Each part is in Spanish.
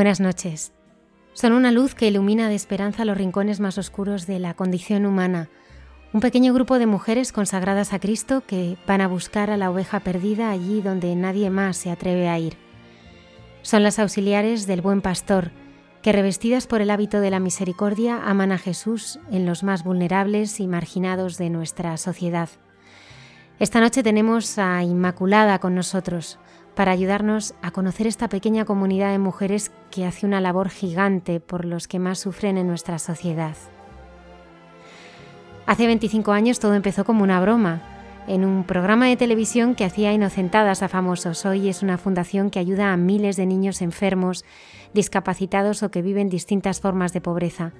Buenas noches. Son una luz que ilumina de esperanza los rincones más oscuros de la condición humana. Un pequeño grupo de mujeres consagradas a Cristo que van a buscar a la oveja perdida allí donde nadie más se atreve a ir. Son las auxiliares del buen pastor, que revestidas por el hábito de la misericordia aman a Jesús en los más vulnerables y marginados de nuestra sociedad. Esta noche tenemos a Inmaculada con nosotros, para ayudarnos a conocer esta pequeña comunidad de mujeres que hace una labor gigante por los que más sufren en nuestra sociedad. Hace 25 años todo empezó como una broma, en un programa de televisión que hacía inocentadas a famosos. Hoy es una fundación que ayuda a miles de niños enfermos, discapacitados o que viven distintas formas de pobreza.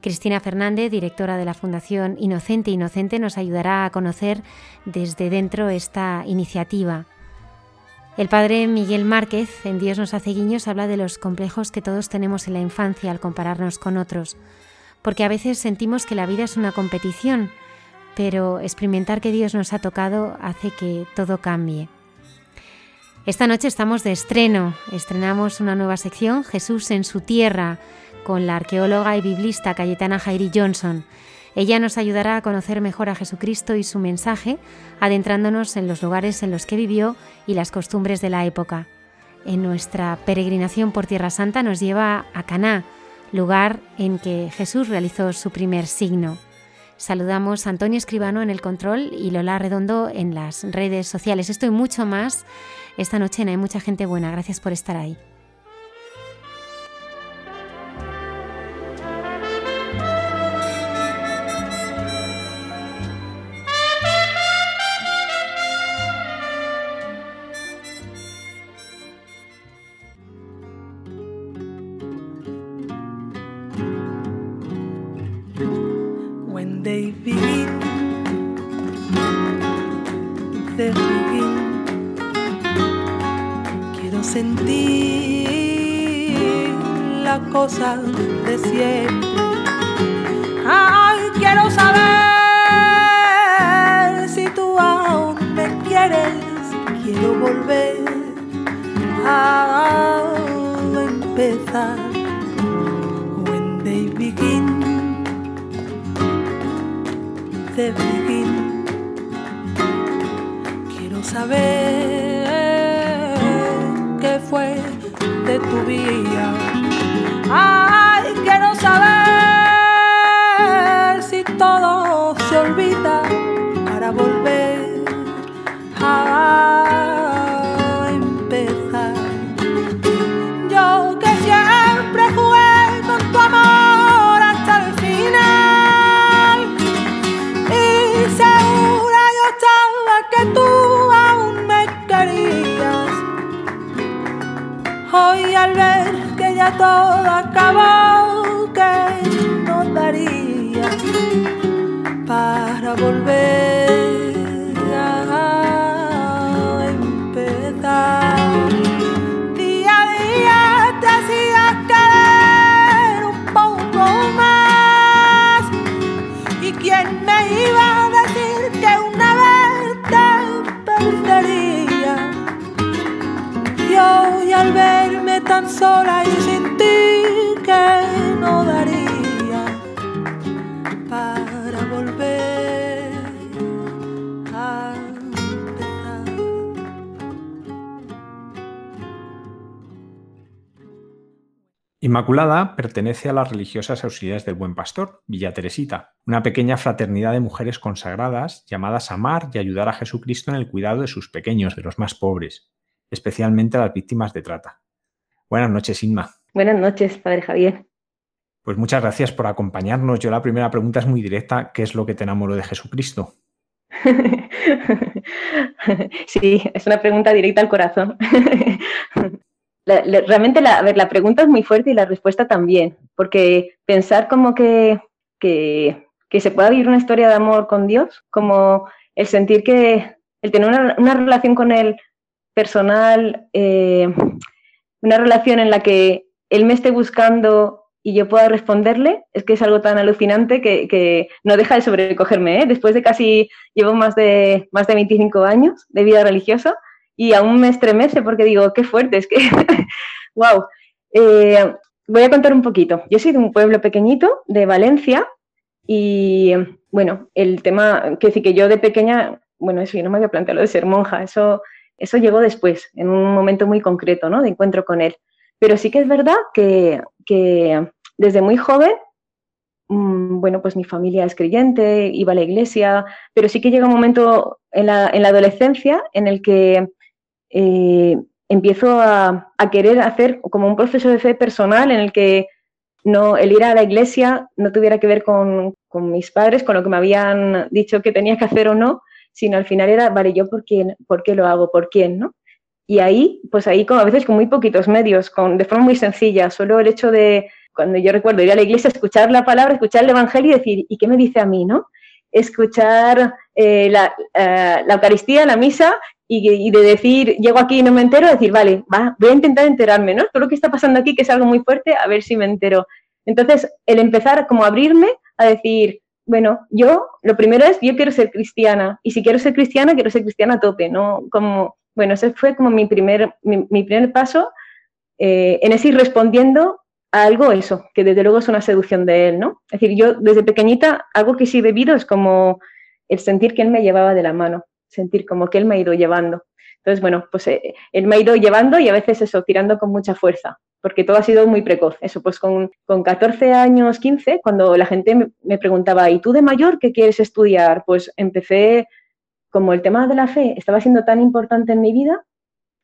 Cristina Fernández, directora de la Fundación Inocente Inocente, nos ayudará a conocer desde dentro esta iniciativa. El padre Miguel Márquez, en Dios nos hace guiños, habla de los complejos que todos tenemos en la infancia al compararnos con otros, porque a veces sentimos que la vida es una competición, pero experimentar que Dios nos ha tocado hace que todo cambie. Esta noche estamos de estreno, estrenamos una nueva sección, Jesús en su tierra, con la arqueóloga y biblista Cayetana Jairi Johnson. Ella nos ayudará a conocer mejor a Jesucristo y su mensaje, adentrándonos en los lugares en los que vivió y las costumbres de la época. En nuestra peregrinación por Tierra Santa nos lleva a Caná, lugar en que Jesús realizó su primer signo. Saludamos a Antonio Escribano en el control y Lola Redondo en las redes sociales. Esto y mucho más esta noche Hay mucha gente buena. Gracias por estar ahí. De siempre. Ay, quiero saber si tú aún me quieres. Quiero volver a empezar. When they begin, they begin. Quiero saber qué fue de tu vida Ay, quiero saber si todo se olvida para volver a empezar. Yo que siempre jugué con tu amor hasta el final y segura yo estaba que tú aún me querías. Hoy al ver todo acabó tan sola y sin ti que no daría para volver a. Inmaculada pertenece a las religiosas auxiliares del Buen Pastor, Villa Teresita, una pequeña fraternidad de mujeres consagradas llamadas a amar y ayudar a Jesucristo en el cuidado de sus pequeños, de los más pobres, especialmente a las víctimas de trata. Buenas noches, Inma. Buenas noches, Padre Javier. Pues muchas gracias por acompañarnos. Yo la primera pregunta es muy directa. ¿Qué es lo que te enamoró de Jesucristo? sí, es una pregunta directa al corazón. realmente la, la pregunta es muy fuerte y la respuesta también, porque pensar como que, que, se pueda vivir una historia de amor con Dios, como el sentir que, el tener una, relación con Él personal, eh, una relación en la que Él me esté buscando y yo pueda responderle, es que es algo tan alucinante que, no deja de sobrecogerme. ¿eh? Después de casi, llevo más de, más de 25 años de vida religiosa y aún me estremece porque digo, qué fuerte, es que, wow. Eh, voy a contar un poquito. Yo soy de un pueblo pequeñito de Valencia y, bueno, el tema, que decir que yo de pequeña, bueno, eso yo no me había planteado de ser monja, eso, eso llegó después, en un momento muy concreto, ¿no? De encuentro con él. Pero sí que es verdad que, desde muy joven mm, bueno, pues mi familia es creyente, iba a la iglesia, pero sí que llega un momento en la, en la adolescencia en el que eh, empiezo a, querer hacer como un proceso de fe personal en el que no, el ir a la iglesia no tuviera que ver con, mis padres, con lo que me habían dicho que tenía que hacer o no, sino al final era, vale, yo por quién, por qué lo hago, por quién, ¿no? Y ahí, pues ahí como a veces con muy poquitos medios, con, de forma muy sencilla, solo el hecho de, cuando yo recuerdo ir a la iglesia, escuchar la palabra, escuchar el Evangelio y decir, ¿y qué me dice a mí, no? Escuchar eh, la, eh, la Eucaristía, la misa y, de decir, llego aquí y no me entero, decir, vale, va, voy a intentar enterarme, ¿no? Todo lo que está pasando aquí, que es algo muy fuerte, a ver si me entero. Entonces, el empezar como a abrirme a decir, bueno, yo, lo primero es, yo quiero ser cristiana, y si quiero ser cristiana, quiero ser cristiana a tope, ¿no? Como, bueno, ese fue como mi primer, mi, primer paso eh, en ese ir respondiendo a algo eso, que desde luego es una seducción de él, ¿no? Es decir, yo desde pequeñita, algo que sí he bebido es como el sentir que él me llevaba de la mano sentir como que él me ha ido llevando. Entonces, bueno, pues eh, él me ha ido llevando y a veces eso, tirando con mucha fuerza, porque todo ha sido muy precoz. Eso, pues con, con 14 años, 15, cuando la gente me, preguntaba, ¿y tú de mayor qué quieres estudiar? Pues empecé, como el tema de la fe estaba siendo tan importante en mi vida,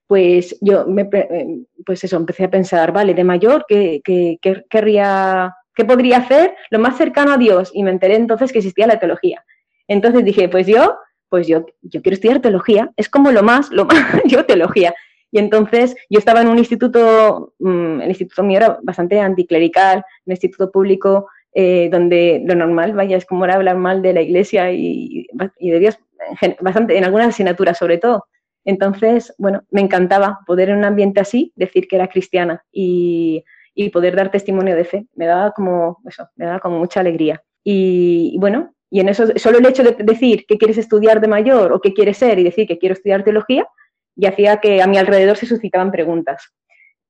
pues yo, me, eh, pues eso, empecé a pensar, vale, de mayor, ¿qué, qué, qué, querría, ¿qué podría hacer lo más cercano a Dios? Y me enteré entonces que existía la teología. Entonces dije, pues yo pues yo, yo quiero estudiar teología, es como lo más, lo más, yo teología. Y entonces yo estaba en un instituto, mm, el instituto mío era bastante anticlerical, un instituto público eh, donde lo normal, vaya, es como era hablar mal de la iglesia y, de Dios, bastante, en algunas asignaturas sobre todo. Entonces, bueno, me encantaba poder en un ambiente así decir que era cristiana y, y poder dar testimonio de fe. Me daba como, eso, me daba como mucha alegría. Y, y bueno, y en eso, solo el hecho de decir que quieres estudiar de mayor o qué quieres ser y decir que quiero estudiar teología, ya hacía que a mi alrededor se suscitaban preguntas.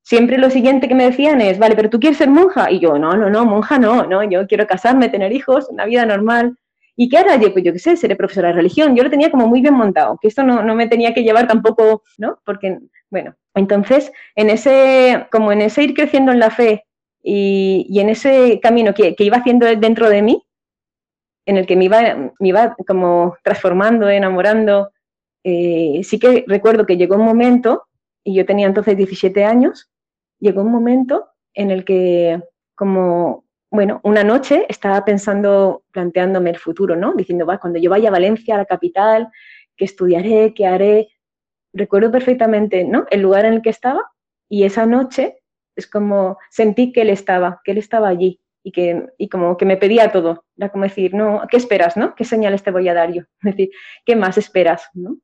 Siempre lo siguiente que me decían es, vale, pero tú quieres ser monja. Y yo, no, no, no, monja no, no, yo quiero casarme, tener hijos, una vida normal. ¿Y qué hará yo? Pues yo qué sé, seré profesora de religión. Yo lo tenía como muy bien montado, que esto no, no me tenía que llevar tampoco, ¿no? Porque, bueno, entonces, en ese, como en ese ir creciendo en la fe y, y en ese camino que, que iba haciendo dentro de mí, en el que me iba, me iba como transformando, enamorando. Eh, sí que recuerdo que llegó un momento, y yo tenía entonces 17 años, llegó un momento en el que como, bueno, una noche estaba pensando, planteándome el futuro, ¿no? Diciendo, va, cuando yo vaya a Valencia, a la capital, ¿qué estudiaré? ¿Qué haré? Recuerdo perfectamente, ¿no? El lugar en el que estaba y esa noche es como sentí que él estaba, que él estaba allí y, que, y como que me pedía todo. Era como decir, no, ¿qué esperas? ¿no? ¿Qué señales te voy a dar yo? Es decir, ¿qué más esperas? ¿no?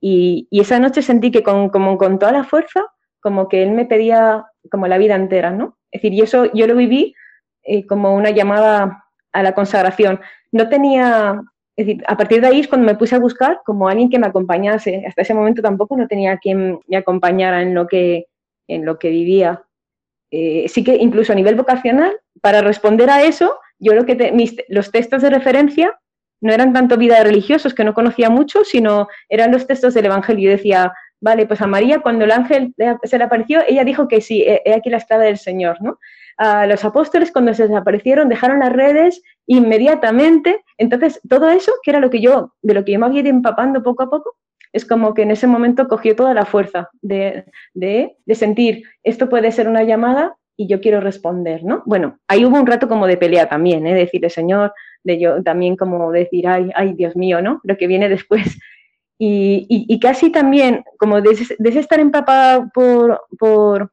Y, y, esa noche sentí que con, como con toda la fuerza, como que él me pedía como la vida entera, ¿no? Es decir, y eso yo lo viví eh, como una llamada a la consagración. No tenía, es decir, a partir de ahí es cuando me puse a buscar como alguien que me acompañase. Hasta ese momento tampoco no tenía quien me acompañara en lo que, en lo que vivía. Eh, sí que incluso a nivel vocacional, para responder a eso, yo lo que los textos de referencia no eran tanto vida de religiosos, que no conocía mucho, sino eran los textos del Evangelio. Yo decía, vale, pues a María cuando el ángel se le apareció, ella dijo que sí, he aquí la esclava del Señor, ¿no? A los apóstoles cuando se desaparecieron dejaron las redes inmediatamente, entonces todo eso, que era lo que yo, de lo que yo me había ido empapando poco a poco, es como que en ese momento cogió toda la fuerza de, de, de sentir, esto puede ser una llamada y yo quiero responder, ¿no? Bueno, ahí hubo un rato como de pelea también, ¿eh? Decirle, Señor, de yo también como decir, ay, ay, Dios mío, ¿no? Lo que viene después. Y, y, casi también, como de, estar empapada por, por,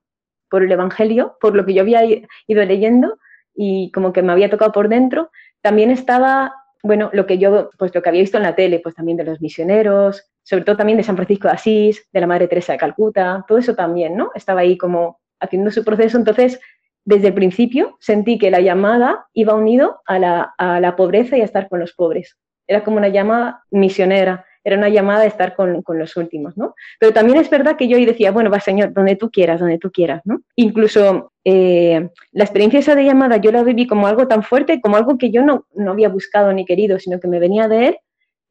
por, el Evangelio, por lo que yo había ido leyendo y como que me había tocado por dentro, también estaba, bueno, lo que yo, pues lo que había visto en la tele, pues también de los misioneros, sobre todo también de San Francisco de Asís, de la Madre Teresa de Calcuta, todo eso también, ¿no? Estaba ahí como haciendo su proceso. Entonces, desde el principio sentí que la llamada iba unido a la, a la pobreza y a estar con los pobres. Era como una llamada misionera, era una llamada de estar con, con, los últimos, ¿no? Pero también es verdad que yo ahí decía, bueno, va, Señor, donde tú quieras, donde tú quieras, ¿no? Incluso eh, la experiencia esa de llamada yo la viví como algo tan fuerte, como algo que yo no, no había buscado ni querido, sino que me venía de Él,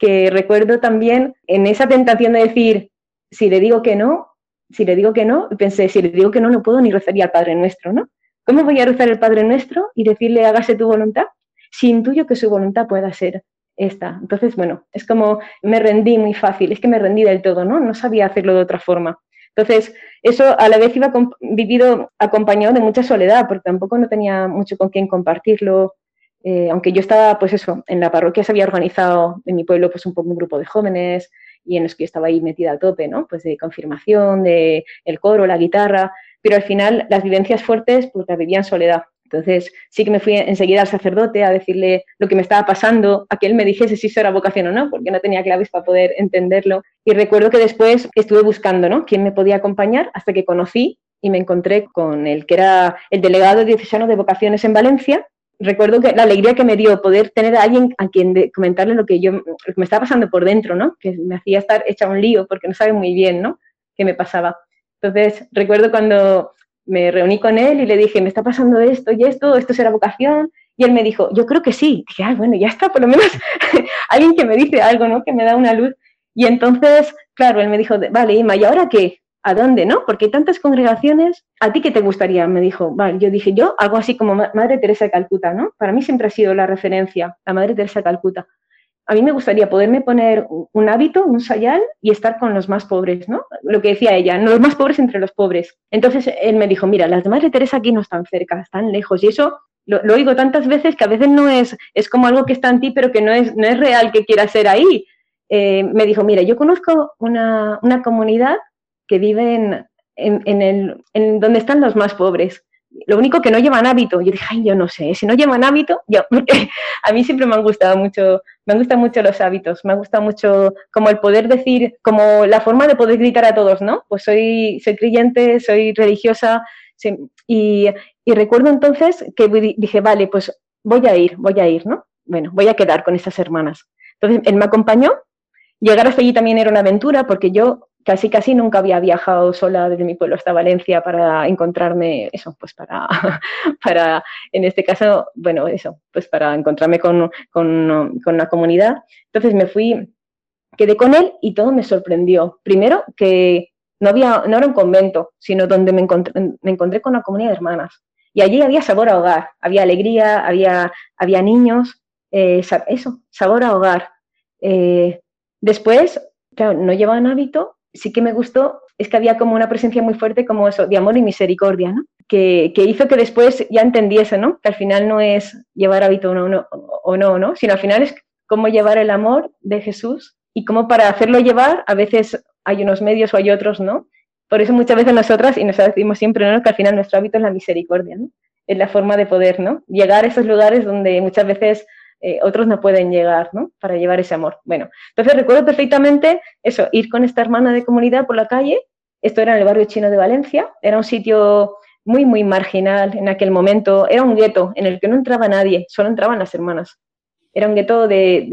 que recuerdo también en esa tentación de decir, si le digo que no, si le digo que no, pensé, si le digo que no, no puedo ni rezar al Padre Nuestro, ¿no? ¿Cómo voy a rezar el Padre Nuestro y decirle hágase tu voluntad si intuyo que su voluntad pueda ser esta? Entonces, bueno, es como me rendí muy fácil, es que me rendí del todo, ¿no? No sabía hacerlo de otra forma. Entonces, eso a la vez iba vivido acompañado de mucha soledad, porque tampoco no tenía mucho con quién compartirlo. Eh, aunque yo estaba, pues eso, en la parroquia se había organizado en mi pueblo pues un poco un grupo de jóvenes, y en los que yo estaba ahí metida a tope, ¿no? Pues de confirmación, de el coro, la guitarra, pero al final las vivencias fuertes pues las vivía en soledad. Entonces sí que me fui enseguida al sacerdote a decirle lo que me estaba pasando, a que él me dijese si eso era vocación o no, porque no tenía claves para poder entenderlo. Y recuerdo que después estuve buscando, ¿no? ¿Quién me podía acompañar? Hasta que conocí y me encontré con el que era el delegado diocesano de vocaciones en Valencia, recuerdo que la alegría que me dio poder tener a alguien a quien comentarle lo que yo me estaba pasando por dentro, ¿no? Que me hacía estar hecha un lío porque no sabe muy bien, ¿no? qué me pasaba. Entonces, recuerdo cuando me reuní con él y le dije, me está pasando esto y esto, esto será vocación. Y él me dijo, yo creo que sí. dije, ah, bueno, ya está, por lo menos alguien que me dice algo, ¿no? Que me da una luz. Y entonces, claro, él me dijo, vale, Ima, ¿y ahora qué? ¿A dónde, no? Porque hay tantas congregaciones. ¿A ti qué te gustaría? Me dijo, vale, yo dije, yo algo así como Madre Teresa de Calcuta, ¿no? Para mí siempre ha sido la referencia, la Madre Teresa de Calcuta. A mí me gustaría poderme poner un hábito, un sayal y estar con los más pobres, ¿no? Lo que decía ella, los más pobres entre los pobres. Entonces él me dijo, mira, las de Madre Teresa aquí no están cerca, están lejos. Y eso lo, lo, oigo tantas veces que a veces no es, es como algo que está en ti, pero que no es, no es real que quiera ser ahí. Eh, me dijo, mira, yo conozco una, una comunidad que viven en, el, en donde están los más pobres. Lo único que no llevan hábito. Yo dije, ay, yo no sé, si no llevan hábito, yo, porque a mí siempre me han gustado mucho, me gustan mucho los hábitos, me gusta mucho como el poder decir, como la forma de poder gritar a todos, ¿no? Pues soy, soy creyente, soy religiosa, y, y recuerdo entonces que dije, vale, pues voy a ir, voy a ir, ¿no? Bueno, voy a quedar con estas hermanas. Entonces, él me acompañó. Llegar hasta allí también era una aventura porque yo casi casi nunca había viajado sola desde mi pueblo hasta Valencia para encontrarme eso, pues para, para en este caso, bueno, eso, pues para encontrarme con, con, con la comunidad. Entonces me fui, quedé con él y todo me sorprendió. Primero que no, había, no era un convento, sino donde me encontré, me encontré con una comunidad de hermanas. Y allí había sabor a hogar, había alegría, había, había niños, eh, eso, sabor a hogar. Eh, después, claro, no llevaban hábito, sí que me gustó es que había como una presencia muy fuerte como eso, de amor y misericordia, ¿no? Que, que hizo que después ya entendiese, ¿no? Que al final no es llevar hábito o no, o no, ¿no? Sino al final es cómo llevar el amor de Jesús y cómo para hacerlo llevar a veces hay unos medios o hay otros, ¿no? Por eso muchas veces nosotras, y nos decimos siempre, ¿no? Que al final nuestro hábito es la misericordia, ¿no? Es la forma de poder, ¿no? Llegar a esos lugares donde muchas veces eh, otros no pueden llegar, ¿no? Para llevar ese amor. Bueno, entonces recuerdo perfectamente eso, ir con esta hermana de comunidad por la calle, esto era en el barrio chino de Valencia, era un sitio muy, muy marginal en aquel momento, era un gueto en el que no entraba nadie, solo entraban las hermanas. Era un gueto de,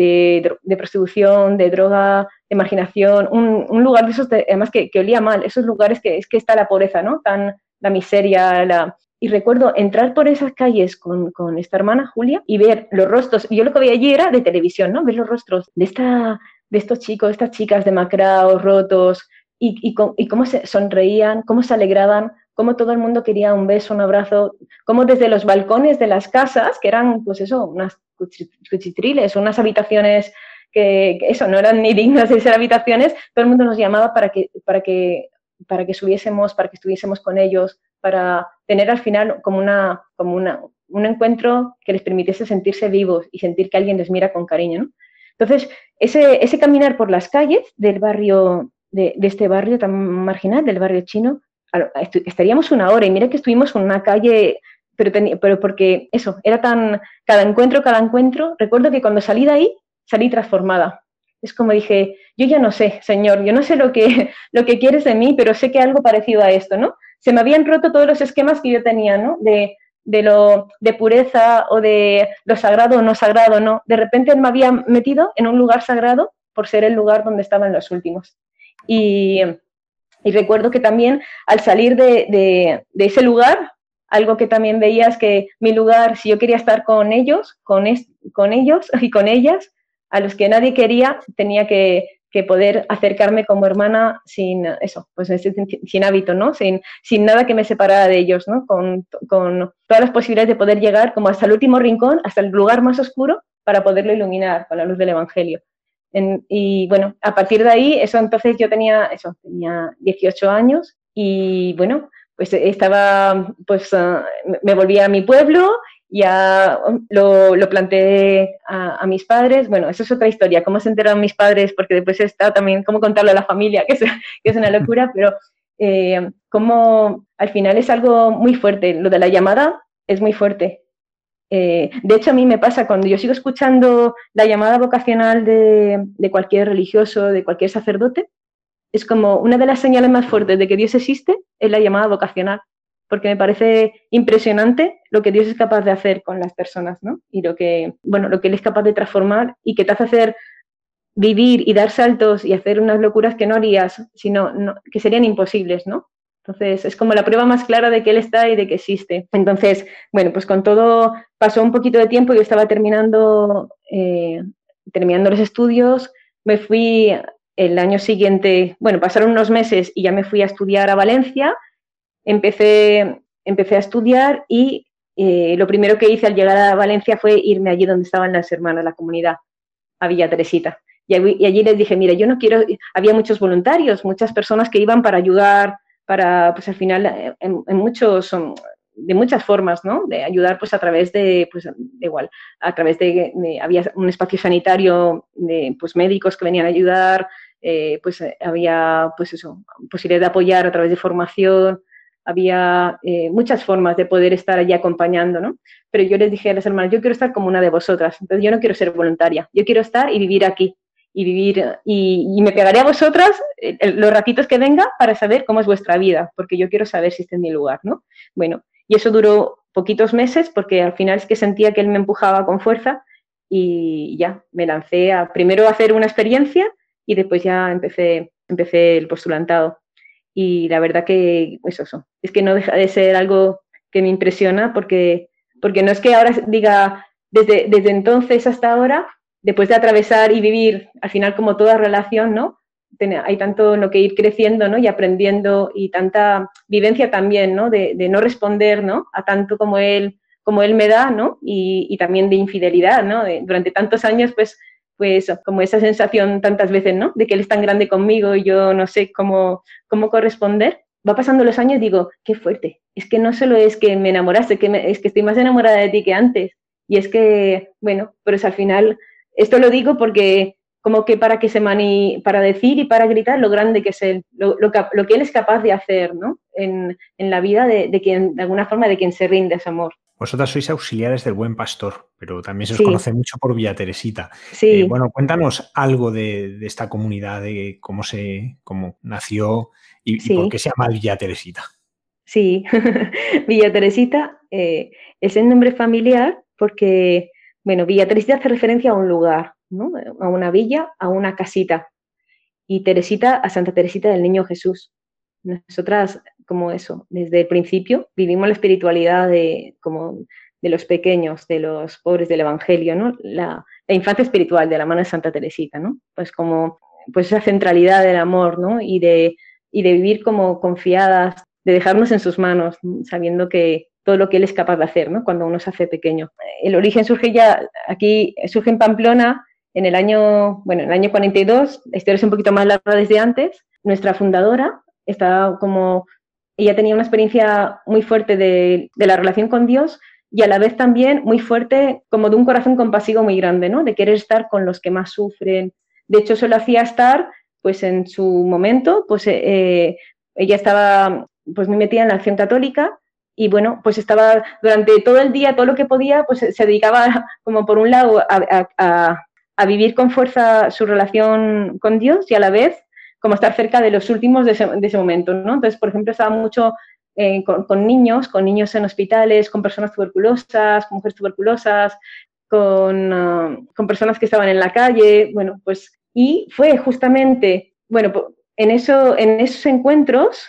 de, prostitución, de droga, de marginación, un, lugar de esos, además que, que, olía mal, esos lugares que es que está la pobreza, ¿no? Tan, la miseria, la, y recuerdo entrar por esas calles con, con, esta hermana Julia y ver los rostros. Yo lo que veía allí era de televisión, ¿no? Ver los rostros de, esta, de estos chicos, estas chicas demacrados, rotos, y, cómo se sonreían, cómo se alegraban, cómo todo el mundo quería un beso, un abrazo, cómo desde los balcones de las casas, que eran pues eso, unas cuchitriles, unas habitaciones que, eso, no eran ni dignas de ser habitaciones, todo el mundo nos llamaba para que, para que, para que subiésemos, para que estuviésemos con ellos, para tener al final como, una, como una, un encuentro que les permitiese sentirse vivos y sentir que alguien les mira con cariño. Entonces, ese, ese caminar por las calles del barrio, de, este barrio tan marginal, del barrio chino, estaríamos una hora y mira que estuvimos en una calle, pero, pero porque eso, era tan, cada encuentro, cada encuentro, recuerdo que cuando salí de ahí, salí transformada. Es como dije, yo ya no sé, Señor, yo no sé lo que, lo que quieres de mí, pero sé que algo parecido a esto, ¿no? Se me habían roto todos los esquemas que yo tenía, ¿no? De, de lo de pureza o de lo sagrado o no sagrado, no. De repente me había metido en un lugar sagrado por ser el lugar donde estaban los últimos. Y, recuerdo que también al salir de, ese lugar, algo que también veía es que mi lugar, si yo quería estar con ellos, con, con ellos y con ellas, a los que nadie quería, tenía que, poder acercarme como hermana sin eso, pues sin, hábito, ¿no? Sin, sin, nada que me separara de ellos, ¿no? Con, con, todas las posibilidades de poder llegar como hasta el último rincón, hasta el lugar más oscuro, para poderlo iluminar con la luz del Evangelio y bueno, a partir de ahí, eso entonces yo tenía, eso, tenía 18 años y bueno, pues estaba, pues ah, me volví a mi pueblo, ya lo, lo planteé a, mis padres, bueno, eso es otra historia, cómo se enteraron mis padres, porque después está también cómo contarlo a la familia, que es, que es una locura, pero eh, como al final es algo muy fuerte, lo de la llamada es muy fuerte, eh, de hecho, a mí me pasa cuando yo sigo escuchando la llamada vocacional de, cualquier religioso, de cualquier sacerdote, es como una de las señales más fuertes de que Dios existe es la llamada vocacional, porque me parece impresionante lo que Dios es capaz de hacer con las personas, ¿no? Y lo que, bueno, lo que Él es capaz de transformar y que te hace hacer vivir y dar saltos y hacer unas locuras que no harías, sino que serían imposibles, ¿no? Entonces, es como la prueba más clara de que él está y de que existe. Entonces, bueno, pues con todo pasó un poquito de tiempo, yo estaba terminando, eh, terminando los estudios, me fui el año siguiente, bueno, pasaron unos meses y ya me fui a estudiar a Valencia, empecé, empecé a estudiar y eh, lo primero que hice al llegar a Valencia fue irme allí donde estaban las hermanas, la comunidad, a Villa Teresita. Y, allí les dije, mira, yo no quiero, había muchos voluntarios, muchas personas que iban para ayudar para, pues al final, eh, en, muchos, de muchas formas, ¿no? De ayudar, pues a través de, pues igual, a través de, había un espacio sanitario de, pues médicos que venían a ayudar, eh, pues eh, había, pues eso, posibilidad de apoyar a través de formación, había muchas formas de poder estar allí acompañando, ¿no? Pero yo les dije a las hermanas, yo quiero estar como una de vosotras, entonces yo no quiero ser voluntaria, yo quiero estar y vivir aquí, y vivir, y, me pegaré a vosotras eh, los ratitos que venga para saber cómo es vuestra vida, porque yo quiero saber si está en mi lugar, ¿no? Bueno, y eso duró poquitos meses porque al final es que sentía que él me empujaba con fuerza y ya, me lancé a primero hacer una experiencia y después ya empecé, empecé el postulantado. Y la verdad que pues eso, es que no deja de ser algo que me impresiona porque, porque no es que ahora diga desde, desde entonces hasta ahora después de atravesar y vivir, al final como toda relación, ¿no? Hay tanto en lo que ir creciendo, ¿no? Y aprendiendo y tanta vivencia también, ¿no? De, no responder, ¿no? A tanto como él, como él me da, ¿no? Y, también de infidelidad, ¿no? durante tantos años, pues, pues como esa sensación tantas veces, ¿no? De que él es tan grande conmigo y yo no sé cómo, cómo corresponder. Va pasando los años y digo, qué fuerte. Es que no solo es que me enamoraste, que es que estoy más enamorada de ti que antes. Y es que, bueno, pues al final esto lo digo porque como que para que se mani, para decir y para gritar lo grande que es él, lo, que él es capaz de hacer ¿no? en, la vida de, quien, de alguna forma, de quien se rinde ese amor. Vosotras sois auxiliares del Buen Pastor, pero también se os conoce mucho por Villa Teresita. Sí. Eh, bueno, cuéntanos algo de, esta comunidad, de cómo se, cómo nació y, por qué se llama Villa Teresita. Sí, Villa Teresita eh, es el nombre familiar porque bueno, Villa Teresita hace referencia a un lugar, ¿no? a una villa, a una casita. Y Teresita a Santa Teresita del Niño Jesús. Nosotras, como eso, desde el principio vivimos la espiritualidad de, como de los pequeños, de los pobres del Evangelio, ¿no? La, infancia espiritual de la mano de Santa Teresita, ¿no? Pues como pues esa centralidad del amor, ¿no? Y de y de vivir como confiadas, de dejarnos en sus manos, sabiendo que todo lo que él es capaz de hacer, ¿no? Cuando uno se hace pequeño. El origen surge ya aquí, surge en Pamplona en el año, bueno, en el año 42, la historia es un poquito más larga desde antes. Nuestra fundadora estaba como, ella tenía una experiencia muy fuerte de, la relación con Dios, y a la vez también muy fuerte, como de un corazón compasivo muy grande, ¿no? De querer estar con los que más sufren. De hecho, eso lo hacía estar, pues en su momento, pues eh, eh, ella estaba pues muy metida en la acción católica y bueno, pues estaba durante todo el día, todo lo que podía, pues se dedicaba como por un lado a, vivir con fuerza su relación con Dios y a la vez como estar cerca de los últimos de ese, ese momento, ¿no? Entonces, por ejemplo, estaba mucho eh, con, niños, con niños en hospitales, con personas tuberculosas, con mujeres tuberculosas, con, ah, personas que estaban en la calle, bueno, pues, y fue justamente, bueno, en, eso, en esos encuentros,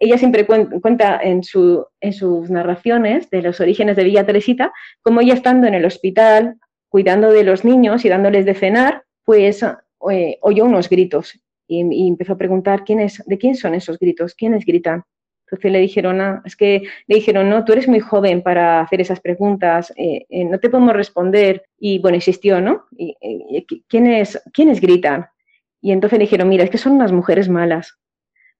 ella siempre cuenta en sus narraciones de los orígenes de Villa Teresita, como ella estando en el hospital, cuidando de los niños y dándoles de cenar, pues eh, oyó unos gritos y, y, empezó a preguntar quién es, de quién son esos gritos, quiénes gritan. Entonces le dijeron, ah, es que le dijeron, no, tú eres muy joven para hacer esas preguntas, eh, eh, no te podemos responder. Y bueno, insistió, ¿no? Y, ¿quiénes, ¿Quiénes gritan? Y entonces le dijeron, mira, es que son unas mujeres malas,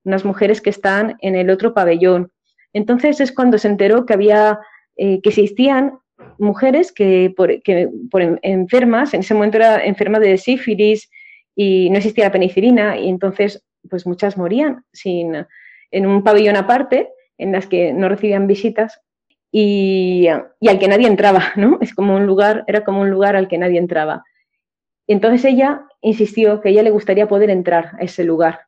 unas mujeres que están en el otro pabellón. Entonces es cuando se enteró que había, eh, que existían mujeres que por, que por enfermas, en ese momento era enferma de sífilis y no existía la penicilina, y entonces pues muchas morían sin en un pabellón aparte, en las que no recibían visitas y, al que nadie entraba, ¿no? Es como un lugar, era como un lugar al que nadie entraba. Entonces ella insistió que ella le gustaría poder entrar a ese lugar.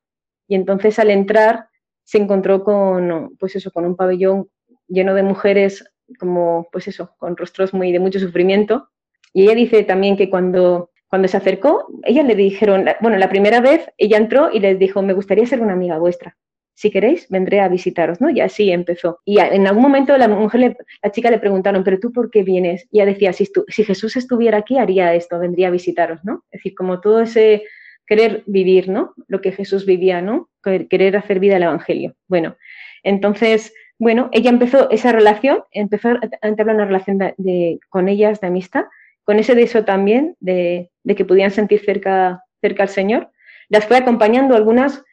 Y entonces al entrar se encontró con, pues eso, con un pabellón lleno de mujeres como, pues eso, con rostros muy de mucho sufrimiento. Y ella dice también que cuando, cuando se acercó, ella le dijeron, bueno, la primera vez ella entró y les dijo, me gustaría ser una amiga vuestra si queréis, vendré a visitaros, ¿no? Y así empezó. Y en algún momento la mujer, la chica le preguntaron, ¿pero tú por qué vienes? Y ella decía, si, si Jesús estuviera aquí, haría esto, vendría a visitaros, ¿no? Es decir, como todo ese querer vivir, ¿no? Lo que Jesús vivía, ¿no? Querer hacer vida al Evangelio. Bueno, entonces, bueno, ella empezó esa relación, empezó a entablar una relación de, con ellas de amistad, con ese deseo también de, que pudieran sentir cerca, al Señor. Las fue acompañando algunas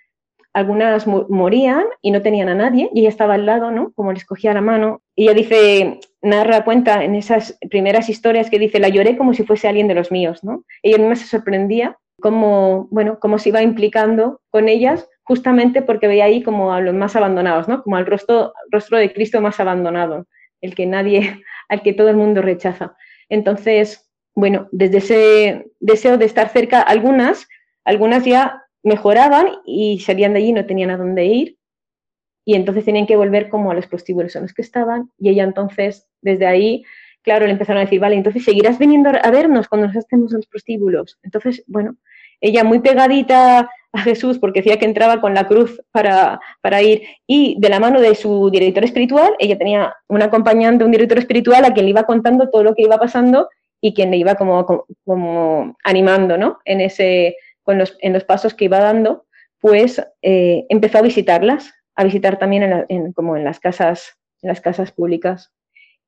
algunas morían y no tenían a nadie y ella estaba al lado, ¿no? Como les cogía la mano. Y ella dice, narra cuenta en esas primeras historias que dice, la lloré como si fuese alguien de los míos, ¿no? Ella misma se sorprendía cómo, bueno, cómo se iba implicando con ellas justamente porque veía ahí como a los más abandonados, ¿no? Como al rostro, rostro de Cristo más abandonado, el que nadie, al que todo el mundo rechaza. Entonces, bueno, desde ese deseo de estar cerca, algunas, algunas ya mejoraban y salían de allí, no tenían a dónde ir. Y entonces tenían que volver como a los prostíbulos en los que estaban. Y ella entonces desde ahí, claro, le empezaron a decir, vale, entonces seguirás viniendo a vernos cuando nos estemos en los prostíbulos. Entonces, bueno, ella muy pegadita a Jesús porque decía que entraba con la cruz para, para, ir. Y de la mano de su director espiritual, ella tenía un acompañante, un director espiritual a quien le iba contando todo lo que iba pasando y quien le iba como, como, como animando ¿no? en ese en los pasos que iba dando, pues eh, empezó a visitarlas, a visitar también en como en las casas, en las casas públicas.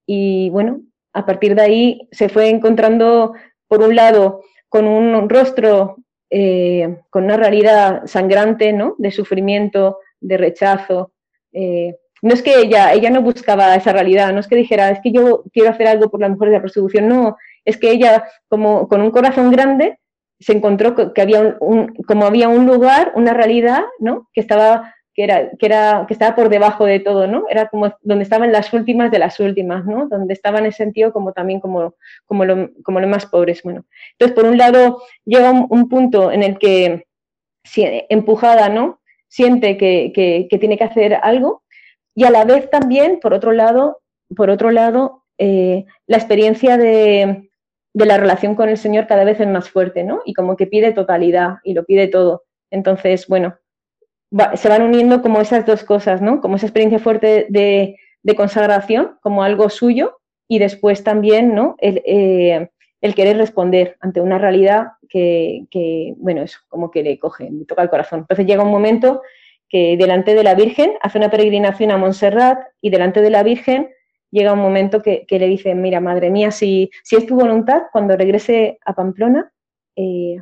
Y bueno, a partir de ahí se fue encontrando, por un lado, con un rostro, eh, con una realidad sangrante, ¿no? De sufrimiento, de rechazo. Eh, no es que ella, ella no buscaba esa realidad, no es que dijera, es que yo quiero hacer algo por las mujeres de la prostitución, no, es que ella, como con un corazón grande, se encontró que había un, como había un lugar, una realidad, ¿no? Que estaba, que era, que era, que estaba por debajo de todo, ¿no? Era como donde estaban las últimas de las últimas, ¿no? Donde estaban en ese sentido como también como, como, lo, como los más pobres, bueno. Entonces, por un lado, llega un, punto en el que, empujada, ¿no? Siente que, que, tiene que hacer algo y a la vez también, por otro lado, por otro lado, eh, la experiencia de, de la relación con el Señor cada vez es más fuerte, ¿no? Y como que pide totalidad y lo pide todo. Entonces, bueno, se van uniendo como esas dos cosas, ¿no? Como esa experiencia fuerte de, consagración, como algo suyo, y después también, ¿no? Eh, el, querer responder ante una realidad que, bueno, eso, como que le coge, le toca el corazón. Entonces llega un momento que delante de la Virgen hace una peregrinación a Montserrat y delante de la Virgen llega un momento que, le dice, mira, madre mía, si, si, es tu voluntad, cuando regrese a Pamplona, eh,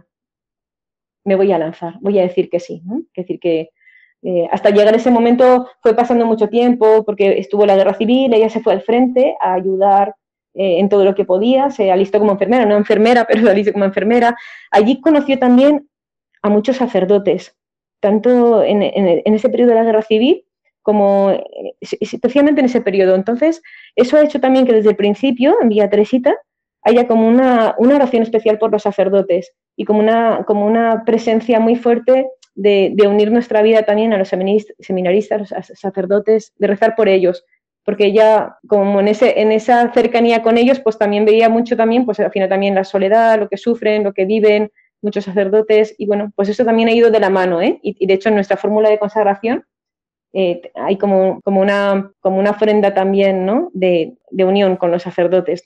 me voy a lanzar, voy a decir que sí. ¿no? Es decir, que eh, hasta llegar ese momento fue pasando mucho tiempo porque estuvo la guerra civil, ella se fue al frente a ayudar eh, en todo lo que podía, se alistó como enfermera, no enfermera, pero se alistó como enfermera. Allí conoció también a muchos sacerdotes, tanto en, ese periodo de la guerra civil como eh, especialmente en ese periodo. Entonces, eso ha hecho también que desde el principio, en Villa Teresita, haya como una, una oración especial por los sacerdotes y como una, como una presencia muy fuerte de, unir nuestra vida también a los seminaristas, a los sacerdotes, de rezar por ellos, porque ella, como en, ese, en esa cercanía con ellos, pues también veía mucho también, pues al final también la soledad, lo que sufren, lo que viven muchos sacerdotes, y bueno, pues eso también ha ido de la mano, ¿eh? y, de hecho en nuestra fórmula de consagración eh, hay como, como, una, como una ofrenda también, ¿no? De, de unión con los sacerdotes.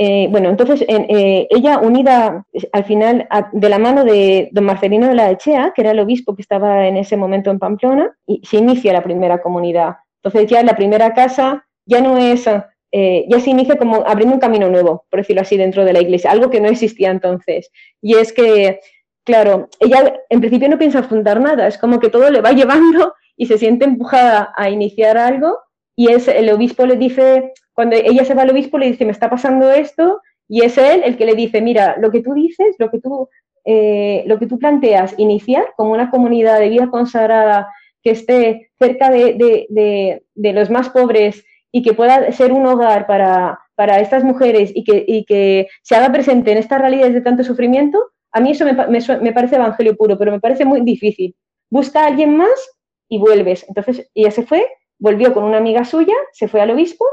Eh, bueno, entonces eh, ella unida al final de la mano de don Marcelino de la Echea, que era el obispo que estaba en ese momento en Pamplona, y se inicia la primera comunidad. Entonces ya la primera casa ya no es, eh, ya se inicia como abriendo un camino nuevo, por decirlo así, dentro de la iglesia, algo que no existía entonces. Y es que, claro, ella en principio no piensa fundar nada, es como que todo le va llevando y se siente empujada a iniciar algo y es el obispo le dice, cuando ella se va al obispo, le dice, me está pasando esto, y es él el que le dice, mira, lo que tú dices, lo que tú, eh, lo que tú planteas, iniciar como una comunidad de vida consagrada que esté cerca de, los más pobres y que pueda ser un hogar para, estas mujeres y que, que, se haga presente en estas realidades de tanto sufrimiento, a mí eso me, me, parece evangelio puro, pero me parece muy difícil. Busca a alguien más y vuelves. Entonces ella se fue, volvió con una amiga suya, se fue al obispo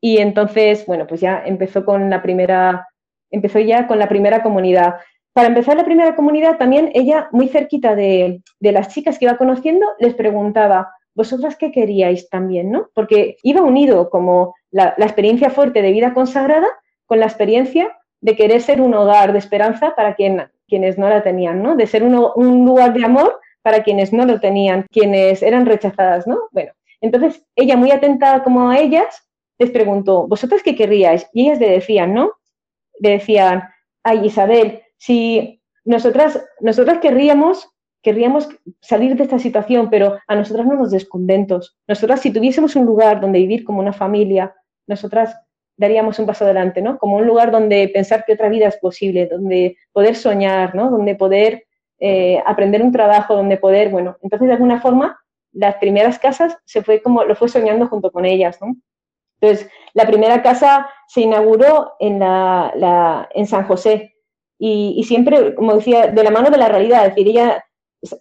y entonces, bueno, pues ya empezó con la primera, empezó ya con la primera comunidad. Para empezar la primera comunidad, también ella, muy cerquita de, las chicas que iba conociendo, les preguntaba, ¿vosotras qué queríais también? ¿no? Porque iba unido como la, experiencia fuerte de vida consagrada con la experiencia de querer ser un hogar de esperanza para quien, quienes no la tenían, ¿no? De ser un, un lugar de amor para quienes no lo tenían, quienes eran rechazadas, ¿no? Bueno, entonces ella muy atenta como a ellas, les preguntó, ¿vosotras qué querríais? Y ellas le decían, ¿no? Le decían, ay Isabel, si nosotras, nosotras querríamos, querríamos salir de esta situación, pero a nosotras no nos descontentos. Nosotras, si tuviésemos un lugar donde vivir como una familia, nosotras daríamos un paso adelante, ¿no? Como un lugar donde pensar que otra vida es posible, donde poder soñar, ¿no? Donde poder eh, aprender un trabajo, donde poder, bueno, entonces de alguna forma las primeras casas se fue como, lo fue soñando junto con ellas, ¿no? Entonces, la primera casa se inauguró en, la, en San José y, siempre, como decía, de la mano de la realidad. Es decir, ella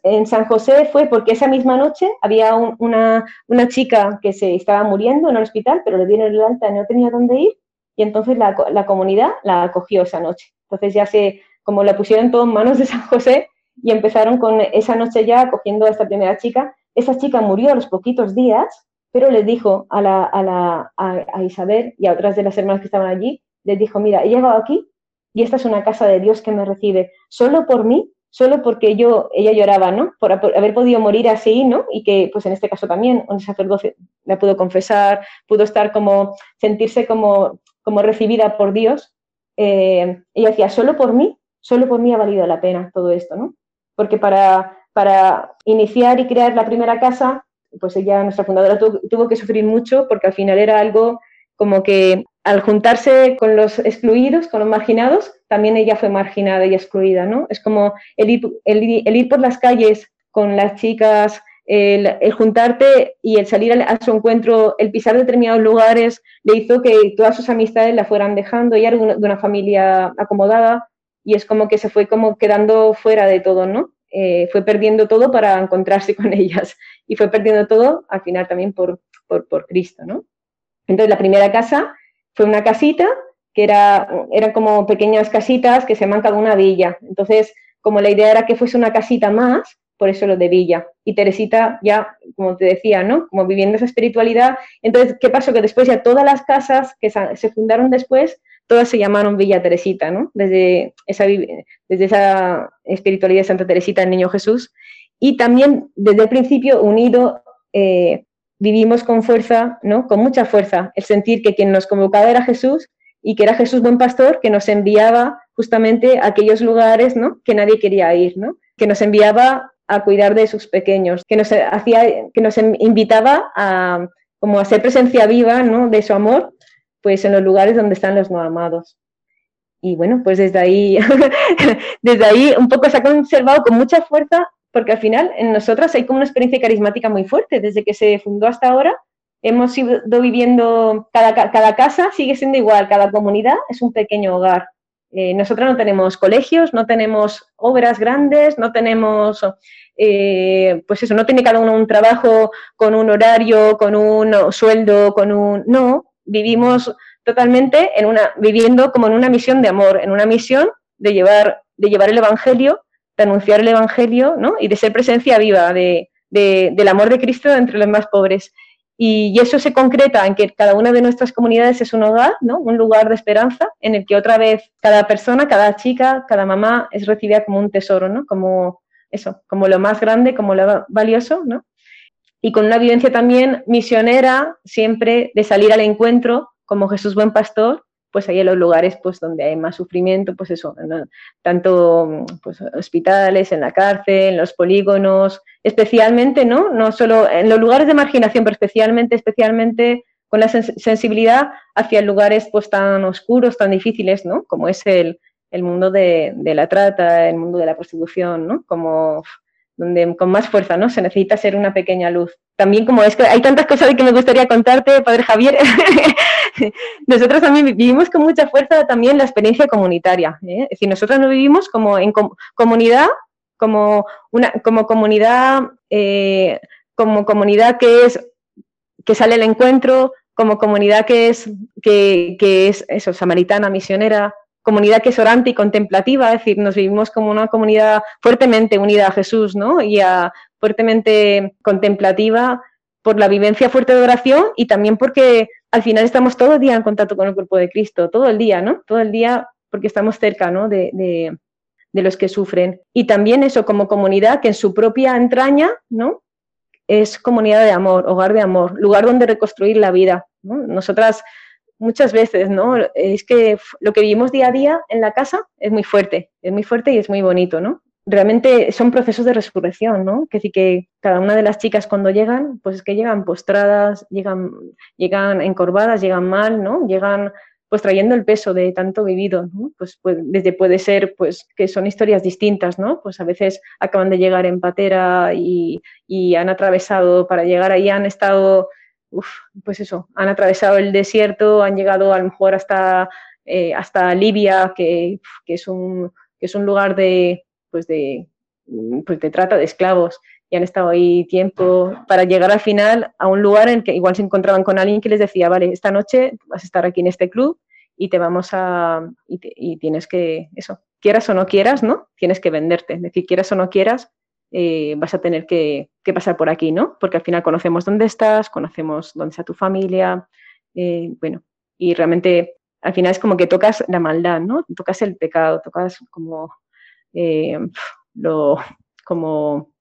en San José fue porque esa misma noche había una, chica que se estaba muriendo en el hospital, pero le dieron el alta y no tenía dónde ir y entonces la, la comunidad la acogió esa noche. Entonces ya se, como la pusieron todo en manos de San José y empezaron con esa noche ya acogiendo a esta primera chica. Esa chica murió a los poquitos días pero les dijo a, la, a, la, a, Isabel y a otras de las hermanas que estaban allí, les dijo, mira, he llegado aquí y esta es una casa de Dios que me recibe, solo por mí, solo porque yo, ella lloraba, ¿no? Por, haber podido morir así, ¿no? Y que, pues en este caso también, un sacerdote la pudo confesar, pudo estar como, sentirse como, como recibida por Dios. Eh, ella decía, solo por mí, solo por mí ha valido la pena todo esto, ¿no? Porque para, para iniciar y crear la primera casa pues ella, nuestra fundadora, tuvo, que sufrir mucho porque al final era algo como que al juntarse con los excluidos, con los marginados, también ella fue marginada y excluida, ¿no? Es como el ir, por las calles con las chicas, el, juntarte y el salir a, su encuentro, el pisar determinados lugares, le hizo que todas sus amistades la fueran dejando. Ella era de una, familia acomodada y es como que se fue como quedando fuera de todo, ¿no? Eh, fue perdiendo todo para encontrarse con ellas y fue perdiendo todo al final también por, por, Cristo, ¿no? Entonces la primera casa fue una casita que era, eran como pequeñas casitas que se llaman cada una villa. Entonces, como la idea era que fuese una casita más, por eso lo de villa. Y Teresita ya, como te decía, ¿no? Como viviendo esa espiritualidad. Entonces, ¿qué pasó? Que después ya todas las casas que se fundaron después, todas se llamaron Villa Teresita, ¿no? Desde esa, desde esa espiritualidad de Santa Teresita, el Niño Jesús. y también desde el principio unido eh, vivimos con fuerza, ¿no? Con mucha fuerza, el sentir que quien nos convocaba era Jesús y que era Jesús buen pastor que nos enviaba justamente a aquellos lugares, ¿no? Que nadie quería ir, ¿no? Que nos enviaba a cuidar de sus pequeños, que nos hacía, que nos invitaba a como a ser presencia viva, ¿no? De su amor, pues en los lugares donde están los no amados. Y bueno, pues desde ahí, desde ahí un poco se ha conservado con mucha fuerza porque al final en nosotras hay como una experiencia carismática muy fuerte. Desde que se fundó hasta ahora, hemos ido viviendo, cada, cada casa sigue siendo igual, cada comunidad es un pequeño hogar. Eh, nosotras no tenemos colegios, no tenemos obras grandes, no tenemos, eh, pues eso, no tiene cada uno un trabajo con un horario, con un sueldo, con un... No, vivimos totalmente en una, viviendo como en una misión de amor, en una misión de llevar, de llevar el Evangelio de anunciar el Evangelio ¿no? y de ser presencia viva de, del amor de Cristo entre los más pobres. Y, eso se concreta en que cada una de nuestras comunidades es un hogar, ¿no? un lugar de esperanza, en el que otra vez cada persona, cada chica, cada mamá es recibida como un tesoro, ¿no? como eso, como lo más grande, como lo valioso, ¿no? Y con una vivencia también misionera, siempre de salir al encuentro como Jesús buen pastor pues ahí en los lugares pues donde hay más sufrimiento, pues eso, tanto pues, hospitales, en la cárcel, en los polígonos, especialmente, ¿no? No solo en los lugares de marginación, pero especialmente, especialmente con la sensibilidad hacia lugares pues tan oscuros, tan difíciles, ¿no? Como es el, el mundo de, de, la trata, el mundo de la prostitución, ¿no? Como donde con más fuerza, ¿no? Se necesita ser una pequeña luz. También como es que hay tantas cosas de que me gustaría contarte, Padre Javier, nosotros también vivimos con mucha fuerza también la experiencia comunitaria. ¿eh? Es decir, nosotros no vivimos como en comunidad, como una como comunidad, eh, como comunidad que es que sale al encuentro, como comunidad que es que, que es eso, samaritana, misionera, comunidad que es orante y contemplativa, es decir, nos vivimos como una comunidad fuertemente unida a Jesús, ¿no? Y a, fuertemente contemplativa por la vivencia fuerte de oración y también porque al final estamos todo el día en contacto con el cuerpo de Cristo, todo el día, ¿no? Todo el día porque estamos cerca, ¿no? De, de, de los que sufren. Y también eso como comunidad que en su propia entraña, ¿no? Es comunidad de amor, hogar de amor, lugar donde reconstruir la vida. ¿no? Nosotras muchas veces, ¿no? Es que lo que vivimos día a día en la casa es muy fuerte, es muy fuerte y es muy bonito, ¿no? Realmente son procesos de resurrección, ¿no? Que sí que cada una de las chicas cuando llegan, pues es que llegan postradas, llegan, llegan encorvadas, llegan mal, ¿no? Llegan pues trayendo el peso de tanto vivido, ¿no? Pues, pues, desde puede ser pues que son historias distintas, ¿no? Pues a veces acaban de llegar en patera y, y han atravesado, para llegar ahí han estado pues eso, han atravesado el desierto, han llegado a lo mejor hasta, eh, hasta Libia, que, es un, es un lugar de, pues de, pues de trata de esclavos y han estado ahí tiempo para llegar al final a un lugar en que igual se encontraban con alguien que les decía, vale, esta noche vas a estar aquí en este club y te vamos a, y, y tienes que, eso, quieras o no quieras, ¿no? Tienes que venderte, es decir, quieras o no quieras, eh, vas a tener que, pasar por aquí, ¿no? Porque al final conocemos dónde estás, conocemos dónde está tu familia, eh, bueno, y realmente al final es como que tocas la maldad, ¿no? Tocas el pecado, tocas como eh, lo, como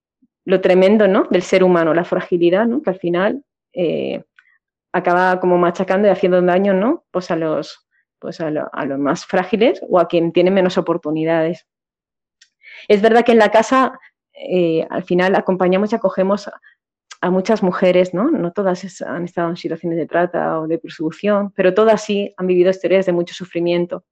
lo tremendo, ¿no? Del ser humano, la fragilidad, ¿no? Que al final acaba como machacando y haciendo daño, ¿no? Pues a los, pues a, a los más frágiles o a quien tiene menos oportunidades. Es verdad que en la casa eh, al final acompañamos y acogemos a, muchas mujeres, ¿no? No todas han estado en situaciones de trata o de persecución, pero todas sí han vivido historias de mucho sufrimiento.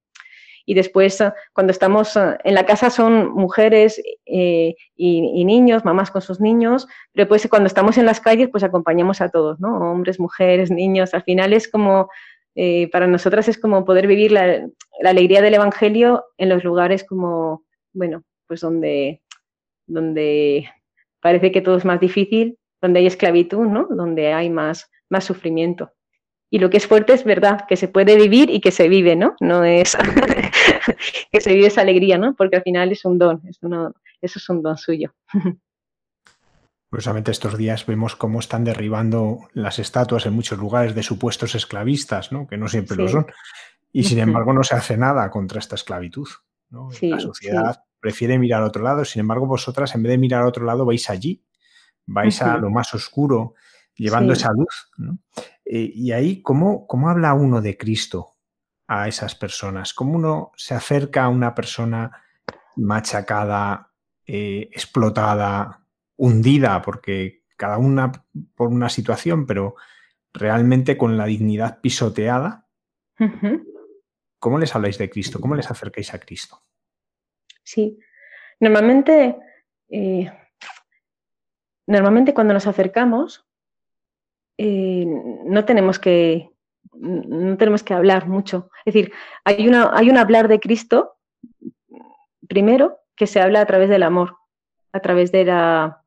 Y después, ah, cuando estamos ah, en la casa, son mujeres eh, y, niños, mamás con sus niños, pero pues cuando estamos en las calles, pues acompañamos a todos, ¿no? Hombres, mujeres, niños. Al final es como, eh, para nosotras es como poder vivir la, la alegría del Evangelio en los lugares como, bueno, pues donde donde parece que todo es más difícil, donde hay esclavitud, ¿no? Donde hay más, más sufrimiento. Y lo que es fuerte es verdad, que se puede vivir y que se vive, ¿no? No es que se vive esa alegría, ¿no? Porque al final es un don, es eso es un don suyo. Curiosamente estos días vemos cómo están derribando las estatuas en muchos lugares de supuestos esclavistas, ¿no? Que no siempre lo son. Y sin embargo no se hace nada contra esta esclavitud. ¿no? la sociedad prefiere mirar a otro lado. Sin embargo, vosotras, en vez de mirar a otro lado, vais allí, vais a lo más oscuro, llevando esa luz. Eh, y ahí, ¿cómo, ¿cómo habla uno de Cristo a esas personas? ¿Cómo uno se acerca a una persona machacada, eh, explotada, hundida, porque cada una por una situación, pero realmente con la dignidad pisoteada? ¿Cómo les habláis de Cristo? ¿Cómo les acercáis a Cristo? Sí, normalmente, eh, normalmente cuando nos acercamos, eh, no tenemos que no tenemos que hablar mucho. Es decir, hay, una, hay un hablar de Cristo, primero, que se habla a través del amor, a través de la...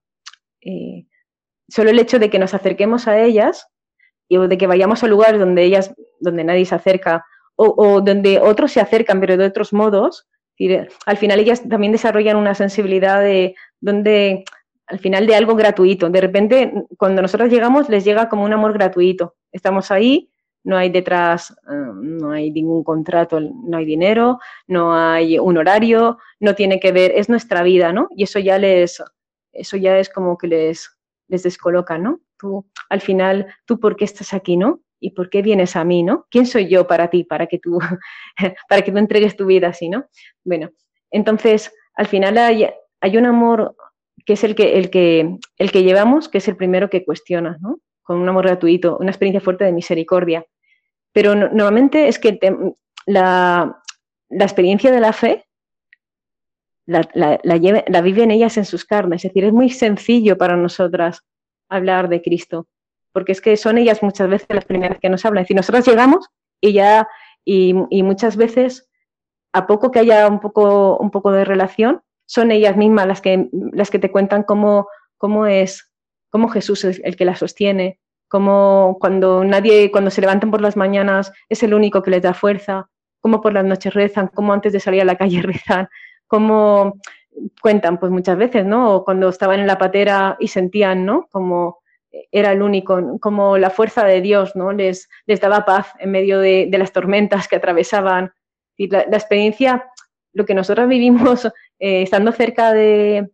Eh, solo el hecho de que nos acerquemos a ellas y de que vayamos a lugares donde ellas, donde nadie se acerca, o, donde otros se acercan, pero de otros modos, al final ellas también desarrollan una sensibilidad de donde al final de algo gratuito. De repente, cuando nosotros llegamos, les llega como un amor gratuito. Estamos ahí, no hay detrás, eh, no hay ningún contrato, no hay dinero, no hay un horario, no tiene que ver, es nuestra vida, ¿no? Y eso ya les, eso ya es como que les, les descoloca, ¿no? Tú, al final, ¿tú por qué estás aquí, no? ¿Y por qué vienes a mí, no? ¿Quién soy yo para ti, para que tú, para que tú entregues tu vida así, no? Bueno, entonces, al final hay, un amor que es el que, el, que, el que llevamos, que es el primero que cuestiona, ¿no? Con un amor gratuito, una experiencia fuerte de misericordia. Pero normalmente es que la, experiencia de la fe la, la, viven ellas en sus carnes. Es decir, es muy sencillo para nosotras hablar de Cristo, porque es que son ellas muchas veces las primeras que nos hablan. Es decir, nosotros llegamos y ya, y, muchas veces, a poco que haya un poco, un poco de relación, son ellas mismas las que, las que te cuentan cómo, cómo es, cómo Jesús es el que la sostiene, como cuando nadie, cuando se levantan por las mañanas, es el único que les da fuerza, como por las noches rezan, como antes de salir a la calle rezan, como cuentan, pues muchas veces, ¿no? O cuando estaban en la patera y sentían, ¿no? Como era el único, como la fuerza de Dios, ¿no? Les, les daba paz en medio de, las tormentas que atravesaban. Y la, experiencia, lo que nosotros vivimos eh, estando cerca de,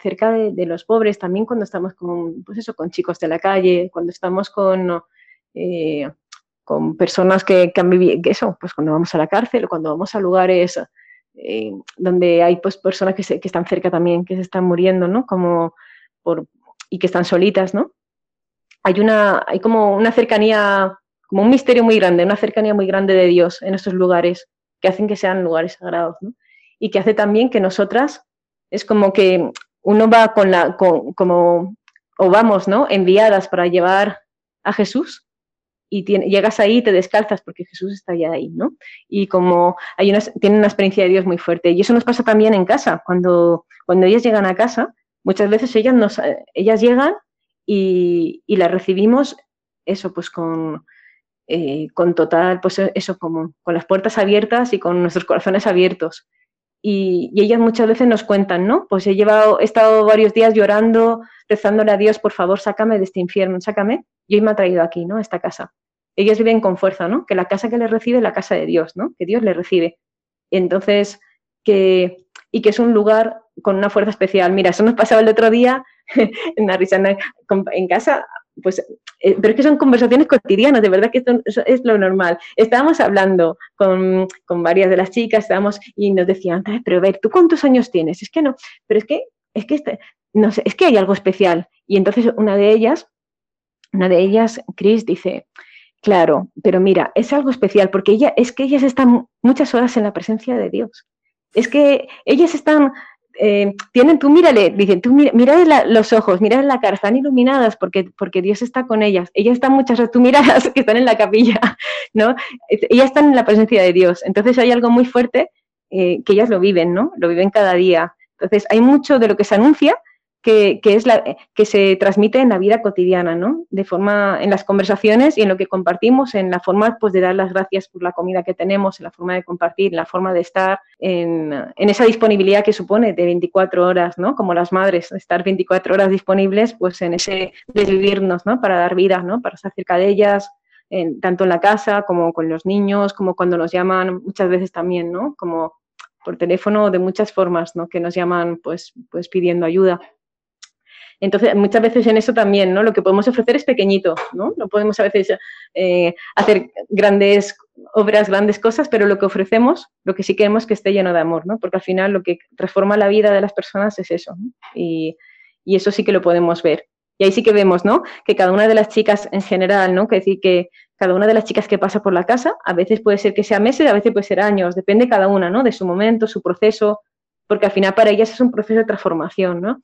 cerca de, los pobres, también cuando estamos con, pues eso, con chicos de la calle, cuando estamos con, eh, con personas que, han vivido, eso, pues cuando vamos a la cárcel, cuando vamos a lugares eh, donde hay pues personas que, que, están cerca también, que se están muriendo, ¿no? Como por, y que están solitas, ¿no? Hay una, hay como una cercanía, como un misterio muy grande, una cercanía muy grande de Dios en estos lugares, que hacen que sean lugares sagrados. Y que hace también que nosotras, es como que uno va con la, como, o vamos, ¿no? Enviadas para llevar a Jesús y llegas ahí y te descalzas porque Jesús está ya ahí, ¿no? Y como hay una, tienen una experiencia de Dios muy fuerte. Y eso nos pasa también en casa. Cuando, cuando ellas llegan a casa, muchas veces ellas, nos, ellas llegan y, y las recibimos, eso, pues con, eh, con total, pues eso, como con las puertas abiertas y con nuestros corazones abiertos. Y, ellas muchas veces nos cuentan, ¿no? Pues he llevado, he estado varios días llorando, rezándole a Dios, por favor, sácame de este infierno, sácame. Y hoy me ha traído aquí, ¿no? A esta casa. Ellas viven con fuerza, ¿no? Que la casa que les recibe es la casa de Dios, ¿no? Que Dios les recibe. Entonces, que, y que es un lugar con una fuerza especial. Mira, eso nos pasaba el otro día en en casa pues, eh, pero es que son conversaciones cotidianas, de verdad que esto, es lo normal. Estábamos hablando con, varias de las chicas, estábamos y nos decían, pero a ver, ¿tú cuántos años tienes? Es que no, pero es que, es que, este, no sé, es que hay algo especial. Y entonces una de ellas, una de ellas, Chris, dice, claro, pero mira, es algo especial porque ella, es que ellas están muchas horas en la presencia de Dios. Es que ellas están eh, tienen, tú mírale, dicen, tú mira, los ojos, mira la cara, están iluminadas porque, porque Dios está con ellas. Ellas están muchas tú miras que están en la capilla, ¿no? Ellas están en la presencia de Dios. Entonces hay algo muy fuerte eh, que ellas lo viven, ¿no? Lo viven cada día. Entonces hay mucho de lo que se anuncia que, es la, que se transmite en la vida cotidiana, ¿no? De forma, en las conversaciones y en lo que compartimos, en la forma pues, de dar las gracias por la comida que tenemos, en la forma de compartir, en la forma de estar, en, esa disponibilidad que supone de 24 horas, ¿no? Como las madres, estar 24 horas disponibles, pues en ese desvivirnos, ¿no? Para dar vida, ¿no? Para estar cerca de ellas, tanto en la casa como con los niños, como cuando nos llaman muchas veces también, ¿no? Como por teléfono de muchas formas, ¿no? Que nos llaman pues, pues pidiendo ayuda. Entonces, muchas veces en eso también, ¿no? Lo que podemos ofrecer es pequeñito, ¿no? No podemos a veces eh, hacer grandes obras, grandes cosas, pero lo que ofrecemos, lo que sí queremos que esté lleno de amor, ¿no? Porque al final lo que transforma la vida de las personas es eso, y, y, eso sí que lo podemos ver. Y ahí sí que vemos, ¿no? Que cada una de las chicas en general, ¿no? Que decir que cada una de las chicas que pasa por la casa, a veces puede ser que sea meses, a veces puede ser años, depende cada una, ¿no? De su momento, su proceso, porque al final para ellas es un proceso de transformación, ¿no?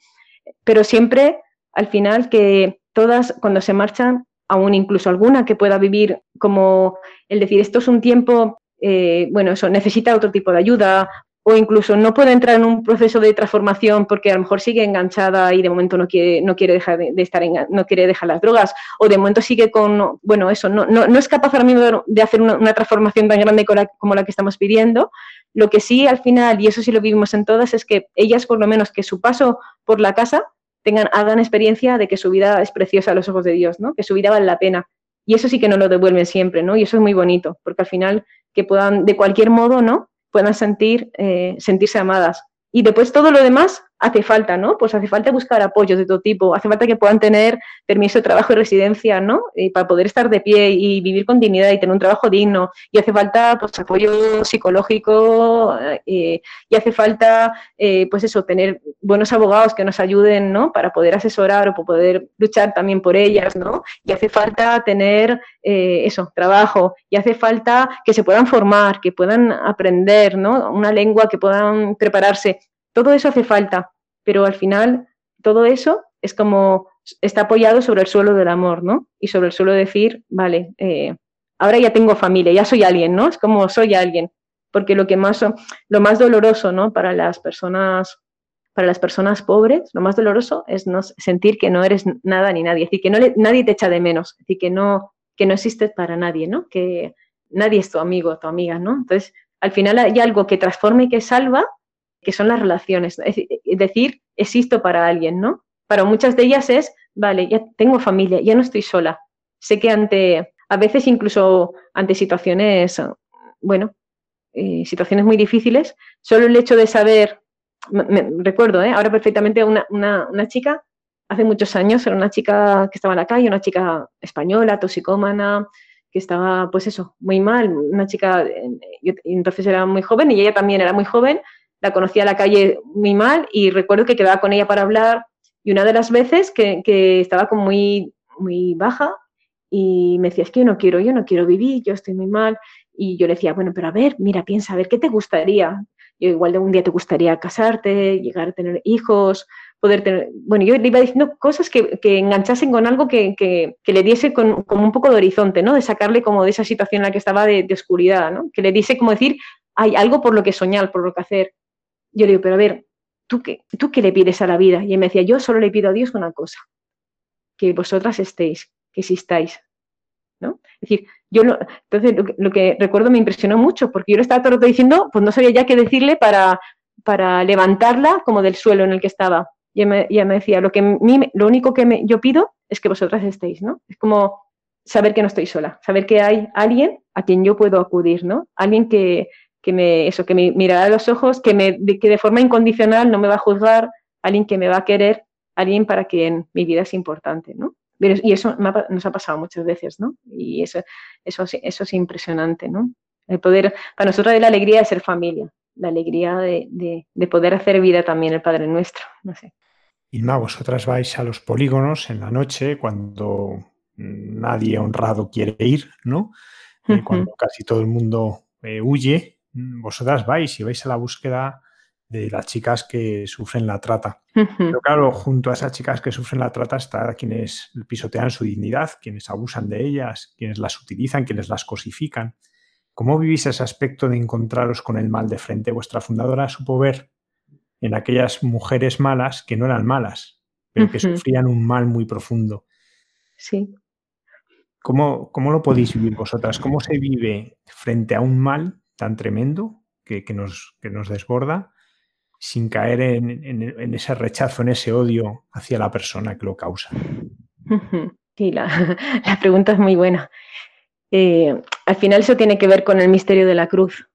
Pero siempre, al final, que todas cuando se marchan, aún incluso alguna que pueda vivir como el decir, esto es un tiempo, eh, bueno, eso necesita otro tipo de ayuda o incluso no puede entrar en un proceso de transformación porque a lo mejor sigue enganchada y de momento no quiere, no quiere dejar de, estar no quiere dejar las drogas, o de momento sigue con, bueno, eso, no, no, no es capaz ahora mismo de, hacer una, transformación tan grande como la, que estamos pidiendo. Lo que sí al final, y eso sí lo vivimos en todas, es que ellas por lo menos que su paso por la casa tengan, hagan experiencia de que su vida es preciosa a los ojos de Dios, ¿no? Que su vida vale la pena. Y eso sí que no lo devuelven siempre, ¿no? Y eso es muy bonito, porque al final que puedan de cualquier modo, ¿no? Puedan sentir, eh, sentirse amadas. Y después todo lo demás hace falta, ¿no? Pues hace falta buscar apoyos de todo tipo, hace falta que puedan tener permiso de trabajo y residencia, ¿no? Y para poder estar de pie y vivir con dignidad y tener un trabajo digno. Y hace falta, pues, apoyo psicológico eh, y hace falta, eh, pues eso, tener buenos abogados que nos ayuden, ¿no? Para poder asesorar o para poder luchar también por ellas, ¿no? Y hace falta tener, eh, eso, trabajo. Y hace falta que se puedan formar, que puedan aprender, ¿no? Una lengua, que puedan prepararse. Todo eso hace falta, pero al final todo eso es como está apoyado sobre el suelo del amor, ¿no? Y sobre el suelo de decir, vale, eh, ahora ya tengo familia, ya soy alguien, ¿no? Es como soy alguien, porque lo que más, lo más doloroso, ¿no? Para las personas, para las personas pobres, lo más doloroso es no sentir que no eres nada ni nadie, es decir, que no nadie te echa de menos, es decir, que no, que no existes para nadie, ¿no? Que nadie es tu amigo, tu amiga, ¿no? Entonces, al final hay algo que transforma y que salva que son las relaciones. Es decir, existo para alguien, ¿no? Para muchas de ellas es, vale, ya tengo familia, ya no estoy sola. Sé que ante, a veces incluso ante situaciones, bueno, eh, situaciones muy difíciles, solo el hecho de saber, recuerdo, ¿eh? ahora perfectamente una, una, chica, hace muchos años, era una chica que estaba en la calle, una chica española, toxicómana, que estaba, pues eso, muy mal, una chica, y entonces era muy joven y ella también era muy joven, la conocía a la calle muy mal y recuerdo que quedaba con ella para hablar y una de las veces que, estaba como muy, muy baja y me decía, es que yo no quiero, yo no quiero vivir, yo estoy muy mal. Y yo le decía, bueno, pero a ver, mira, piensa, a ver, ¿qué te gustaría? Yo igual de un día te gustaría casarte, llegar a tener hijos, poder tener... Bueno, yo le iba diciendo cosas que, enganchasen con algo que, le diese como un poco de horizonte, ¿no? De sacarle como de esa situación en la que estaba de, de oscuridad, ¿no? Que le diese como decir, hay algo por lo que soñar, por lo que hacer. Yo le digo, pero a ver, ¿tú qué, ¿tú qué le pides a la vida? Y él me decía, yo solo le pido a Dios una cosa, que vosotras estéis, que existáis. ¿no? Es decir, yo entonces lo que, recuerdo me impresionó mucho, porque yo le estaba todo diciendo, pues no sabía ya qué decirle para, para levantarla como del suelo en el que estaba. Y ella me, decía, lo, que lo único que yo pido es que vosotras estéis, ¿no? Es como saber que no estoy sola, saber que hay alguien a quien yo puedo acudir, ¿no? Alguien que, que me, eso, que me mirará a los ojos, que, me, de, que de forma incondicional no me va a juzgar, alguien que me va a querer, alguien para quien mi vida es importante, ¿no? Y eso nos ha pasado muchas veces, ¿no? Y eso, eso, eso es impresionante, ¿no? El poder, para nosotros es la alegría de ser familia, la alegría de, de, poder hacer vida también el Padre Nuestro, no sé. Irma, vosotras vais a los polígonos en la noche cuando nadie honrado quiere ir, ¿no? Eh, cuando casi todo el mundo eh, huye vosotras vais y vais a la búsqueda de las chicas que sufren la trata. Pero claro, junto a esas chicas que sufren la trata está quienes pisotean su dignidad, quienes abusan de ellas, quienes las utilizan, quienes las cosifican. ¿Cómo vivís ese aspecto de encontraros con el mal de frente? Vuestra fundadora supo ver en aquellas mujeres malas que no eran malas, pero que sufrían un mal muy profundo. Sí. ¿Cómo, ¿Cómo lo podéis vivir vosotras? ¿Cómo se vive frente a un mal tan tremendo que, nos, que nos desborda sin caer en, ese rechazo, en ese odio hacia la persona que lo causa. Sí, la, pregunta es muy buena. Eh, al final eso tiene que ver con el misterio de la cruz.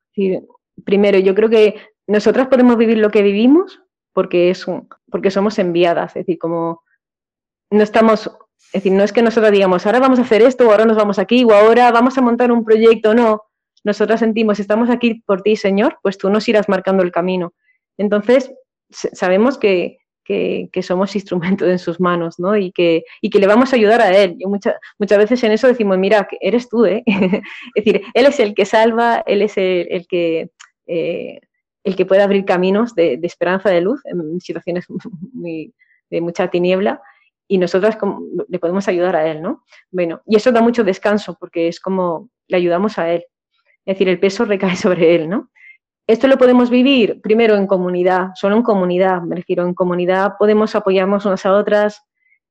primero, yo creo que nosotras podemos vivir lo que vivimos porque, es porque somos enviadas, es decir, como no estamos, es decir, no es que nosotras digamos, ahora vamos a hacer esto, o ahora nos vamos aquí, o ahora vamos a montar un proyecto, no. Nosotras sentimos, estamos aquí por ti, Señor, pues tú nos irás marcando el camino. Entonces, sabemos que, que, somos instrumentos en sus manos, ¿no? Y que, y que le vamos a ayudar a Él. Y muchas muchas veces en eso decimos, mira, eres tú, ¿eh? es decir, Él es el que salva, Él es el, que... Eh, el que puede abrir caminos de, esperanza, de luz en situaciones de mucha tiniebla y nosotras le podemos ayudar a él, ¿no? Bueno, y eso da mucho descanso porque es como le ayudamos a él. Es decir, el peso recae sobre él, ¿no? Esto lo podemos vivir primero en comunidad, solo en comunidad, me refiero, en comunidad podemos apoyarnos unas a otras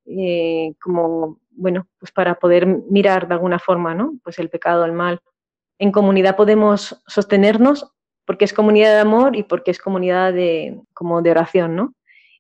eh, como, bueno, pues para poder mirar de alguna forma, ¿no? Pues el pecado, el mal. En comunidad podemos sostenernos porque es comunidad de amor y porque es comunidad de, como de oración, ¿no?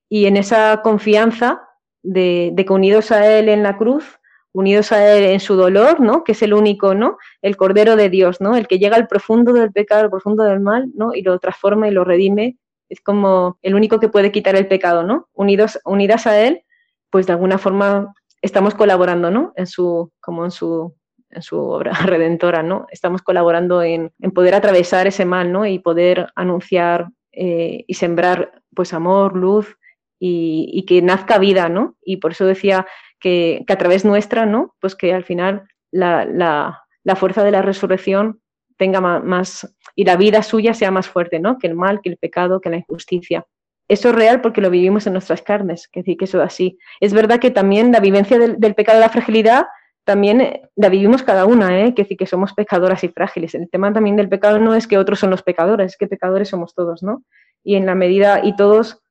Y en esa confianza de, de que unidos a Él en la cruz, unidos a Él en su dolor, ¿no? Que es el único, ¿no? El Cordero de Dios, ¿no? El que llega al profundo del pecado, al profundo del mal, ¿no? Y lo transforma y lo redime. Es como el único que puede quitar el pecado, ¿no? Unidos, unidas a Él, pues de alguna forma estamos colaborando, ¿no? En su, como en su, en su obra redentora, ¿no? Estamos colaborando en, poder atravesar ese mal, ¿no? Y poder anunciar eh, y sembrar, pues, amor, luz y, y que nazca vida, ¿no? Y por eso decía que, a través nuestra, ¿no? Pues que al final la, fuerza de la resurrección tenga más, y la vida suya sea más fuerte, ¿no? Que el mal, que el pecado, que la injusticia. Eso es real porque lo vivimos en nuestras carnes, que decir que eso es así. Es verdad que también la vivencia del, pecado de la fragilidad también eh, la vivimos cada una, ¿eh? que decir que somos pecadoras y frágiles. El tema también del pecado no es que otros son los pecadores, es que pecadores somos todos, ¿no? Y en la medida, y todos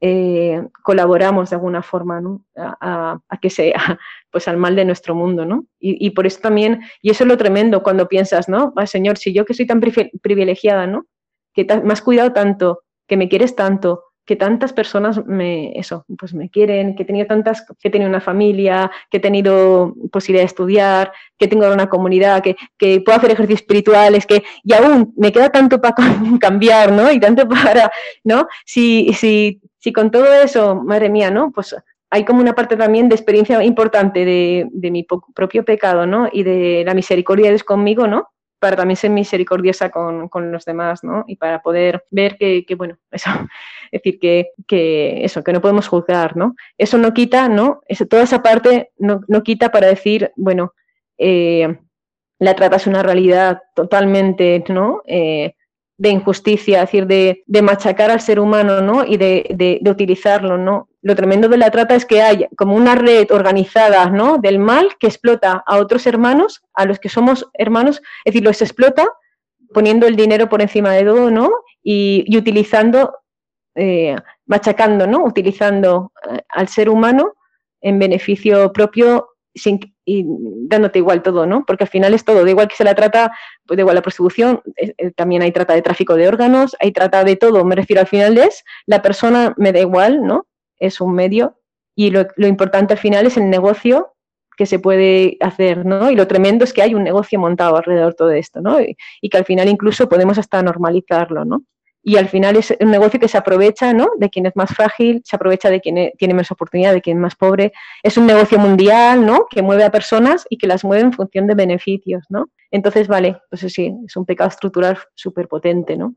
eh, colaboramos de alguna forma a, que sea pues al mal de nuestro mundo, ¿no? Y, por eso también, y eso es lo tremendo cuando piensas, ¿no? Señor, si yo que soy tan privilegiada, ¿no? Que me has cuidado tanto, que me quieres tanto, que tantas personas me, eso, pues me quieren, que he tenido tantas, que he tenido una familia, que he tenido posibilidad de estudiar, que tengo una comunidad, que, que puedo hacer ejercicios espirituales, que, y aún me queda tanto para cambiar, ¿no? Y tanto para, ¿no? Si, si si con todo eso, madre mía, ¿no? Pues hay como una parte también de experiencia importante de, mi propio pecado, ¿no? Y de la misericordia de Dios conmigo, ¿no? Para también ser misericordiosa con, los demás, ¿no? Y para poder ver que, bueno, eso, es decir, que, eso, que no podemos juzgar, ¿no? Eso no quita, ¿no? Toda esa parte no, quita para decir, bueno, eh, la trata es una realidad totalmente, ¿no? Eh, de injusticia, es decir, de, machacar al ser humano ¿no? y de, utilizarlo. ¿no? Lo tremendo de la trata es que hay como una red organizada ¿no? del mal que explota a otros hermanos, a los que somos hermanos, es decir, los explota poniendo el dinero por encima de todo ¿no? y, utilizando, eh, machacando, ¿no? utilizando eh, al ser humano en beneficio propio sin, y dándote igual todo, ¿no? Porque al final es todo, da igual que se la trata, pues da igual la prostitución, eh, también hay trata de tráfico de órganos, hay trata de todo, me refiero al final es, la persona me da igual, ¿no? Es un medio y lo, importante al final es el negocio que se puede hacer, ¿no? Y lo tremendo es que hay un negocio montado alrededor de todo esto, ¿no? y que al final incluso podemos hasta normalizarlo, ¿no? Y al final es un negocio que se aprovecha ¿no? de quien es más frágil, se aprovecha de quien e, tiene menos oportunidad, de quien es más pobre. Es un negocio mundial ¿no? que mueve a personas y que las mueve en función de beneficios. ¿no? Entonces, vale, pues sí, es un pecado estructural súper potente, ¿no?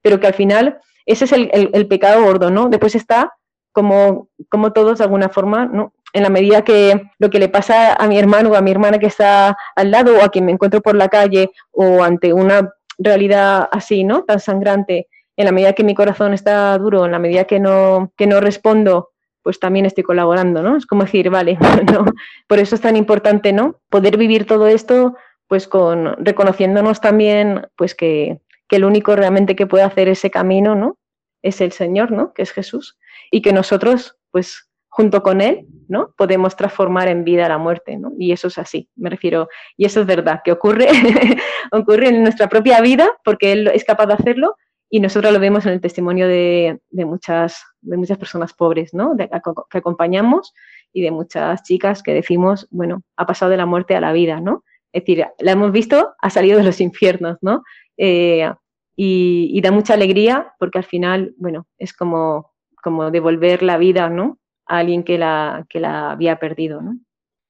pero que al final ese es el, pecado gordo. ¿no? Después está como, como todos de alguna forma, ¿no? en la medida que lo que le pasa a mi hermano o a mi hermana que está al lado o a quien me encuentro por la calle o ante una realidad así, ¿no? Tan sangrante, en la medida que mi corazón está duro, en la medida que no, que no respondo, pues también estoy colaborando, ¿no? Es como decir, vale, no, por eso es tan importante, ¿no? Poder vivir todo esto, pues con reconociéndonos también, pues que, que el único realmente que puede hacer ese camino, ¿no? Es el Señor, ¿no? Que es Jesús. Y que nosotros, pues junto con Él, ¿no? Podemos transformar en vida la muerte, ¿no? Y eso es así, me refiero. Y eso es verdad, que ocurre, ocurre en nuestra propia vida, porque Él es capaz de hacerlo, y nosotros lo vemos en el testimonio de, muchas, de muchas personas pobres, ¿no? que acompañamos y de muchas chicas que decimos, bueno, ha pasado de la muerte a la vida, ¿no? Es decir, la hemos visto, ha salido de los infiernos, ¿no? Eh, y, da mucha alegría porque al final, bueno, es como, como devolver la vida, ¿no? A alguien que la, que la había perdido, ¿no?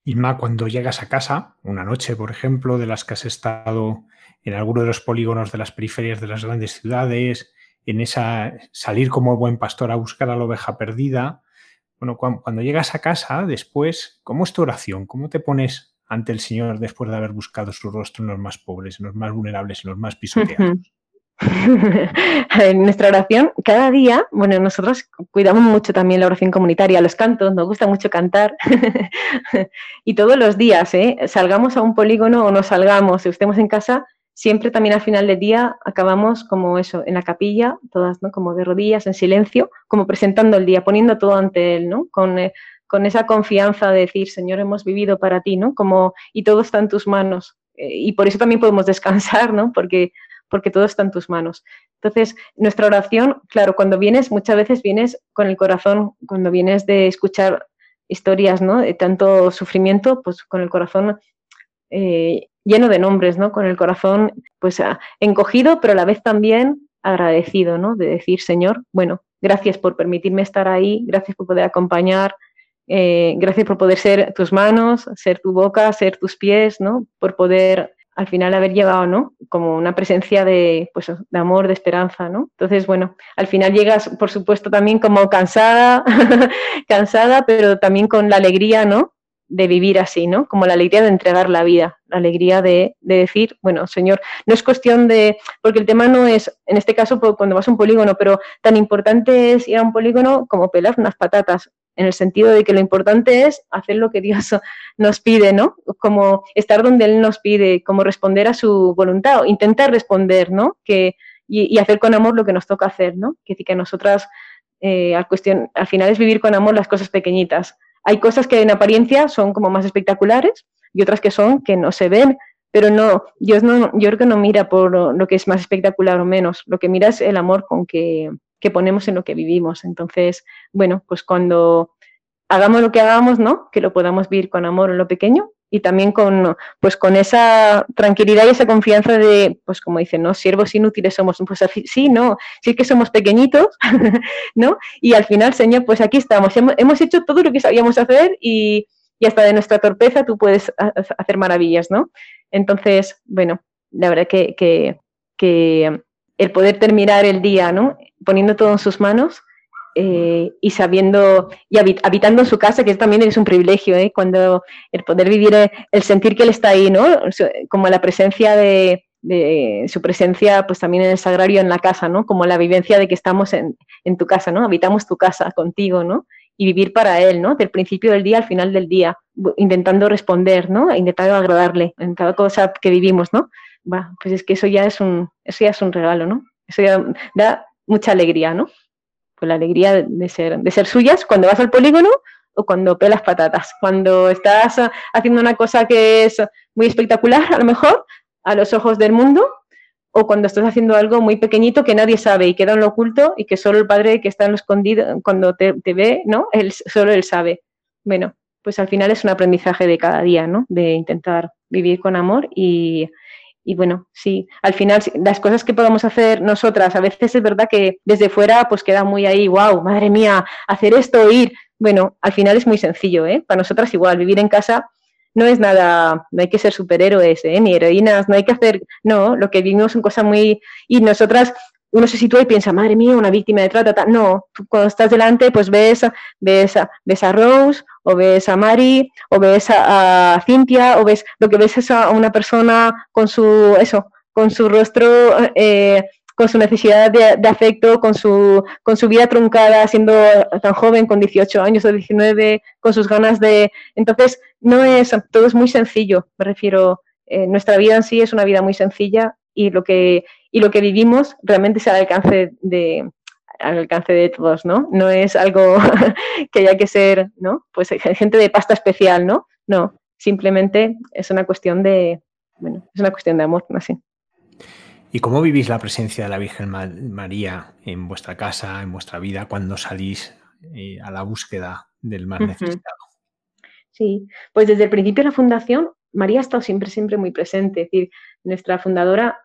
Irma, cuando llegas a casa, una noche, por ejemplo, de las que has estado en alguno de los polígonos de las periferias de las grandes ciudades, en esa salir como buen pastor a buscar a la oveja perdida. Bueno, cuando, llegas a casa, después, ¿cómo es tu oración? ¿Cómo te pones ante el Señor después de haber buscado su rostro en los más pobres, en los más vulnerables, en los más pisoteados? en nuestra oración, cada día, bueno, nosotros cuidamos mucho también la oración comunitaria, los cantos, nos gusta mucho cantar. y todos los días, ¿eh? salgamos a un polígono o no salgamos, estemos en casa, siempre también al final del día acabamos como eso, en la capilla, todas, ¿no? Como de rodillas, en silencio, como presentando el día, poniendo todo ante Él, ¿no? Con, eh, con esa confianza de decir, Señor, hemos vivido para ti, ¿no? Como, y todo está en tus manos. Eh, y por eso también podemos descansar, ¿no? Porque porque todo está en tus manos. Entonces, nuestra oración, claro, cuando vienes, muchas veces vienes con el corazón, cuando vienes de escuchar historias, ¿no? De tanto sufrimiento, pues con el corazón eh, lleno de nombres, ¿no? Con el corazón, pues ah, encogido, pero a la vez también agradecido, ¿no? De decir, Señor, bueno, gracias por permitirme estar ahí, gracias por poder acompañar, eh, gracias por poder ser tus manos, ser tu boca, ser tus pies, ¿no? Por poder al final haber llevado, ¿no? Como una presencia de, pues, de amor, de esperanza, ¿no? Entonces, bueno, al final llegas, por supuesto, también como cansada, cansada, pero también con la alegría, ¿no? De vivir así, ¿no? Como la alegría de entregar la vida, la alegría de, de, decir, bueno, Señor, no es cuestión de, porque el tema no es, en este caso, cuando vas a un polígono, pero tan importante es ir a un polígono como pelar unas patatas en el sentido de que lo importante es hacer lo que Dios nos pide, ¿no? Como estar donde Él nos pide, como responder a su voluntad, o intentar responder, ¿no? Que, y, hacer con amor lo que nos toca hacer, ¿no? Que, que nosotras, eh, al, cuestión, al final es vivir con amor las cosas pequeñitas. Hay cosas que en apariencia son como más espectaculares y otras que son que no se ven, pero no, Dios no, yo creo que no mira por lo que es más espectacular o menos, lo que mira es el amor con que, que ponemos en lo que vivimos. Entonces, bueno, pues cuando hagamos lo que hagamos, ¿no? Que lo podamos vivir con amor en lo pequeño y también con, pues con esa tranquilidad y esa confianza de, pues como dicen, ¿no? Siervos inútiles somos, pues sí, no, sí que somos pequeñitos, ¿no? Y al final, Señor, pues aquí estamos, hemos, hecho todo lo que sabíamos hacer y, y hasta de nuestra torpeza tú puedes hacer maravillas, ¿no? Entonces, bueno, la verdad que, que el poder terminar el día, ¿no? Poniendo todo en sus manos eh, y sabiendo y habitando en su casa, que también es un privilegio, ¿eh? Cuando el poder vivir, eh, el sentir que él está ahí, ¿no? Como la presencia de, su presencia, pues también en el sagrario, en la casa, ¿no? Como la vivencia de que estamos en, en tu casa, ¿no? Habitamos tu casa contigo, ¿no? y vivir para él, ¿no? Del principio del día al final del día, intentando responder, ¿no? Intentando agradarle en cada cosa que vivimos, ¿no? Va, pues es que eso ya es un, eso ya es un regalo, ¿no? Eso ya da mucha alegría, ¿no? Pues la alegría de ser, de ser suyas cuando vas al polígono o cuando pelas patatas. Cuando estás haciendo una cosa que es muy espectacular, a lo mejor, a los ojos del mundo, o cuando estás haciendo algo muy pequeñito que nadie sabe y queda en lo oculto y que solo el padre que está en lo escondido, cuando te, te ve, ¿no? Él, solo él sabe. Bueno, pues al final es un aprendizaje de cada día, ¿no? De intentar vivir con amor y, y bueno, sí, al final las cosas que podemos hacer nosotras, a veces es verdad que desde fuera pues queda muy ahí, wow, madre mía, hacer esto, ir. Bueno, al final es muy sencillo, ¿eh? Para nosotras igual, vivir en casa no es nada, no hay que ser superhéroes, ¿eh? ni heroínas, no hay que hacer, no, lo que vivimos son cosas muy... Y nosotras uno se sitúa y piensa, madre mía, una víctima de trata. No, cuando estás delante, pues ves, ves, ves a Rose, o ves a Mari, o ves a, Cintia, o ves lo que ves es a una persona con su, eso, con su rostro, eh, con su necesidad de, afecto, con su, con su vida truncada, siendo tan joven, con 18 años o 19, con sus ganas de... Entonces, no es, todo es muy sencillo, me refiero, eh, nuestra vida en sí es una vida muy sencilla y lo que y lo que vivimos realmente sea al alcance de al alcance de todos, ¿no? No es algo que haya que ser, ¿no? Pues gente de pasta especial, ¿no? No, simplemente es una cuestión de, bueno, es una cuestión de amor, así. ¿Y cómo vivís la presencia de la Virgen María en vuestra casa, en vuestra vida, cuando salís eh, a la búsqueda del más necesitado? Sí, pues desde el principio de la fundación, María ha estado siempre, siempre muy presente. Es decir, nuestra fundadora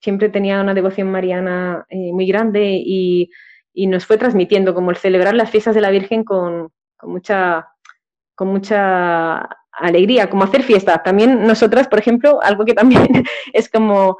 siempre tenía una devoción mariana eh, muy grande y, nos fue transmitiendo como el celebrar las fiestas de la Virgen con, mucha, con mucha alegría, como hacer fiesta. También nosotras, por ejemplo, algo que también es como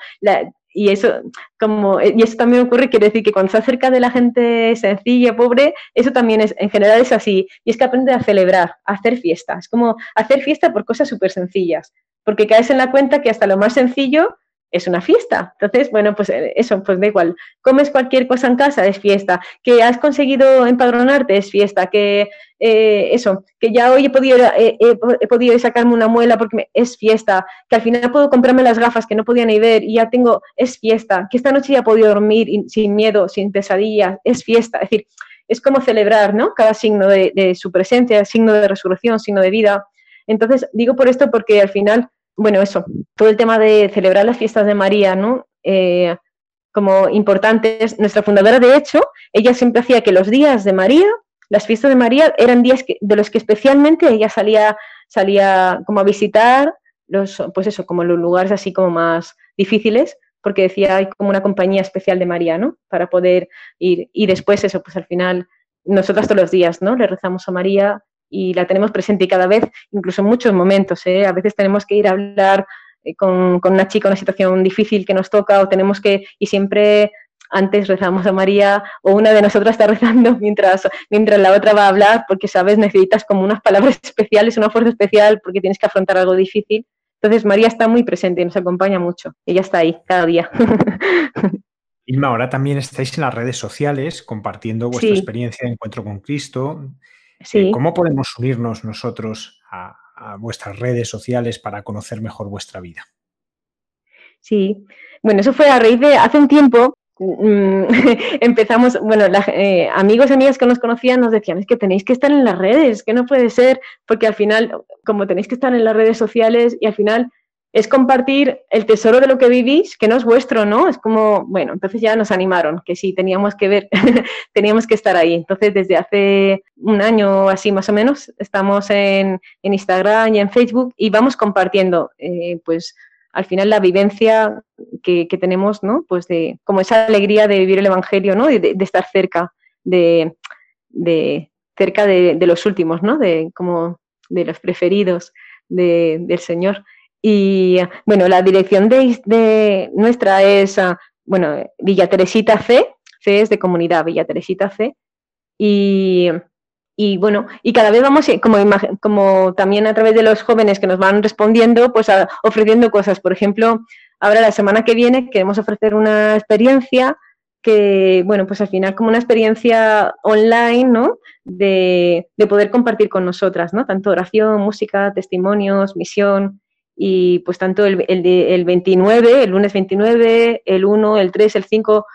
y eso como y eso también ocurre quiere decir que cuando se acerca de la gente sencilla pobre eso también es en general es así y es que aprende a celebrar a hacer fiesta es como hacer fiesta por cosas súper sencillas porque caes en la cuenta que hasta lo más sencillo es una fiesta. Entonces, bueno, pues eh, eso, pues da igual. Comes cualquier cosa en casa, es fiesta. Que has conseguido empadronarte, es fiesta. Que eh, eso, que ya hoy he podido, eh, he podido sacarme una muela porque es fiesta. Que al final puedo comprarme las gafas que no podía ni ver y ya tengo, es fiesta. Que esta noche ya he podido dormir sin miedo, sin pesadillas, es fiesta. Es decir, es como celebrar, ¿no? Cada signo de, de su presencia, signo de resurrección, signo de vida. Entonces, digo por esto porque al final bueno, eso, todo el tema de celebrar las fiestas de María, ¿no? Eh, como importantes. Nuestra fundadora, de hecho, ella siempre hacía que los días de María, las fiestas de María, eran días de los que especialmente ella salía, salía como a visitar los, pues eso, como los lugares así como más difíciles, porque decía hay como una compañía especial de María, ¿no? Para poder ir. Y después eso, pues al final, nosotras todos los días, ¿no? Le rezamos a María y la tenemos presente y cada vez, incluso en muchos momentos, ¿eh? a veces tenemos que ir a hablar eh, con, con, una chica, una situación difícil que nos toca o tenemos que, y siempre antes rezamos a María o una de nosotras está rezando mientras, mientras la otra va a hablar porque, sabes, necesitas como unas palabras especiales, una fuerza especial porque tienes que afrontar algo difícil. Entonces María está muy presente y nos acompaña mucho. Ella está ahí cada día. Ilma, ahora también estáis en las redes sociales compartiendo vuestra experiencia de encuentro con Cristo. Eh, ¿Cómo podemos unirnos nosotros a, vuestras redes sociales para conocer mejor vuestra vida? Sí, bueno, eso fue a raíz de hace un tiempo. Mm, empezamos, bueno, eh, amigos y amigas que nos conocían nos decían, es que tenéis que estar en las redes, que no puede ser, porque al final, como tenéis que estar en las redes sociales y al final es compartir el tesoro de lo que vivís, que no es vuestro, ¿no? Es como, bueno, entonces ya nos animaron, que sí, teníamos que ver, teníamos que estar ahí. Entonces, desde hace un año así más o menos, estamos en, Instagram y en Facebook y vamos compartiendo, eh, pues, al final la vivencia que, tenemos, ¿no? Pues de, como esa alegría de vivir el Evangelio, ¿no? De, de estar cerca, de, cerca de, los últimos, ¿no? De, como de los preferidos del Señor. Y bueno, la dirección de, nuestra es, ah, bueno, Villa Teresita C, C es de comunidad, Villa Teresita C. Y, y bueno, y cada vez vamos, como, como también a través de los jóvenes que nos van respondiendo, pues ofreciendo cosas. Por ejemplo, ahora la semana que viene queremos ofrecer una experiencia que, bueno, pues al final como una experiencia online, ¿no? De, de poder compartir con nosotras, ¿no? Tanto oración, música, testimonios, misión y pues tanto el, el, 29, el lunes 29, el 1, el 3, el 5,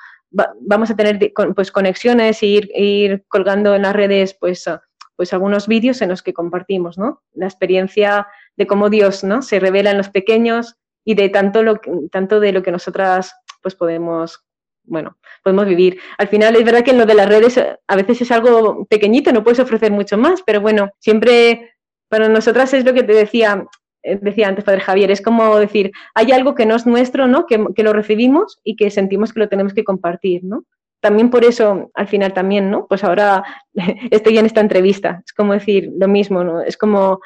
vamos a tener pues conexiones e ir, ir colgando en las redes pues, ah, pues algunos vídeos en los que compartimos, ¿no? La experiencia de cómo Dios, ¿no? Se revela en los pequeños y de tanto, lo, tanto de lo que nosotras pues podemos bueno, podemos vivir. Al final es verdad que en lo de las redes a veces es algo pequeñito, no puedes ofrecer mucho más, pero bueno, siempre para nosotras es lo que te decía, eh, decía antes Padre Javier, es como decir, hay algo que no es nuestro, ¿no? Que, lo recibimos y que sentimos que lo tenemos que compartir, ¿no? También por eso, al final también, ¿no? Pues ahora estoy en esta entrevista, es como decir lo mismo, ¿no? Es como,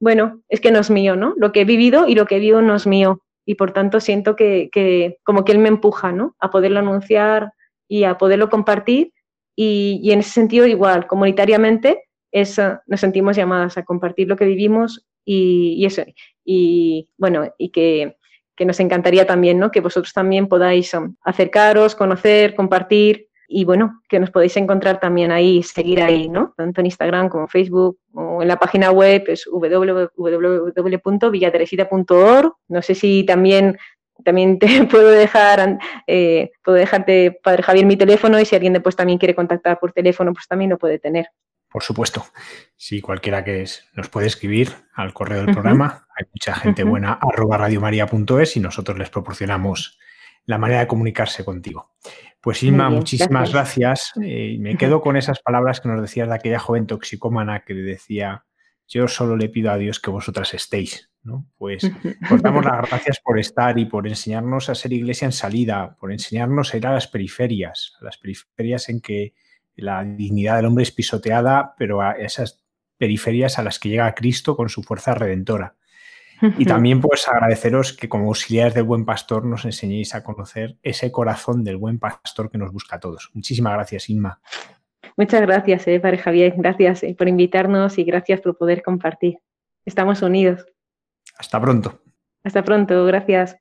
bueno, es que no es mío, ¿no? Lo que he vivido y lo que vivo no es mío y por tanto siento que, que como que él me empuja, ¿no? A poderlo anunciar y a poderlo compartir y, y en ese sentido igual, comunitariamente, es, nos sentimos llamadas a compartir lo que vivimos y, eso. Y bueno, y que, nos encantaría también, ¿no? Que vosotros también podáis um, acercaros, conocer, compartir y bueno, que nos podéis encontrar también ahí, seguir ahí, ¿no? Tanto en Instagram como Facebook o en la página web es www.villateresita.org. No sé si también también te puedo dejar, eh, puedo dejarte, Padre Javier, mi teléfono y si alguien después también quiere contactar por teléfono, pues también lo puede tener. Por supuesto. Si cualquiera que es, nos puede escribir al correo del programa. Hay mucha gente buena, arroba radiomaria.es y nosotros les proporcionamos la manera de comunicarse contigo. Pues Inma, muchísimas gracias. Eh, me quedo con esas palabras que nos decías de aquella joven toxicómana que decía, yo solo le pido a Dios que vosotras estéis, ¿no? Pues os damos las gracias por estar y por enseñarnos a ser iglesia en salida, por enseñarnos a ir a las periferias, a las periferias en que la dignidad del hombre es pisoteada, pero a esas periferias a las que llega Cristo con su fuerza redentora. Y también pues agradeceros que como auxiliares del buen pastor nos enseñéis a conocer ese corazón del buen pastor que nos busca a todos. Muchísimas gracias, Inma. Muchas gracias, eh, Padre Javier. Gracias eh, por invitarnos y gracias por poder compartir. Estamos unidos. Hasta pronto. Hasta pronto, gracias.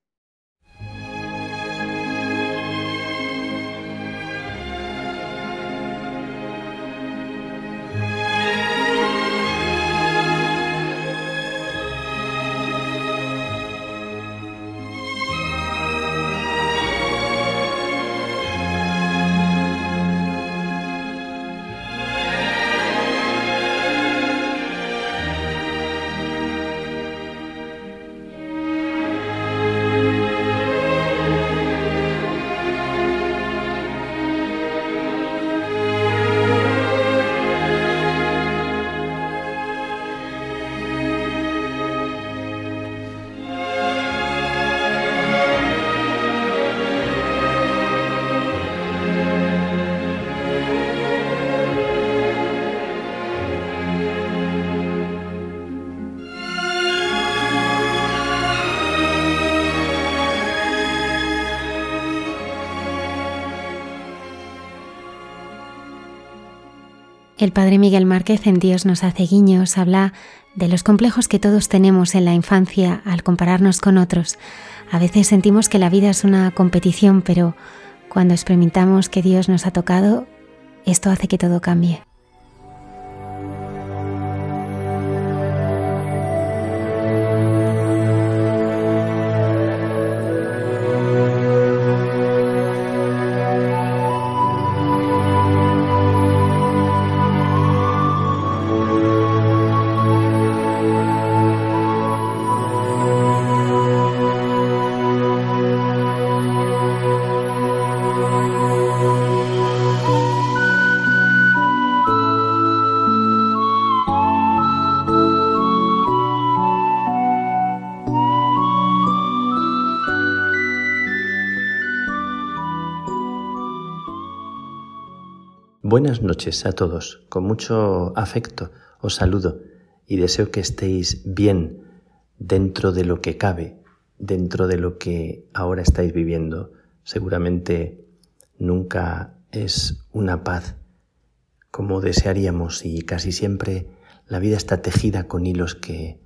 El padre Miguel Márquez en Dios nos hace guiños habla de los complejos que todos tenemos en la infancia al compararnos con otros. A veces sentimos que la vida es una competición, pero cuando experimentamos que Dios nos ha tocado, esto hace que todo cambie. Buenas noches a todos. Con mucho afecto os saludo y deseo que estéis bien dentro de lo que cabe, dentro de lo que ahora estáis viviendo. Seguramente nunca es una paz como desearíamos y casi siempre la vida está tejida con hilos que,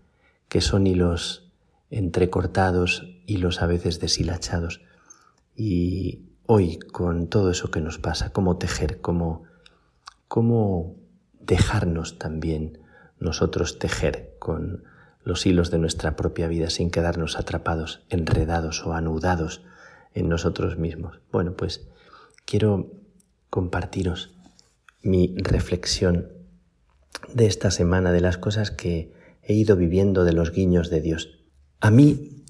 que son hilos entrecortados, hilos a veces deshilachados. Y hoy, con todo eso que nos pasa, cómo tejer, cómo cómo dejarnos también nosotros tejer con los hilos de nuestra propia vida sin quedarnos atrapados, enredados o anudados en nosotros mismos. Bueno, pues quiero compartiros mi reflexión de esta semana, de las cosas que he ido viviendo, de los guiños de Dios. A mí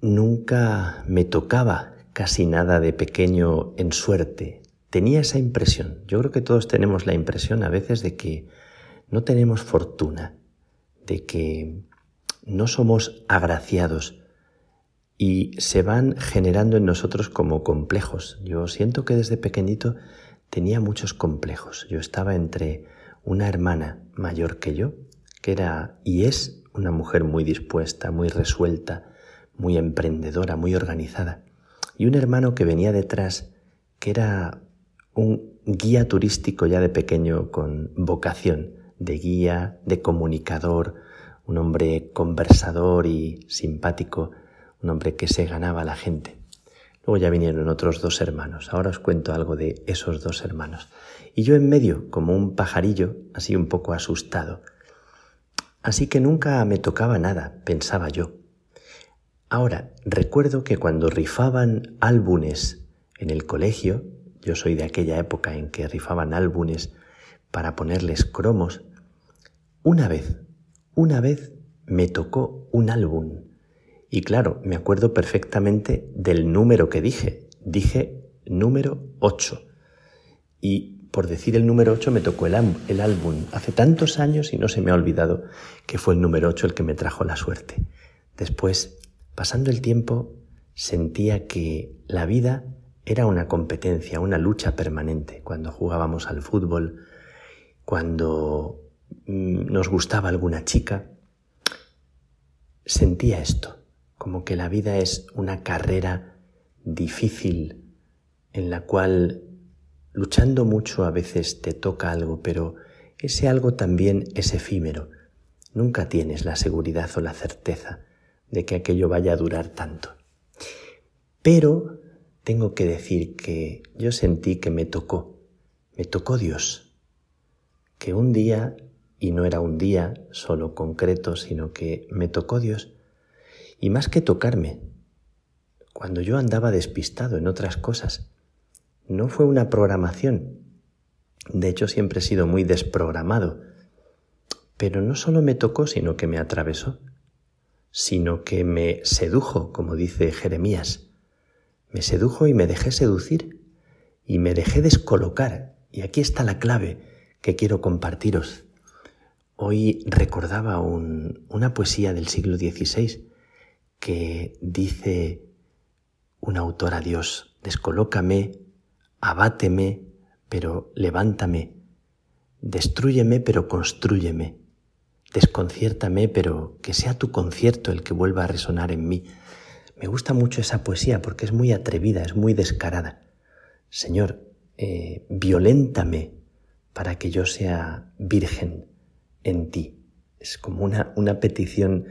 nunca me tocaba casi nada de pequeño en suerte, tenía esa impresión. Yo creo que todos tenemos la impresión a veces de que no tenemos fortuna, de que no somos agraciados y se van generando en nosotros como complejos. Yo siento que desde pequeñito tenía muchos complejos. Yo estaba entre una hermana mayor que yo, que era y es una mujer muy dispuesta, muy resuelta, muy emprendedora, muy organizada, y un hermano que venía detrás, que era un guía turístico ya de pequeño con vocación de guía, de comunicador, un hombre conversador y simpático, un hombre que se ganaba a la gente. Luego ya vinieron otros dos hermanos. Ahora os cuento algo de esos dos hermanos. Y yo en medio, como un pajarillo, así un poco asustado. Así que nunca me tocaba nada, pensaba yo. Ahora, recuerdo que cuando rifaban álbumes en el colegio, yo soy de aquella época en que rifaban álbumes para ponerles cromos. Una vez, una vez me tocó un álbum. Y claro, me acuerdo perfectamente del número que dije. Dije número 8. Y por decir el número 8 me tocó el, álbum hace tantos años y no se me ha olvidado que fue el número 8 el que me trajo la suerte. Después, pasando el tiempo, sentía que la vida era una competencia, una lucha permanente. Cuando jugábamos al fútbol, cuando mm, nos gustaba alguna chica, sentía esto, como que la vida es una carrera difícil en la cual luchando mucho a veces te toca algo, pero ese algo también es efímero. Nunca tienes la seguridad o la certeza de que aquello vaya a durar tanto. Pero tengo que decir que yo sentí que me tocó, me tocó Dios, que un día, y no era un día solo concreto, sino que me tocó Dios, y más que tocarme, cuando yo andaba despistado en otras cosas, no fue una programación, de hecho siempre he sido muy desprogramado, pero no solo me tocó, sino que me atravesó, sino que me sedujo, como dice Jeremías, me sedujo y me dejé seducir y me dejé descolocar. Y aquí está la clave que quiero compartiros. Hoy recordaba una poesía del siglo XVI que dice un autor a Dios, descolócame, abáteme, pero levántame, destruyeme, pero construyeme, desconciértame, pero que sea tu concierto el que vuelva a resonar en mí. Me gusta mucho esa poesía porque es muy atrevida, es muy descarada. Señor, eh, violéntame para que yo sea virgen en ti. Es como una, una petición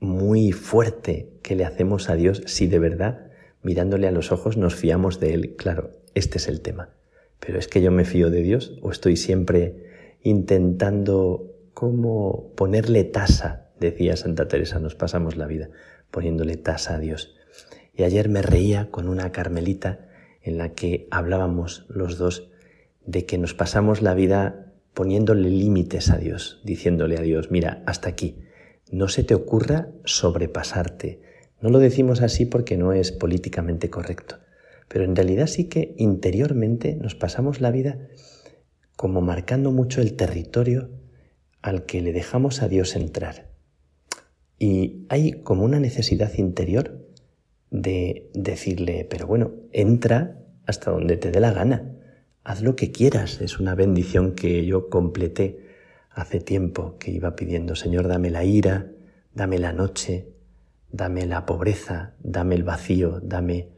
muy fuerte que le hacemos a Dios si de verdad, mirándole a los ojos, nos fiamos de Él. Claro, este es el tema. Pero es que yo me fío de Dios o estoy siempre intentando cómo ponerle tasa, decía Santa Teresa, nos pasamos la vida poniéndole tasa a Dios. Y ayer me reía con una carmelita en la que hablábamos los dos de que nos pasamos la vida poniéndole límites a Dios, diciéndole a Dios, mira, hasta aquí, no se te ocurra sobrepasarte. No lo decimos así porque no es políticamente correcto, pero en realidad sí que interiormente nos pasamos la vida como marcando mucho el territorio al que le dejamos a Dios entrar. Y hay como una necesidad interior de decirle, pero bueno, entra hasta donde te dé la gana, haz lo que quieras. Es una bendición que yo completé hace tiempo, que iba pidiendo, Señor, dame la ira, dame la noche, dame la pobreza, dame el vacío, dame...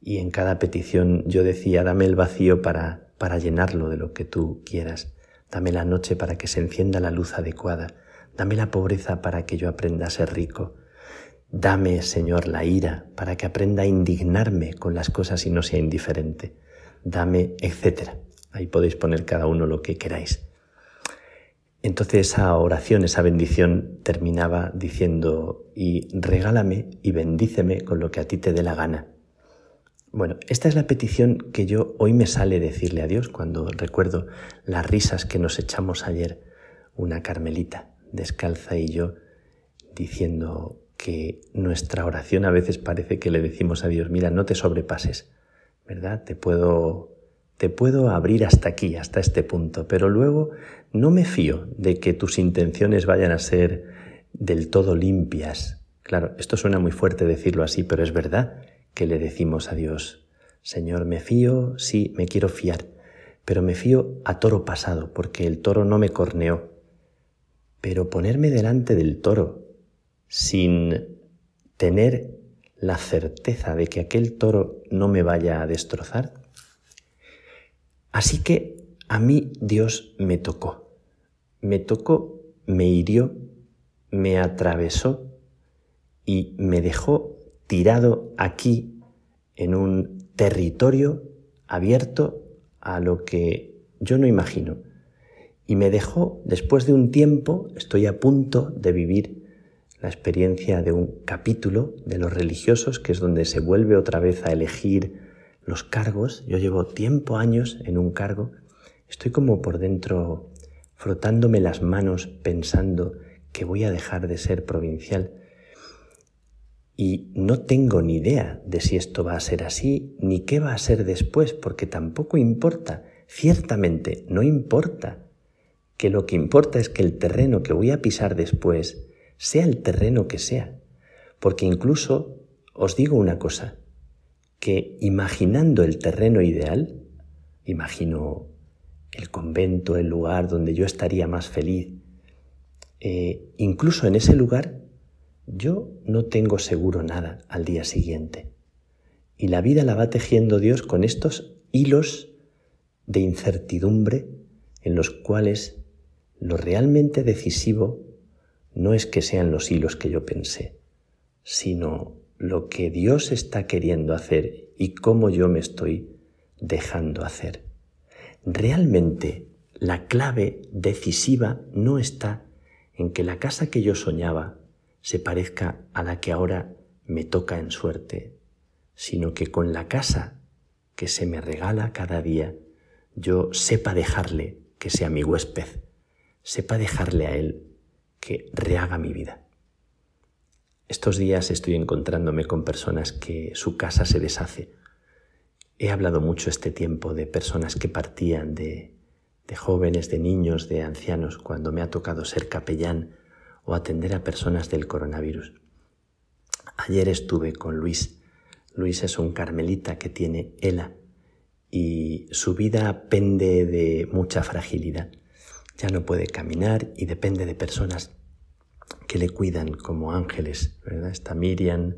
Y en cada petición yo decía, dame el vacío para, para llenarlo de lo que tú quieras, dame la noche para que se encienda la luz adecuada, Dame la pobreza para que yo aprenda a ser rico. Dame, Señor, la ira para que aprenda a indignarme con las cosas y no sea indiferente. Dame, etc. Ahí podéis poner cada uno lo que queráis. Entonces esa oración, esa bendición terminaba diciendo, y regálame y bendíceme con lo que a ti te dé la gana. Bueno, esta es la petición que yo hoy me sale decirle a Dios cuando recuerdo las risas que nos echamos ayer una carmelita descalza y yo diciendo que nuestra oración a veces parece que le decimos a Dios, mira, no te sobrepases, ¿verdad? Te puedo te puedo abrir hasta aquí, hasta este punto, pero luego no me fío de que tus intenciones vayan a ser del todo limpias. Claro, esto suena muy fuerte decirlo así, pero es verdad que le decimos a Dios, Señor, me fío, sí, me quiero fiar, pero me fío a toro pasado, porque el toro no me corneó, pero ponerme delante del toro sin tener la certeza de que aquel toro no me vaya a destrozar. Así que a mí Dios me tocó, me tocó, me hirió, me atravesó y me dejó tirado aquí en un territorio abierto a lo que yo no imagino, y me dejó, después de un tiempo, estoy a punto de vivir la experiencia de un capítulo de los religiosos, que es donde se vuelve otra vez a elegir los cargos. Yo llevo tiempo, años en un cargo, estoy como por dentro frotándome las manos pensando que voy a dejar de ser provincial. Y no tengo ni idea de si esto va a ser así, ni qué va a ser después, porque tampoco importa. Ciertamente no importa que lo que importa es que el terreno que voy a pisar después sea el terreno que sea, Porque incluso os digo una cosa, que imaginando el terreno ideal, imagino el convento, el lugar donde yo estaría más feliz, eh, incluso en ese lugar yo no tengo seguro nada al día siguiente. Y la vida la va tejiendo Dios con estos hilos de incertidumbre en los cuales lo realmente decisivo no es que sean los hilos que yo pensé, sino lo que Dios está queriendo hacer y cómo yo me estoy dejando hacer. Realmente la clave decisiva no está en que la casa que yo soñaba se parezca a la que ahora me toca en suerte, sino que con la casa que se me regala cada día, yo sepa dejarle que sea mi huésped, sepa dejarle a él que rehaga mi vida. Estos días estoy encontrándome con personas que su casa se deshace. He hablado mucho este tiempo de personas que partían, de, de jóvenes, de niños, de ancianos, cuando me ha tocado ser capellán o atender a personas del coronavirus. Ayer estuve con Luis. Luis es un carmelita que tiene ELA y su vida pende de mucha fragilidad. Ya no puede caminar y depende de personas que le cuidan como ángeles, ¿verdad? Está Miriam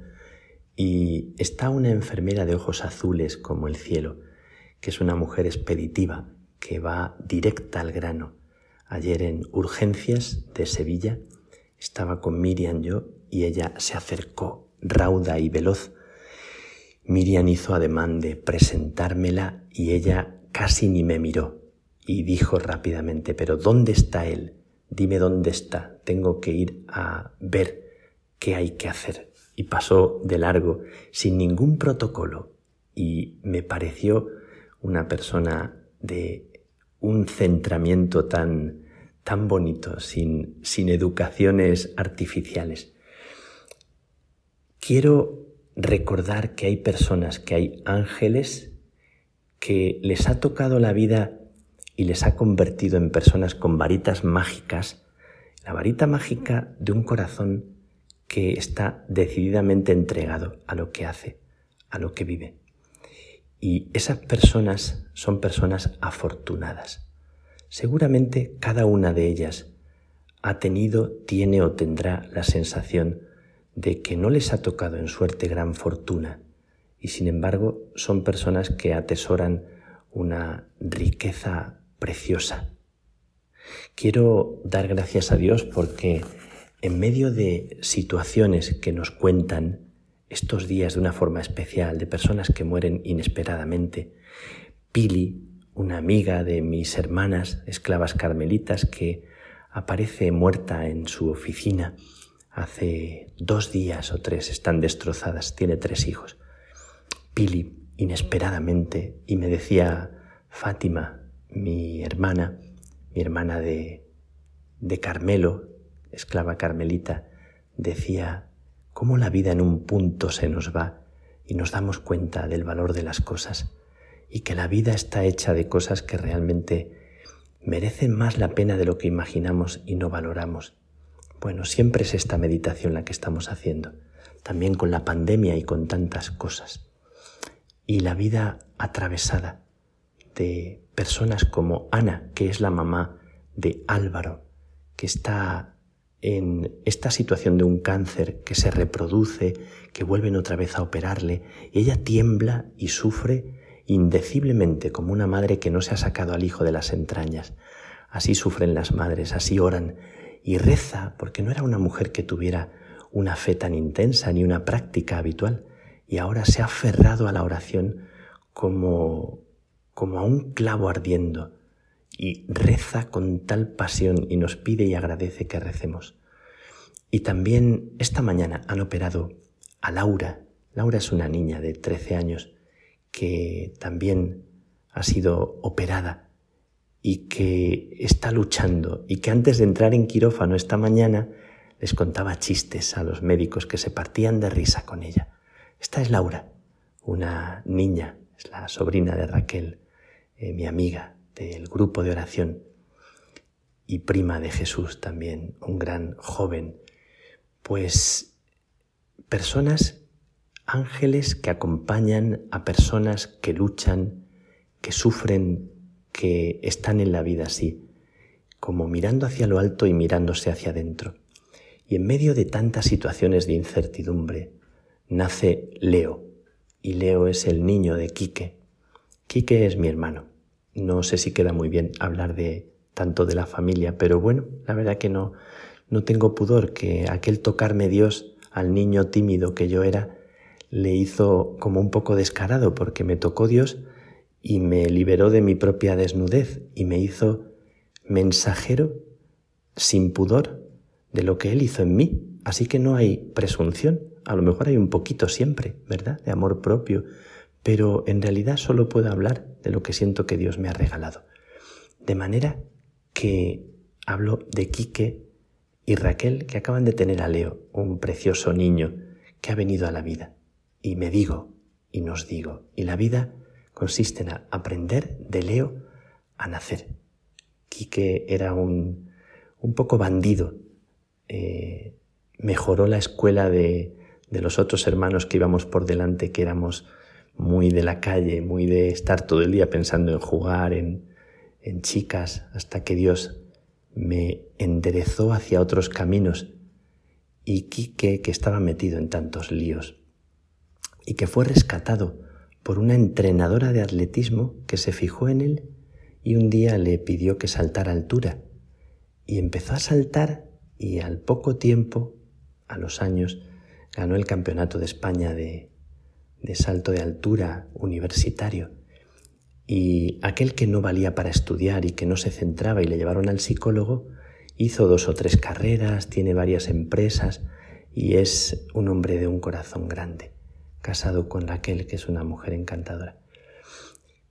y está una enfermera de ojos azules como el cielo, que es una mujer expeditiva, que va directa al grano. Ayer en Urgencias de Sevilla estaba con Miriam yo y ella se acercó rauda y veloz. Miriam hizo ademán de presentármela y ella casi ni me miró y dijo rápidamente, pero ¿dónde está él? dime dónde está, tengo que ir a ver qué hay que hacer. Y pasó de largo, sin ningún protocolo, y me pareció una persona de un centramiento tan, tan bonito, sin, sin educaciones artificiales. Quiero recordar que hay personas, que hay ángeles que les ha tocado la vida y les ha convertido en personas con varitas mágicas, la varita mágica de un corazón que está decididamente entregado a lo que hace, a lo que vive. Y esas personas son personas afortunadas. Seguramente cada una de ellas ha tenido, tiene o tendrá la sensación de que no les ha tocado en suerte gran fortuna y sin embargo son personas que atesoran una riqueza preciosa. Quiero dar gracias a Dios porque en medio de situaciones que nos cuentan estos días de una forma especial, de personas que mueren inesperadamente, Pili, una amiga de mis hermanas esclavas carmelitas que aparece muerta en su oficina hace dos días o tres, están destrozadas, tiene tres hijos. Pili, inesperadamente, y me decía, Fátima, mi hermana, mi hermana de, de Carmelo, esclava carmelita, decía cómo la vida en un punto se nos va y nos damos cuenta del valor de las cosas y que la vida está hecha de cosas que realmente merecen más la pena de lo que imaginamos y no valoramos. Bueno, siempre es esta meditación la que estamos haciendo, también con la pandemia y con tantas cosas. Y la vida atravesada de personas como Ana, que es la mamá de Álvaro, que está en esta situación de un cáncer que se reproduce, que vuelven otra vez a operarle, y ella tiembla y sufre indeciblemente como una madre que no se ha sacado al hijo de las entrañas. Así sufren las madres, así oran y reza, porque no era una mujer que tuviera una fe tan intensa ni una práctica habitual, y ahora se ha aferrado a la oración como como a un clavo ardiendo y reza con tal pasión y nos pide y agradece que recemos. Y también esta mañana han operado a Laura. Laura es una niña de 13 años que también ha sido operada y que está luchando y que antes de entrar en quirófano esta mañana les contaba chistes a los médicos que se partían de risa con ella. Esta es Laura, una niña, es la sobrina de Raquel, eh, mi amiga del grupo de oración y prima de Jesús también, un gran joven, pues personas, ángeles que acompañan a personas que luchan, que sufren, que están en la vida así, como mirando hacia lo alto y mirándose hacia adentro. Y en medio de tantas situaciones de incertidumbre, nace Leo, y Leo es el niño de Quique. Quique es mi hermano. No sé si queda muy bien hablar de tanto de la familia, pero bueno, la verdad que no, no tengo pudor que aquel tocarme Dios al niño tímido que yo era le hizo como un poco descarado porque me tocó Dios y me liberó de mi propia desnudez y me hizo mensajero sin pudor de lo que Él hizo en mí. Así que no hay presunción, a lo mejor hay un poquito siempre, ¿verdad? De amor propio, pero en realidad solo puedo hablar de lo que siento que Dios me ha regalado. De manera que hablo de Quique y Raquel que acaban de tener a Leo, un precioso niño que ha venido a la vida. Y me digo, y nos digo, y la vida consiste en aprender de Leo a nacer. Quique era un, un poco bandido, eh, mejoró la escuela de, de los otros hermanos que íbamos por delante, que éramos muy de la calle, muy de estar todo el día pensando en jugar, en, en chicas, hasta que Dios me enderezó hacia otros caminos y Quique, que estaba metido en tantos líos, y que fue rescatado por una entrenadora de atletismo que se fijó en él y un día le pidió que saltara altura. Y empezó a saltar y al poco tiempo, a los años, ganó el Campeonato de España de, de salto de altura universitario. Y aquel que no valía para estudiar y que no se centraba y le llevaron al psicólogo, hizo dos o tres carreras, tiene varias empresas y es un hombre de un corazón grande, casado con Raquel, que es una mujer encantadora.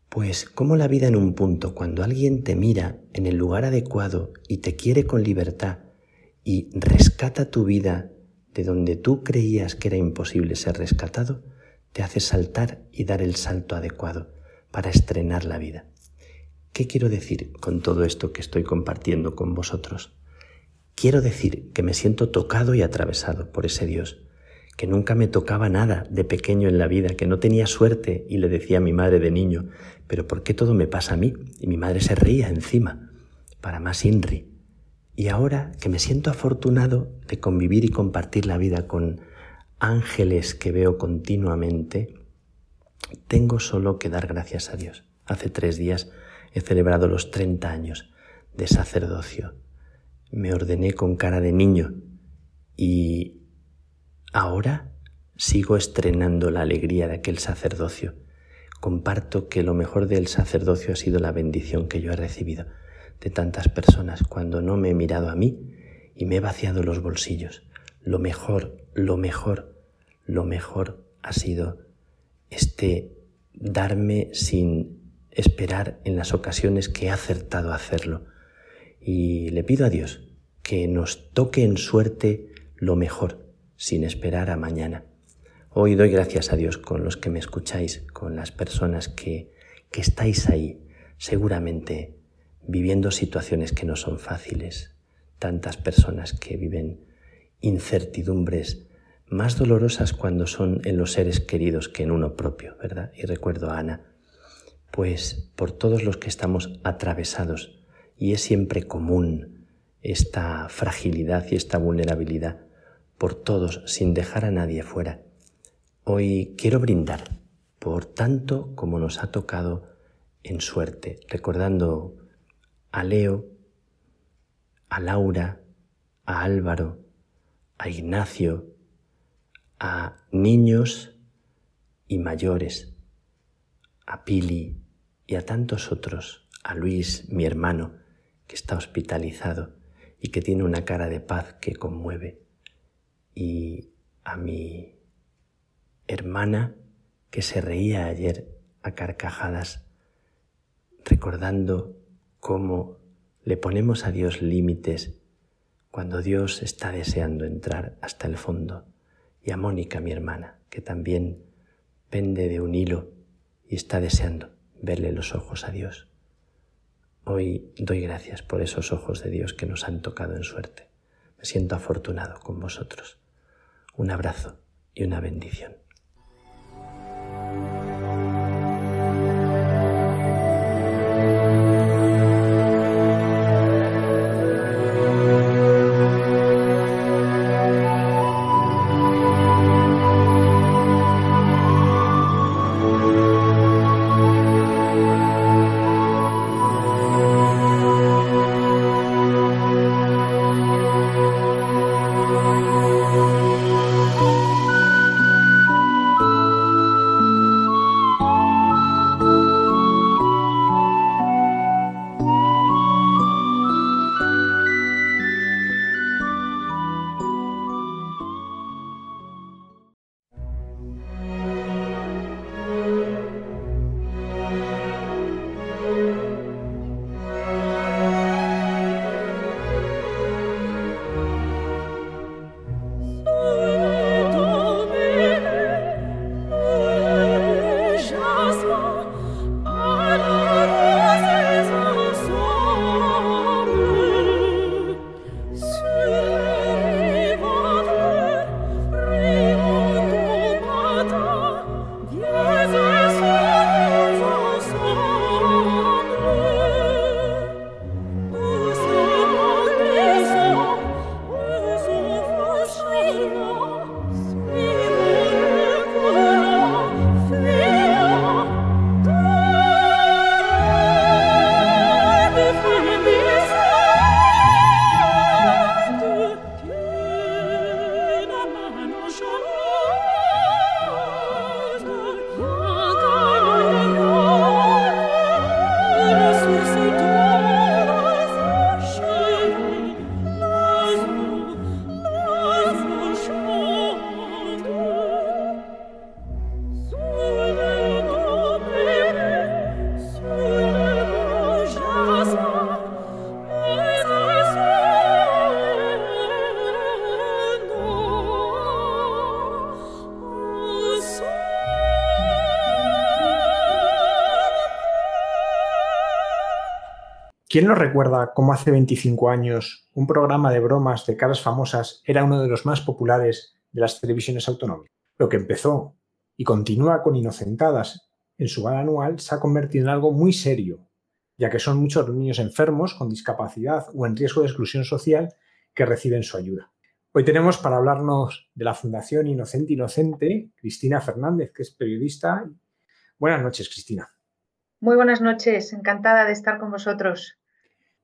Pues como la vida en un punto, cuando alguien te mira en el lugar adecuado y te quiere con libertad y rescata tu vida de donde tú creías que era imposible ser rescatado, te hace saltar y dar el salto adecuado para estrenar la vida. ¿Qué quiero decir con todo esto que estoy compartiendo con vosotros? Quiero decir que me siento tocado y atravesado por ese Dios, que nunca me tocaba nada de pequeño en la vida, que no tenía suerte y le decía a mi madre de niño, pero ¿por qué todo me pasa a mí? Y mi madre se reía encima, para más INRI. Y ahora que me siento afortunado de convivir y compartir la vida con ángeles que veo continuamente, tengo solo que dar gracias a Dios. Hace tres días he celebrado los 30 años de sacerdocio. Me ordené con cara de niño y ahora sigo estrenando la alegría de aquel sacerdocio. Comparto que lo mejor del sacerdocio ha sido la bendición que yo he recibido de tantas personas cuando no me he mirado a mí y me he vaciado los bolsillos. Lo mejor, lo mejor, lo mejor ha sido este darme sin esperar en las ocasiones que he acertado a hacerlo. Y le pido a Dios que nos toque en suerte lo mejor, sin esperar a mañana. Hoy doy gracias a Dios con los que me escucháis, con las personas que, que estáis ahí, seguramente viviendo situaciones que no son fáciles, tantas personas que viven incertidumbres más dolorosas cuando son en los seres queridos que en uno propio, ¿verdad? Y recuerdo a Ana, pues por todos los que estamos atravesados, y es siempre común esta fragilidad y esta vulnerabilidad, por todos, sin dejar a nadie fuera. Hoy quiero brindar por tanto como nos ha tocado en suerte, recordando a Leo, a Laura, a Álvaro, a Ignacio, a niños y mayores, a Pili y a tantos otros, a Luis, mi hermano, que está hospitalizado y que tiene una cara de paz que conmueve, y a mi hermana que se reía ayer a carcajadas recordando cómo le ponemos a Dios límites cuando Dios está deseando entrar hasta el fondo y a Mónica, mi hermana, que también pende de un hilo y está deseando verle los ojos a Dios. Hoy doy gracias por esos ojos de Dios que nos han tocado en suerte. Me siento afortunado con vosotros. Un abrazo y una bendición. ¿Quién nos recuerda cómo hace 25 años un programa de bromas de caras famosas era uno de los más populares de las televisiones autonómicas? Lo que empezó y continúa con Inocentadas en su gala anual se ha convertido en algo muy serio, ya que son muchos los niños enfermos, con discapacidad o en riesgo de exclusión social que reciben su ayuda. Hoy tenemos para hablarnos de la Fundación Inocente Inocente, Cristina Fernández, que es periodista. Buenas noches, Cristina. Muy buenas noches, encantada de estar con vosotros.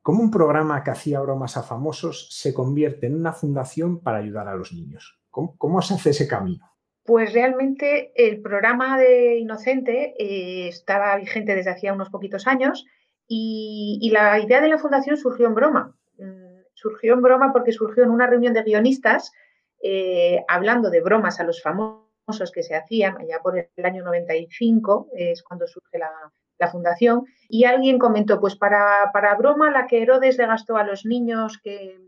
¿Cómo un programa que hacía bromas a famosos se convierte en una fundación para ayudar a los niños? ¿Cómo, se hace ese camino? Pues realmente el programa de Inocente eh, estaba vigente desde hacía unos poquitos años y, la idea de la fundación surgió en broma. Mm, surgió en broma porque surgió en una reunión de guionistas eh, hablando de bromas a los famosos que se hacían allá por el año 95, es cuando surge la, la fundación, y alguien comentó, pues para, para broma la que Herodes le gastó a los niños que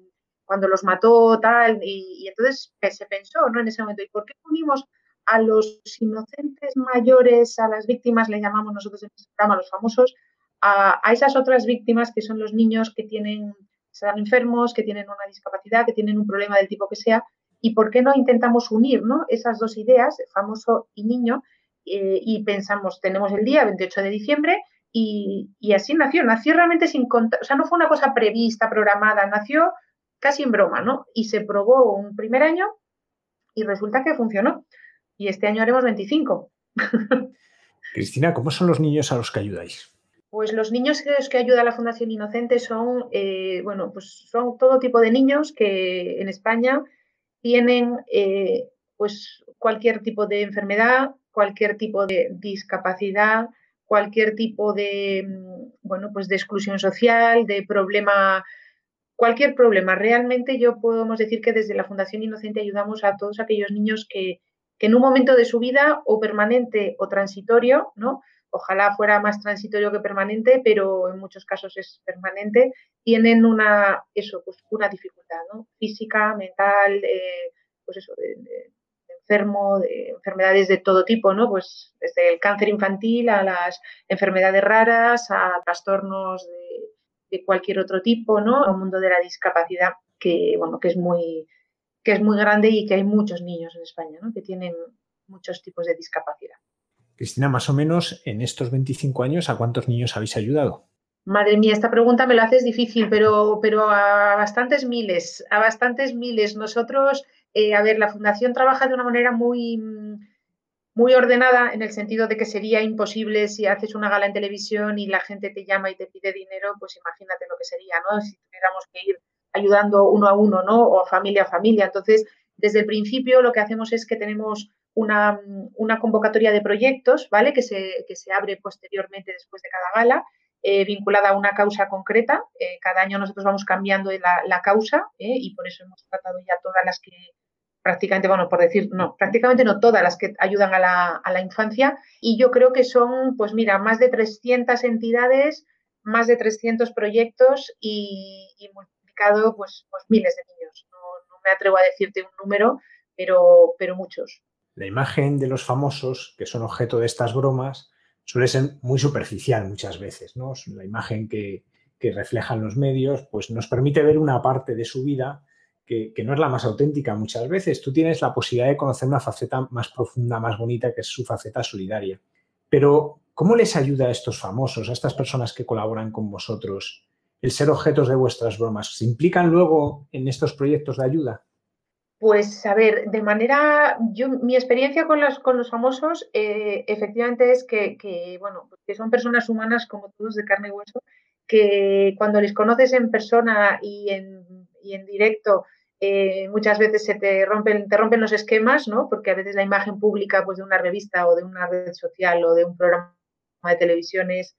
cuando los mató, tal, y, entonces se pensó, ¿no? En ese momento, ¿y por qué unimos a los inocentes mayores, a las víctimas, le llamamos nosotros en este programa, los famosos, a, a, esas otras víctimas que son los niños que tienen, están enfermos, que tienen una discapacidad, que tienen un problema del tipo que sea, y por qué no intentamos unir ¿no? esas dos ideas, famoso y niño, eh, y pensamos, tenemos el día 28 de diciembre y, así nació, nació realmente sin contar, o sea, no fue una cosa prevista, programada, nació casi en broma, ¿no? Y se probó un primer año y resulta que funcionó. Y este año haremos 25. Cristina, ¿cómo son los niños a los que ayudáis? Pues los niños a los que ayuda la Fundación Inocente son, eh, bueno, pues son todo tipo de niños que en España tienen eh, pues cualquier tipo de enfermedad, cualquier tipo de discapacidad, cualquier tipo de, mm, bueno, pues de exclusión social, de problema, cualquier problema. Realmente yo podemos decir que desde la Fundación Inocente ayudamos a todos aquellos niños que, en un momento de su vida o permanente o transitorio, ¿no? Ojalá fuera más transitorio que permanente, pero en muchos casos es permanente, tienen una, eso, pues una dificultad, ¿no? Física, mental, eh, pues eso, de, enfermo de enfermedades de todo tipo, ¿no? Pues desde el cáncer infantil a las enfermedades raras, a trastornos de, cualquier otro tipo, ¿no? Un mundo de la discapacidad que, bueno, que es muy, que es muy grande y que hay muchos niños en España ¿no? que tienen muchos tipos de discapacidad. Cristina, más o menos en estos 25 años, ¿a cuántos niños habéis ayudado? Madre mía, esta pregunta me la haces difícil, pero, pero a bastantes miles, a bastantes miles. Nosotros, eh, a ver, la Fundación trabaja de una manera muy, muy ordenada en el sentido de que sería imposible si haces una gala en televisión y la gente te llama y te pide dinero, pues imagínate lo que sería, ¿no? Si tuviéramos que ir ayudando uno a uno, ¿no? O familia a familia. Entonces, desde el principio lo que hacemos es que tenemos una, convocatoria de proyectos, ¿vale? Que se, que se abre posteriormente después de cada gala, eh, vinculada a una causa concreta. Eh, cada año nosotros vamos cambiando la, causa ¿eh? y por eso hemos tratado ya todas las que prácticamente, bueno, por decir, no, prácticamente no todas las que ayudan a la, a la infancia. Y yo creo que son, pues mira, más de 300 entidades, más de 300 proyectos y, y pues, pues miles de niños. No, me atrevo a decirte un número, pero, pero muchos. La imagen de los famosos que son objeto de estas bromas suele ser muy superficial muchas veces, ¿no? La imagen que, reflejan los medios, pues nos permite ver una parte de su vida que, no es la más auténtica muchas veces. Tú tienes la posibilidad de conocer una faceta más profunda, más bonita, que es su faceta solidaria. Pero, ¿cómo les ayuda a estos famosos, a estas personas que colaboran con vosotros, el ser objetos de vuestras bromas? ¿Se implican luego en estos proyectos de ayuda? Pues a ver, de manera, yo, mi experiencia con los, con los famosos eh, efectivamente es que, bueno, que son personas humanas como todos de carne y hueso, que cuando les conoces en persona y en, y en directo, eh, muchas veces se te rompen, te rompen los esquemas, ¿no? Porque a veces la imagen pública pues, de una revista o de una red social o de un programa de televisión es,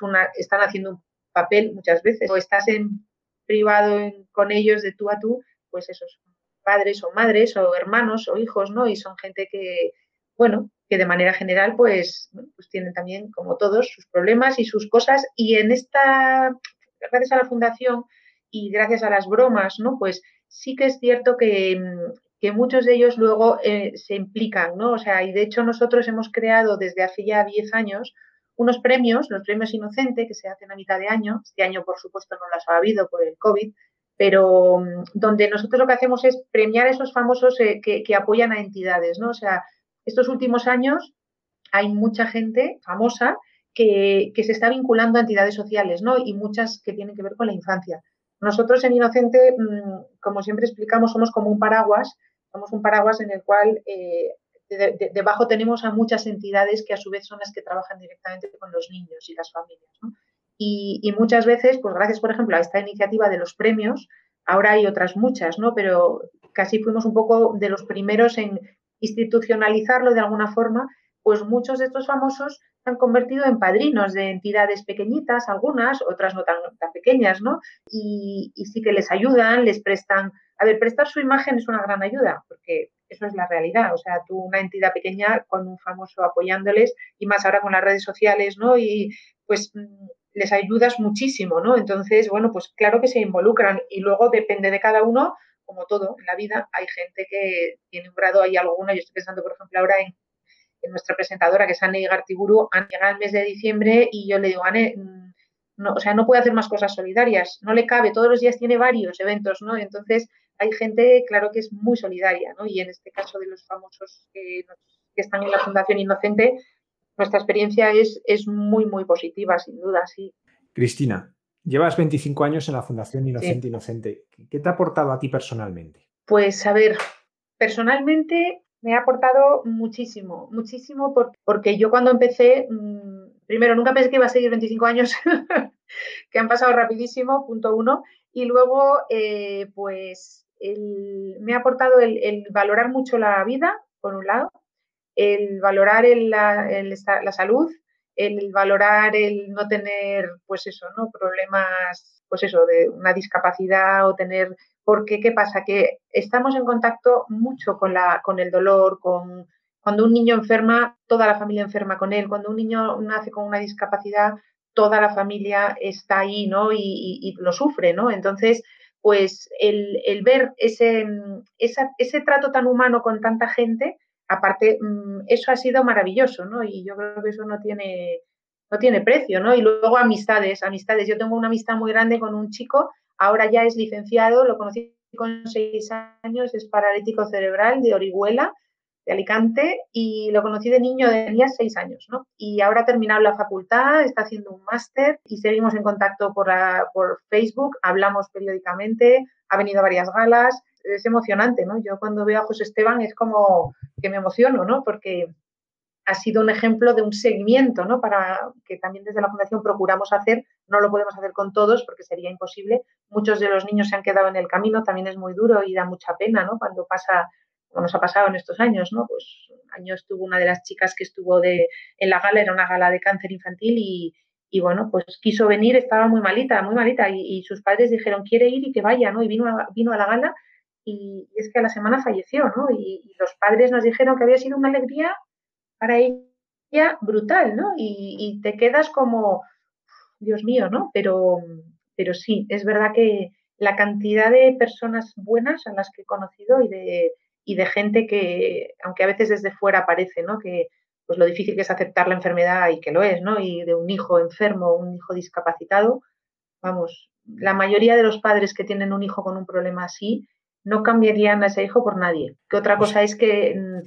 una, están haciendo un papel muchas veces, o estás en privado con ellos de tú a tú, pues esos padres o madres o hermanos o hijos, ¿no? Y son gente que, bueno, que de manera general, pues, pues tienen también, como todos, sus problemas y sus cosas. Y en esta, gracias a la fundación y gracias a las bromas, ¿no? Pues sí que es cierto que, que muchos de ellos luego eh, se implican, ¿no? O sea, y de hecho nosotros hemos creado desde hace ya 10 años unos premios, los premios Inocente, que se hacen a mitad de año. Este año, por supuesto, no las ha habido por el COVID, pero mm, donde nosotros lo que hacemos es premiar a esos famosos eh, que, apoyan a entidades, ¿no? O sea, estos últimos años hay mucha gente famosa que, se está vinculando a entidades sociales, ¿no? Y muchas que tienen que ver con la infancia. Nosotros en Inocente, mm, como siempre explicamos, somos como un paraguas, somos un paraguas en el cual eh, debajo tenemos a muchas entidades que a su vez son las que trabajan directamente con los niños y las familias. Y, muchas veces, pues gracias, por ejemplo, a esta iniciativa de los premios, ahora hay otras muchas, ¿no? Pero casi fuimos un poco de los primeros en institucionalizarlo de alguna forma, pues muchos de estos famosos se han convertido en padrinos de entidades pequeñitas, algunas, otras no tan, pequeñas, ¿no? Y, y sí que les ayudan, les prestan. A ver, prestar su imagen es una gran ayuda, porque eso es la realidad. O sea, tú una entidad pequeña con un famoso apoyándoles y más ahora con las redes sociales, ¿no? Y pues mm, les ayudas muchísimo, ¿no? Entonces, bueno, pues claro que se involucran y luego depende de cada uno, como todo en la vida, hay gente que tiene un grado, hay alguna, yo estoy pensando, por ejemplo, ahora en, nuestra presentadora, que es Anne Gartiburu, han llegado el mes de diciembre y yo le digo, Anne, mm, no, o sea, no puede hacer más cosas solidarias, no le cabe, todos los días tiene varios eventos, ¿no? Entonces, hay gente, claro que es muy solidaria, ¿no? Y en este caso de los famosos que, están en la Fundación Inocente, nuestra experiencia es, es muy, muy positiva, sin duda, sí. Cristina, llevas 25 años en la Fundación Inocente Inocente. ¿Qué te ha aportado a ti personalmente? Pues, a ver, personalmente me ha aportado muchísimo, muchísimo, porque yo cuando empecé, mm, primero, nunca pensé que iba a seguir 25 años, que han pasado rapidísimo, punto uno, y luego, eh, pues me ha aportado el, valorar mucho la vida, por un lado, el valorar la, la, salud, el valorar el no tener, pues eso, ¿no? Problemas, pues eso, de una discapacidad o tener, porque ¿qué pasa? Que estamos en contacto mucho con, la, con el dolor, con cuando un niño enferma, toda la familia enferma con él, cuando un niño nace con una discapacidad, toda la familia está ahí, ¿no? Y, lo sufre, ¿no? Entonces, pues el, ver ese, ese trato tan humano con tanta gente, aparte, mm, eso ha sido maravilloso, ¿no? Y yo creo que eso no tiene, no tiene precio, ¿no? Y luego amistades, amistades. Yo tengo una amistad muy grande con un chico, ahora ya es licenciado, lo conocí con seis años es paralítico cerebral de Orihuela, de Alicante, y lo conocí de niño, tenía seis años, ¿no? Y ahora ha terminado la facultad, está haciendo un máster y seguimos en contacto por, por Facebook, hablamos periódicamente, ha venido a varias galas, es emocionante, ¿no? Yo cuando veo a José Esteban es como que me emociono, ¿no? Porque ha sido un ejemplo de un seguimiento, ¿no? Para que también desde la Fundación procuramos hacer, no lo podemos hacer con todos porque sería imposible. Muchos de los niños se han quedado en el camino, también es muy duro y da mucha pena, ¿no? Cuando pasa, como nos ha pasado en estos años, ¿no? Pues año estuvo una de las chicas que estuvo de, en la gala, era una gala de cáncer infantil y, y bueno, pues quiso venir, estaba muy malita, muy malita y, sus padres dijeron, quiere ir y que vaya, ¿no? Y vino a, vino a la gala y, es que a la semana falleció, ¿no? y los padres nos dijeron que había sido una alegría para ella brutal, ¿no? Y, te quedas como, Dios mío, ¿no? Pero, pero sí, es verdad que la cantidad de personas buenas a las que he conocido y de, y de gente que, aunque a veces desde fuera parece, ¿no? Que pues lo difícil que es aceptar la enfermedad y que lo es, ¿no? Y de un hijo enfermo, un hijo discapacitado, vamos, la mayoría de los padres que tienen un hijo con un problema así no cambiarían a ese hijo por nadie. Que otra cosa es que mm,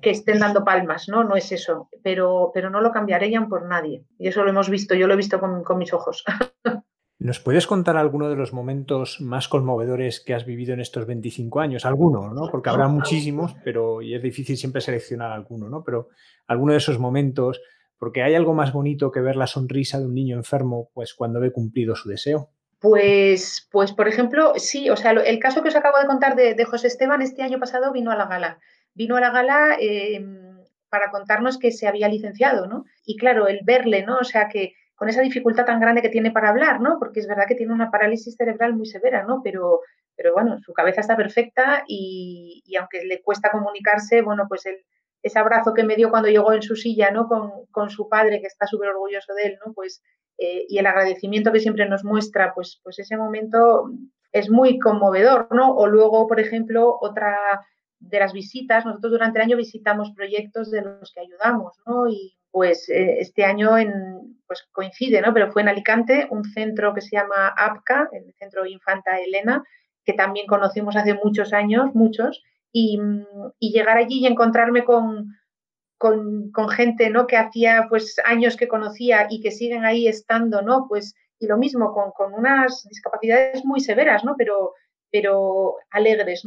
que estén dando palmas, ¿no? No es eso, pero, pero no lo cambiarían por nadie. Y eso lo hemos visto, yo lo he visto con, mis ojos. ¿Nos puedes contar alguno de los momentos más conmovedores que has vivido en estos 25 años? Alguno, ¿no? Porque habrá muchísimos, pero y es difícil siempre seleccionar alguno, ¿no? Pero alguno de esos momentos, porque hay algo más bonito que ver la sonrisa de un niño enfermo, pues cuando ve cumplido su deseo. Pues, pues por ejemplo, sí, o sea, el caso que os acabo de contar de, de José Esteban este año pasado vino a la gala vino a la gala em, para contarnos que se había licenciado, ¿no? Y claro, el verle, ¿no? O sea, que con esa dificultad tan grande que tiene para hablar, ¿no? Porque es verdad que tiene una parálisis cerebral muy severa, ¿no? Pero, pero bueno, su cabeza está perfecta y, aunque le cuesta comunicarse, bueno, pues el, ese abrazo que me dio cuando llegó en su silla, ¿no? Con, su padre, que está súper orgulloso de él, ¿no? Pues, eh, y el agradecimiento que siempre nos muestra, pues, pues ese momento es muy conmovedor, ¿no? O luego, por ejemplo, otra de las visitas, nosotros durante el año visitamos proyectos de los que ayudamos, ¿no? Y pues eh, este año en, pues coincide, ¿no? Pero fue en Alicante un centro que se llama APCA, el Centro Infanta Elena, que también conocimos hace muchos años, muchos, y, llegar allí y encontrarme con, con, gente, ¿no? Que hacía pues años que conocía y que siguen ahí estando, ¿no? Pues y lo mismo con, con unas discapacidades muy severas, ¿no? Pero, pero alegres,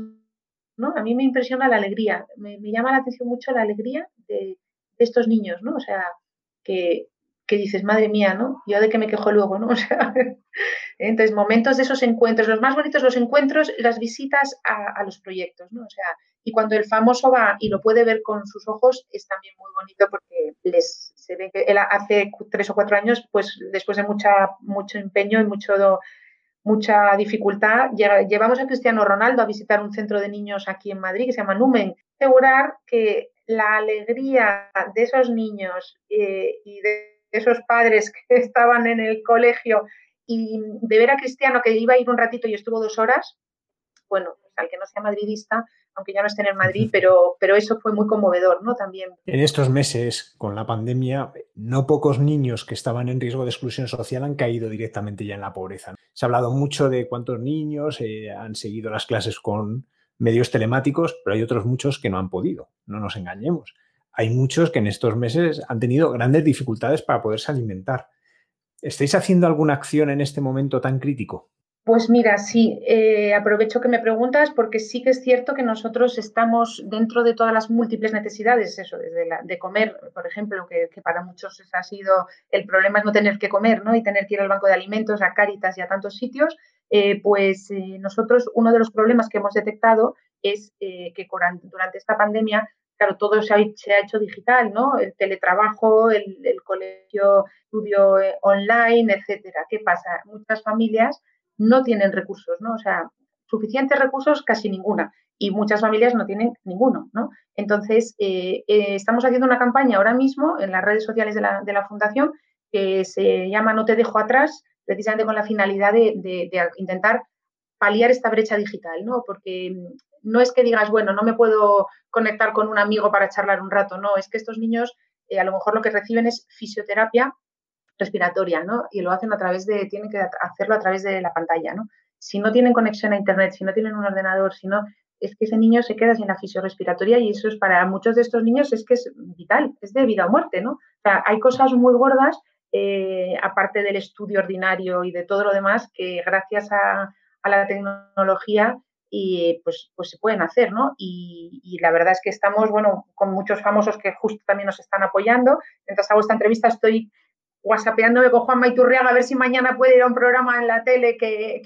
a mí me impresiona la alegría, me, llama la atención mucho la alegría de, estos niños, ¿no? O sea, que, dices, madre mía, ¿no? Yo de qué me quejo luego, ¿no? O sea, entonces, momentos de esos encuentros, los más bonitos, los encuentros, las visitas a, los proyectos, ¿no? O sea, y cuando el famoso va y lo puede ver con sus ojos, es también muy bonito porque les se ve que él hace tres o cuatro años, pues después de mucha, mucho empeño y mucho mucha dificultad. Llevamos a Cristiano Ronaldo a visitar un centro de niños aquí en Madrid que se llama Numen. Asegurar que la alegría de esos niños eh, y de esos padres que estaban en el colegio y de ver a Cristiano que iba a ir un ratito y estuvo dos horas, bueno, pues al que no sea madridista, aunque ya no esté en Madrid, pero, pero eso fue muy conmovedor, ¿no? También. En estos meses, con la pandemia, no pocos niños que estaban en riesgo de exclusión social han caído directamente ya en la pobreza. Se ha hablado mucho de cuántos niños eh, han seguido las clases con medios telemáticos, pero hay otros muchos que no han podido, no nos engañemos. Hay muchos que en estos meses han tenido grandes dificultades para poderse alimentar. ¿Estáis haciendo alguna acción en este momento tan crítico? Pues mira, sí, eh, aprovecho que me preguntas porque sí que es cierto que nosotros estamos dentro de todas las múltiples necesidades, eso, desde la, de comer, por ejemplo, que, para muchos ha sido el problema es no tener que comer, ¿no? Y tener que ir al banco de alimentos, a Cáritas y a tantos sitios, eh, pues eh, nosotros uno de los problemas que hemos detectado es que durante esta pandemia, claro, todo se ha, hecho digital, ¿no? El teletrabajo, el, el colegio, estudio online, etcétera. ¿Qué pasa? Muchas familias no tienen recursos, ¿no? O sea, suficientes recursos casi ninguna y muchas familias no tienen ninguno, ¿no? Entonces, eh, eh, estamos haciendo una campaña ahora mismo en las redes sociales de la, Fundación que se llama No te dejo atrás, precisamente con la finalidad de, intentar paliar esta brecha digital, ¿no? Porque no es que digas, bueno, no me puedo conectar con un amigo para charlar un rato, no, es que estos niños eh, a lo mejor lo que reciben es fisioterapia respiratoria, ¿no? Y lo hacen a través de, tienen que hacerlo a través de la pantalla, ¿no? si no tienen conexión a Internet, si no tienen un ordenador, si no, es que ese niño se queda sin la fisiorrespiratoria y eso es para muchos de estos niños es que es vital, es de vida o muerte, ¿no? O sea, hay cosas muy gordas, eh, aparte del estudio ordinario y de todo lo demás, que gracias a, la tecnología y pues, pues se pueden hacer, ¿no? Y, la verdad es que estamos, bueno, con muchos famosos que justo también nos están apoyando. Mientras hago esta entrevista estoy whatsappeándome con Juan Maiturriaga a ver si mañana puede ir a un programa en la tele que,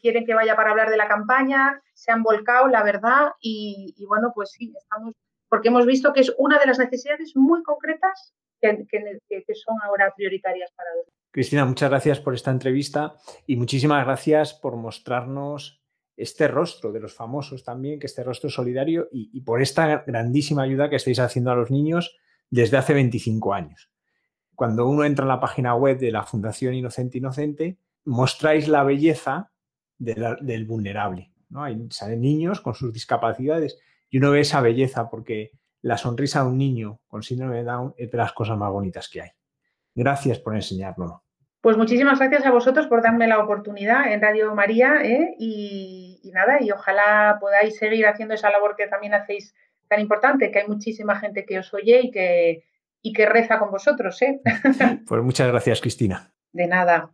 quieren que vaya para hablar de la campaña, se han volcado, la verdad, y, bueno, pues sí, estamos, porque hemos visto que es una de las necesidades muy concretas que, que son ahora prioritarias para los. Cristina, muchas gracias por esta entrevista y muchísimas gracias por mostrarnos este rostro de los famosos también, que este rostro solidario y, y por esta grandísima ayuda que estáis haciendo a los niños desde hace 25 años cuando uno entra en la página web de la Fundación Inocente Inocente, mostráis la belleza del vulnerable. ¿no? salen niños con sus discapacidades y uno ve esa belleza porque la sonrisa de un niño con síndrome de Down es de las cosas más bonitas que hay. Gracias por enseñárnoslo. Pues muchísimas gracias a vosotros por darme la oportunidad en Radio María ¿eh? y, y, nada, y ojalá podáis seguir haciendo esa labor que también hacéis tan importante, que hay muchísima gente que os oye y que, y que reza con vosotros. ¿eh? Pues muchas gracias, Cristina. De nada.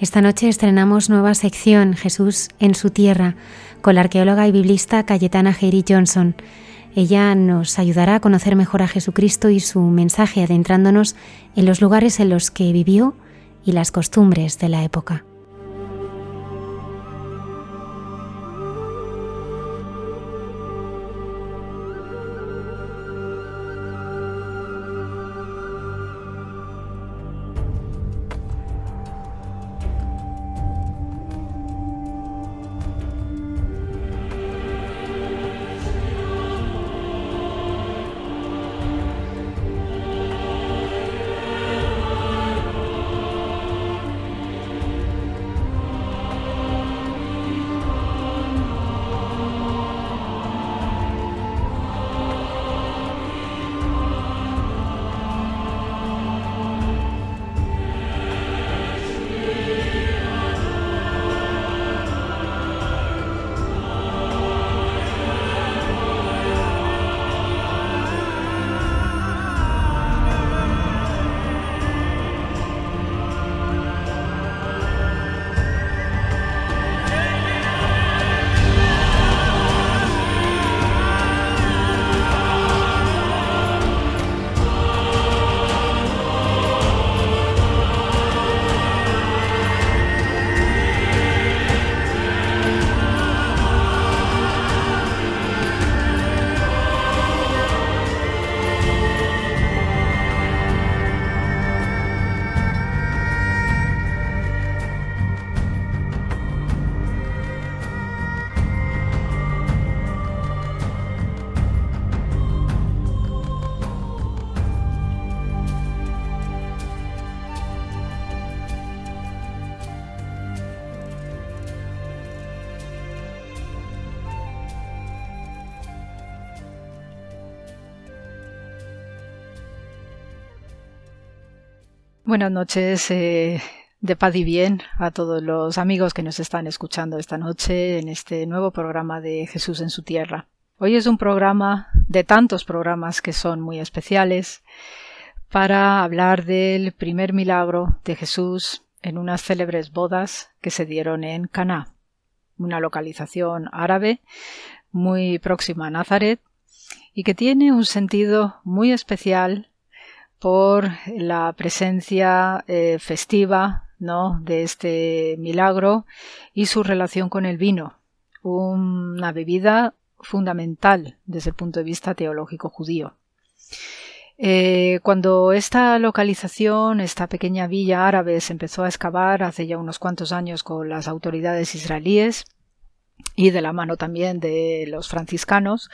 Esta noche estrenamos nueva sección Jesús en su tierra con la arqueóloga y biblista Cayetana Jerry Johnson. Ella nos ayudará a conocer mejor a Jesucristo y su mensaje adentrándonos en los lugares en los que vivió y las costumbres de la época. Buenas noches. Eh, de paz y bien a todos los amigos que nos están escuchando esta noche en este nuevo programa de Jesús en su tierra. Hoy es un programa de tantos programas que son muy especiales para hablar del primer milagro de Jesús en unas célebres bodas que se dieron en Caná, una localización árabe muy próxima a Nazaret y que tiene un sentido muy especial por la presencia eh, festiva ¿no? de este milagro y su relación con el vino, una bebida fundamental desde el punto de vista teológico judío. Eh, cuando esta localización, esta pequeña villa árabe, se empezó a excavar hace ya unos cuantos años con las autoridades israelíes y de la mano también de los franciscanos,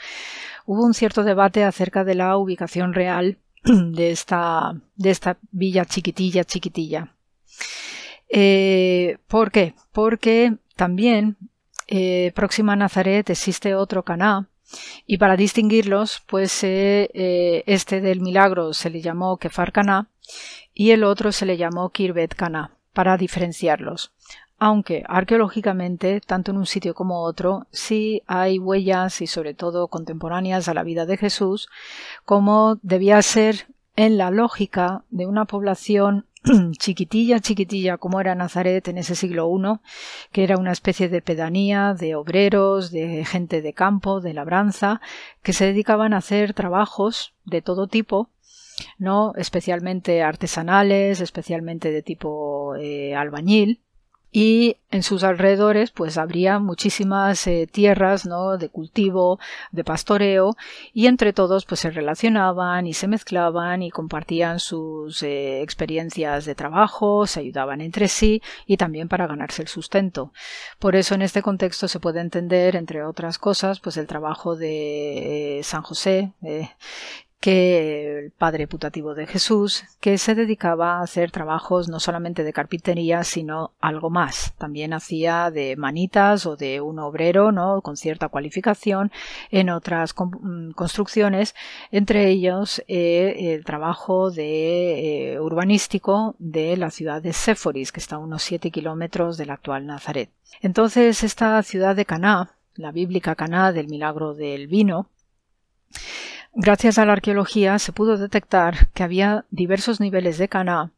hubo un cierto debate acerca de la ubicación real de esta, de esta villa chiquitilla, chiquitilla. Eh, ¿Por qué? Porque también eh, próxima a Nazaret existe otro Caná y para distinguirlos, pues eh, este del milagro se le llamó Kefar Caná y el otro se le llamó Kirbet Caná para diferenciarlos. Aunque arqueológicamente, tanto en un sitio como otro, sí hay huellas y sobre todo contemporáneas a la vida de Jesús, como debía ser en la lógica de una población chiquitilla, chiquitilla como era Nazaret en ese siglo I, que era una especie de pedanía de obreros, de gente de campo, de labranza, que se dedicaban a hacer trabajos de todo tipo, no especialmente artesanales, especialmente de tipo eh, albañil, y en sus alrededores pues habría muchísimas eh, tierras ¿no? de cultivo, de pastoreo y entre todos pues se relacionaban y se mezclaban y compartían sus eh, experiencias de trabajo, se ayudaban entre sí y también para ganarse el sustento. Por eso en este contexto se puede entender entre otras cosas pues el trabajo de eh, San José que el padre putativo de Jesús, que se dedicaba a hacer trabajos no solamente de carpintería, sino algo más. También hacía de manitas o de un obrero, ¿no? Con cierta cualificación en otras mm, construcciones, entre ellos eh, el trabajo de eh, urbanístico de la ciudad de Séforis, que está a unos siete kilómetros del actual Nazaret. Entonces, esta ciudad de Caná, la bíblica Caná del milagro del vino, Gracias a la arqueología se pudo detectar que había diversos niveles de Cana,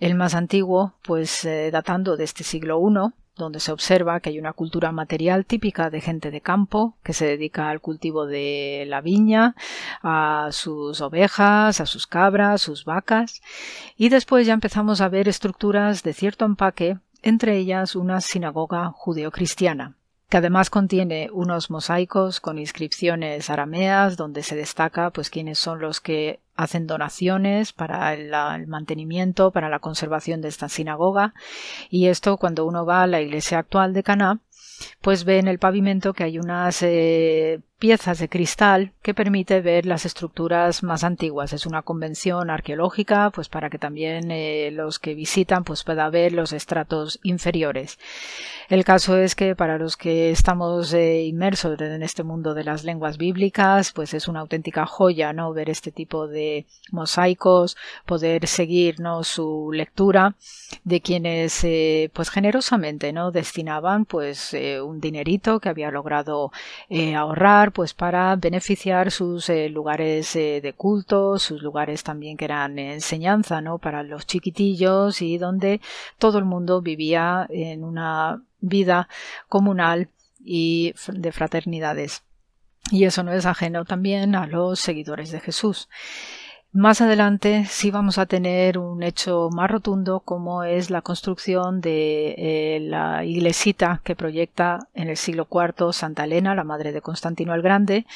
el más antiguo, pues eh, datando de este siglo I, donde se observa que hay una cultura material típica de gente de campo que se dedica al cultivo de la viña, a sus ovejas, a sus cabras, sus vacas, y después ya empezamos a ver estructuras de cierto empaque, entre ellas una sinagoga judeocristiana que además contiene unos mosaicos con inscripciones arameas donde se destaca pues quiénes son los que hacen donaciones para el, mantenimiento, para la conservación de esta sinagoga. Y esto cuando uno va a la iglesia actual de Caná pues ve en el pavimento que hay unas eh, piezas de cristal que permite ver las estructuras más antiguas. Es una convención arqueológica, pues para que también eh, los que visitan pues pueda ver los estratos inferiores. El caso es que para los que estamos eh, inmersos en este mundo de las lenguas bíblicas, pues es una auténtica joya, ¿no? Ver este tipo de mosaicos, poder seguir, Su lectura de quienes, eh, pues generosamente, ¿no? Destinaban, pues, un dinerito que había logrado ahorrar pues para beneficiar sus eh, lugares eh, de culto, sus lugares también que eran enseñanza, ¿no? Para los chiquitillos y donde todo el mundo vivía en una vida comunal y de fraternidades. Y eso no es ajeno también a los seguidores de Jesús. Más adelante sí vamos a tener un hecho más rotundo como es la construcción de eh, la iglesita que proyecta en el siglo IV Santa Elena, la madre de Constantino el Grande,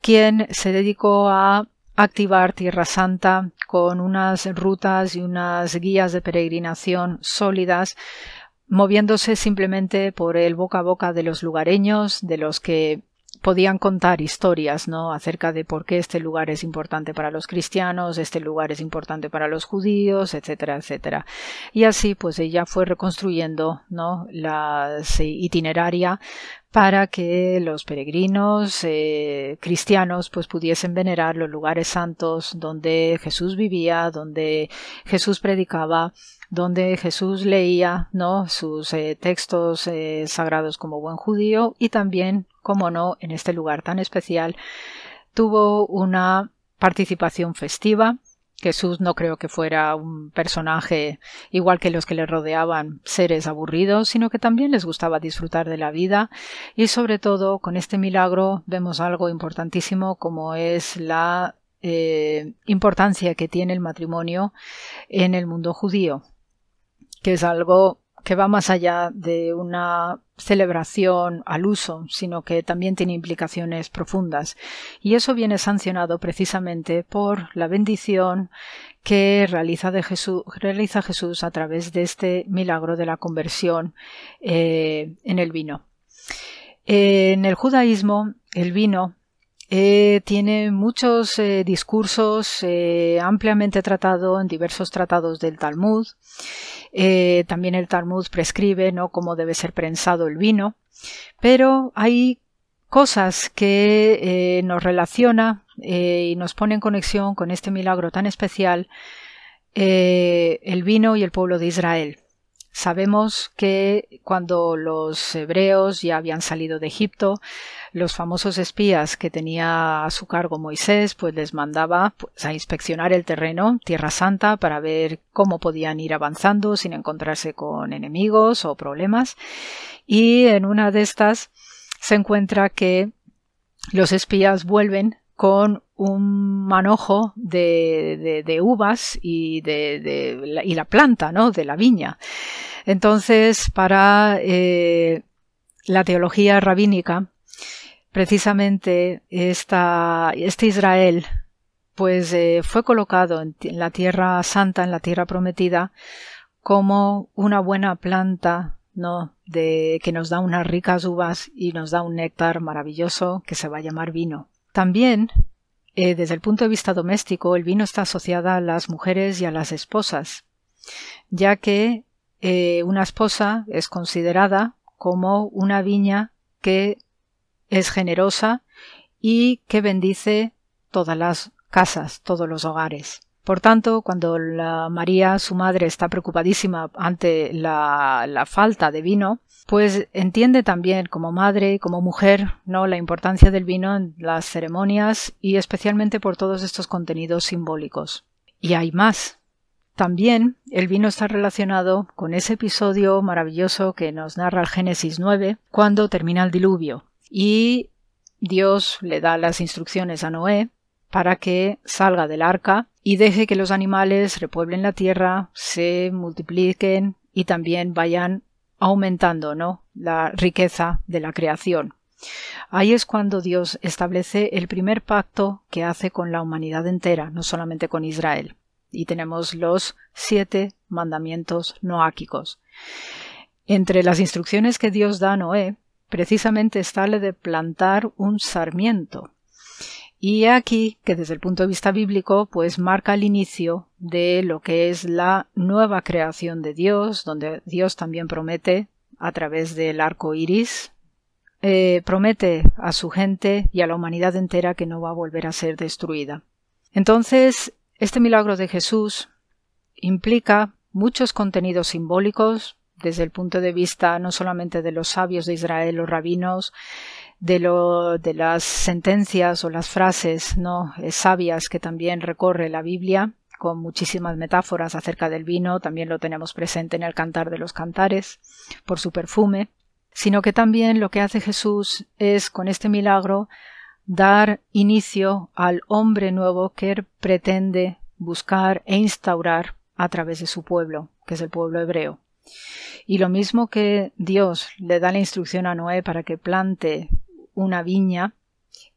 quien se dedicó a activar Tierra Santa con unas rutas y unas guías de peregrinación sólidas moviéndose simplemente por el boca a boca de los lugareños, de los que podían contar historias, ¿no? Acerca de por qué este lugar es importante para los cristianos, este lugar es importante para los judíos, etcétera, etcétera. Y así, pues ella fue reconstruyendo, ¿no? La itineraria para que los peregrinos eh, cristianos pues pudiesen venerar los lugares santos donde Jesús vivía, donde Jesús predicaba, donde Jesús leía ¿no? sus eh, textos eh, sagrados como buen judío y también, como no, en este lugar tan especial, tuvo una participación festiva Jesús no creo que fuera un personaje igual que los que le rodeaban, seres aburridos, sino que también les gustaba disfrutar de la vida. Y sobre todo con este milagro vemos algo importantísimo como es la eh, importancia que tiene el matrimonio en el mundo judío, que es algo que va más allá de una celebración al uso, sino que también tiene implicaciones profundas. Y eso viene sancionado precisamente por la bendición que realiza, Jesús, realiza Jesús a través de este milagro de la conversión eh, en el vino. En el judaísmo, el vino eh, tiene muchos eh, discursos eh, ampliamente tratado en diversos tratados del Talmud. también el Talmud prescribe ¿no? cómo debe ser prensado el vino. Pero hay cosas que nos relaciona y nos pone en conexión con este milagro tan especial el vino y el pueblo de Israel. Sabemos que cuando los hebreos ya habían salido de Egipto, los famosos espías que tenía a su cargo Moisés, pues les mandaba pues, a inspeccionar el terreno, Tierra Santa, para ver cómo podían ir avanzando sin encontrarse con enemigos o problemas. Y en una de estas se encuentra que los espías vuelven con un manojo de, de, uvas y de, la, y la planta, ¿no? De la viña. Entonces, para eh, la teología rabínica, precisamente este Israel, pues eh, fue colocado en, la tierra santa, en la tierra prometida, como una buena planta, ¿no? De que nos da unas ricas uvas y nos da un néctar maravilloso que se va a llamar vino. También, eh, desde el punto de vista doméstico, el vino está asociado a las mujeres y a las esposas, ya que eh, una esposa es considerada como una viña que es generosa y que bendice todas las casas, todos los hogares. Por tanto, cuando la María, su madre, está preocupadísima ante la, falta de vino, pues entiende también como madre como mujer no la importancia del vino en las ceremonias y especialmente por todos estos contenidos simbólicos. Y hay más. También el vino está relacionado con ese episodio maravilloso que nos narra el Génesis 9 cuando termina el diluvio y Dios le da las instrucciones a Noé para que salga del arca y deje que los animales repueblen la tierra, se multipliquen y también vayan aumentando ¿no? la riqueza de la creación. Ahí es cuando Dios establece el primer pacto que hace con la humanidad entera, no solamente con Israel. Y tenemos los siete mandamientos noáquicos. Entre las instrucciones que Dios da a Noé, precisamente está la de plantar un sarmiento. Y aquí que desde el punto de vista bíblico, pues marca el inicio de lo que es la nueva creación de Dios, donde Dios también promete, a través del arco iris, eh, promete a su gente y a la humanidad entera que no va a volver a ser destruida. Entonces, este milagro de Jesús implica muchos contenidos simbólicos desde el punto de vista no solamente de los sabios de Israel, los rabinos, de, lo, de las sentencias o las frases no eh, sabias que también recorre la Biblia con muchísimas metáforas acerca del vino, también lo tenemos presente en el cantar de los cantares, por su perfume, sino que también lo que hace Jesús es, con este milagro, dar inicio al hombre nuevo que pretende buscar e instaurar a través de su pueblo, que es el pueblo hebreo. Y lo mismo que Dios le da la instrucción a Noé para que plante una viña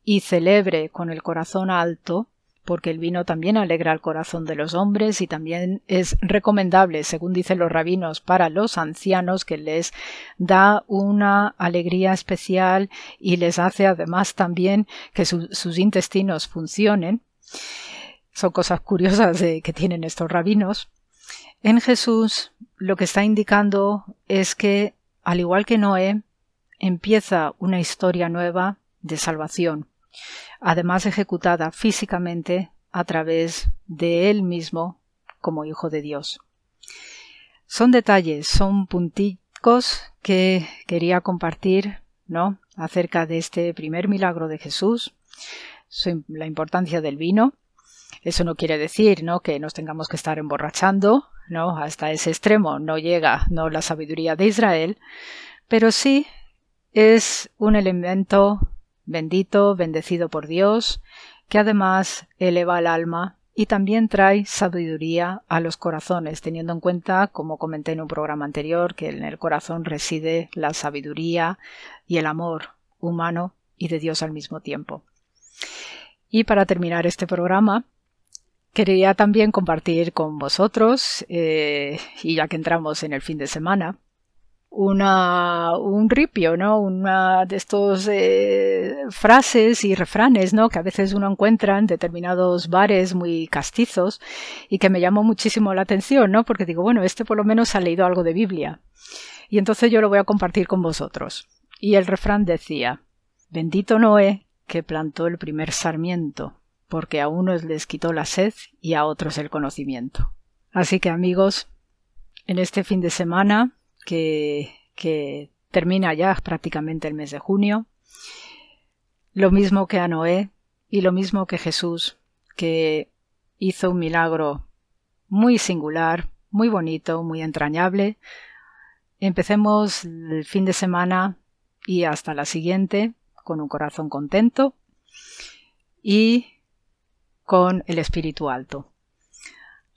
y celebre con el corazón alto, porque el vino también alegra el corazón de los hombres y también es recomendable, según dicen los rabinos, para los ancianos que les da una alegría especial y les hace además también que sus intestinos funcionen. Son cosas curiosas que tienen estos rabinos. En Jesús lo que está indicando es que, al igual que Noé, empieza una historia nueva de salvación además ejecutada físicamente a través de él mismo como Hijo de Dios. Son detalles, son punticos que quería compartir, ¿no? acerca de este primer milagro de Jesús, la importancia del vino. Eso no quiere decir, ¿no? que nos tengamos que estar emborrachando, ¿no? hasta ese extremo no llega, no la sabiduría de Israel, pero sí es un elemento bendito, bendecido por Dios, que además eleva el alma y también trae sabiduría a los corazones, teniendo en cuenta, como comenté en un programa anterior, que en el corazón reside la sabiduría y el amor humano y de Dios al mismo tiempo. Y para terminar este programa, quería también compartir con vosotros, eh, y ya que entramos en el fin de semana, una, un ripio, ¿no? Una de estos eh, frases y refranes, ¿no? Que a veces uno encuentra en determinados bares muy castizos y que me llamó muchísimo la atención, ¿no? Porque digo, bueno, este por lo menos ha leído algo de Biblia. Y entonces yo lo voy a compartir con vosotros. Y el refrán decía, bendito Noé que plantó el primer sarmiento, porque a unos les quitó la sed y a otros el conocimiento. Así que amigos, en este fin de semana que, termina ya prácticamente el mes de junio. Lo mismo que a Noé y lo mismo que Jesús, que hizo un milagro muy singular, muy bonito, muy entrañable. Empecemos el fin de semana y hasta la siguiente con un corazón contento y con el espíritu alto.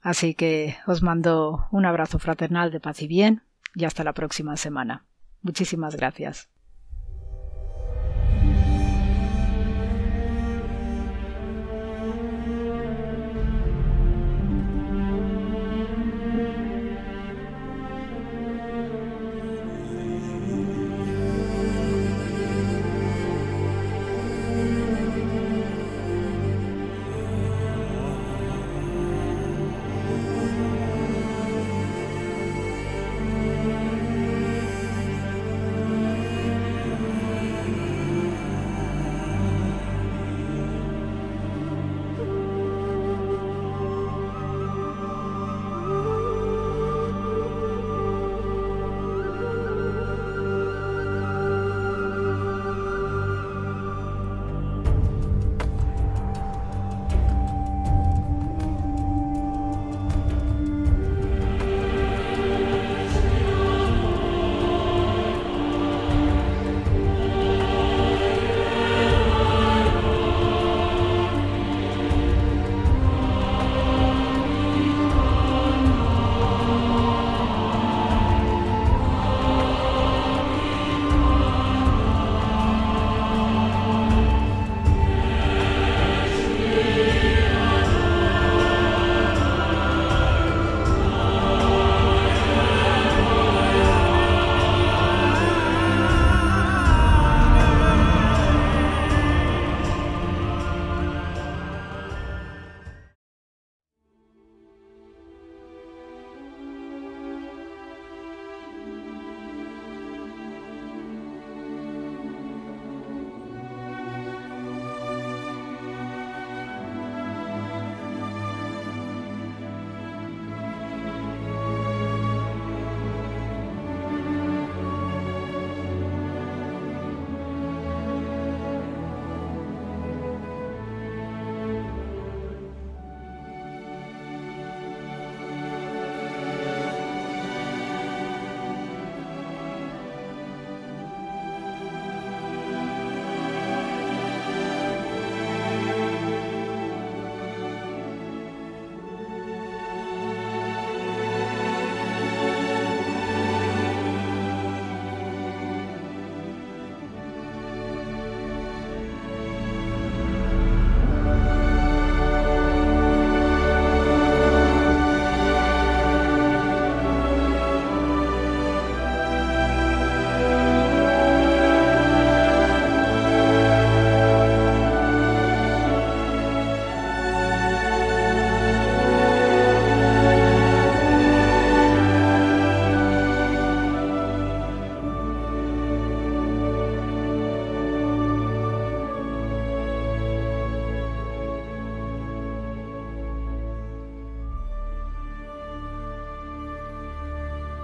Así que os mando un abrazo fraternal de paz y bien y hasta la próxima semana. Muchísimas gracias.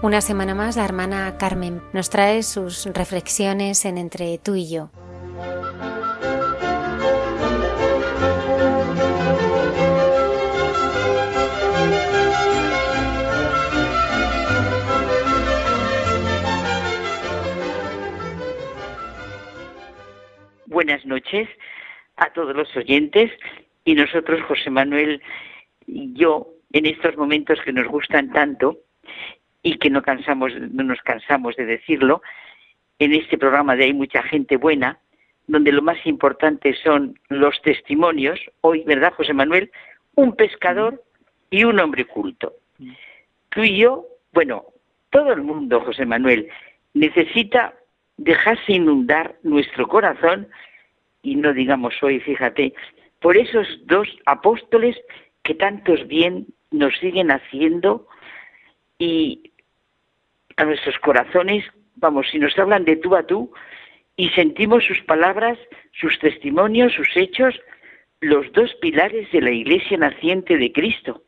Una semana más la hermana Carmen nos trae sus reflexiones en Entre tú y yo. Buenas noches a todos los oyentes y nosotros, José Manuel y yo, en estos momentos que nos gustan tanto, y que no cansamos, no nos cansamos de decirlo, en este programa de Hay mucha gente buena, donde lo más importante son los testimonios, hoy, ¿verdad, José Manuel? Un pescador y un hombre culto. Tú y yo, bueno, todo el mundo, José Manuel, necesita dejarse inundar nuestro corazón, y no digamos hoy, fíjate, por esos dos apóstoles que tantos bien nos siguen haciendo y a nuestros corazones, vamos, si nos hablan de tú a tú y sentimos sus palabras, sus testimonios, sus hechos, los dos pilares de la iglesia naciente de Cristo,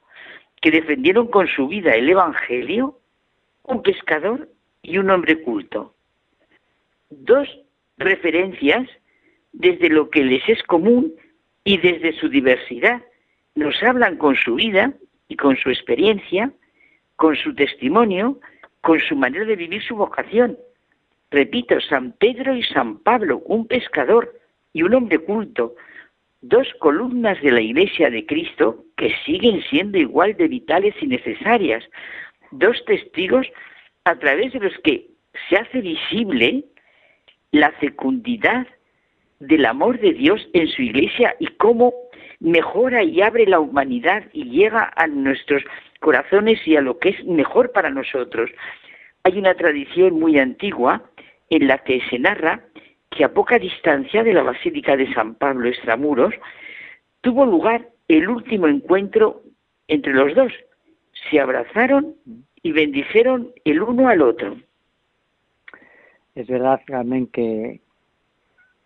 que defendieron con su vida el Evangelio, un pescador y un hombre culto. Dos referencias desde lo que les es común y desde su diversidad. Nos hablan con su vida y con su experiencia, con su testimonio, con su manera de vivir su vocación. Repito, San Pedro y San Pablo, un pescador y un hombre culto, dos columnas de la Iglesia de Cristo que siguen siendo igual de vitales y necesarias, dos testigos a través de los que se hace visible la fecundidad del amor de Dios en su Iglesia y cómo mejora y abre la humanidad y llega a nuestros corazones y a lo que es mejor para nosotros. Hay una tradición muy antigua en la que se narra que a poca distancia de la Basílica de San Pablo Extramuros tuvo lugar el último encuentro entre los dos. Se abrazaron y bendijeron el uno al otro. Es verdad, Carmen, que,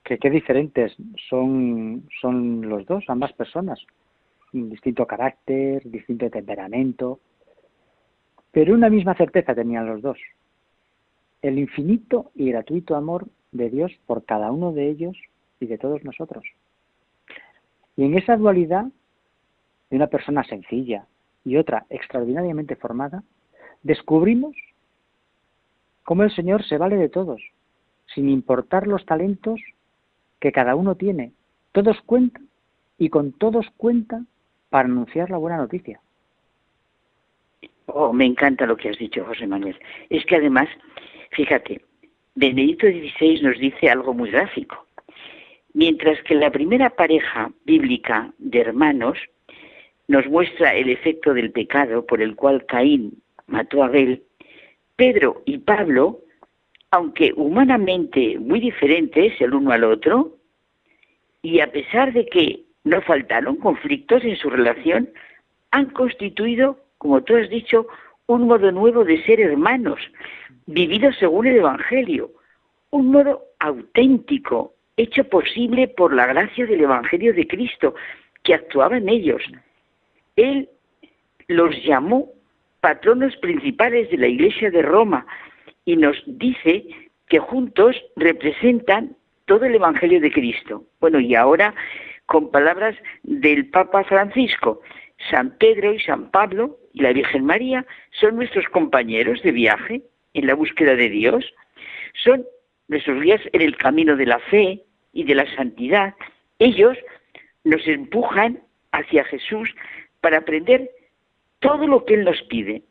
que qué diferentes son, son los dos, ambas personas. Distinto carácter, distinto temperamento, pero una misma certeza tenían los dos. El infinito y gratuito amor de Dios por cada uno de ellos y de todos nosotros. Y en esa dualidad de una persona sencilla y otra extraordinariamente formada, descubrimos cómo el Señor se vale de todos, sin importar los talentos que cada uno tiene. Todos cuentan y con todos cuentan para anunciar la buena noticia. Oh, me encanta lo que has dicho, José Manuel. Es que además, fíjate, Benedicto XVI nos dice algo muy gráfico. Mientras que la primera pareja bíblica de hermanos nos muestra el efecto del pecado por el cual Caín mató a Abel, Pedro y Pablo aunque humanamente muy diferentes el uno al otro, y a pesar de que no faltaron conflictos en su relación, han constituido, como tú has dicho, un modo nuevo de ser hermanos, vivido según el Evangelio, un modo auténtico, hecho posible por la gracia del Evangelio de Cristo, que actuaba en ellos. Él los llamó patronos principales de la Iglesia de Roma, y nos dice que juntos representan todo el Evangelio de Cristo. Bueno, y ahora con palabras del Papa Francisco, San Pedro y San Pablo y la Virgen María son nuestros compañeros de viaje en la búsqueda de Dios, son nuestros guías en el camino de la fe y de la santidad. Ellos nos empujan hacia Jesús para aprender todo lo que Él nos pide.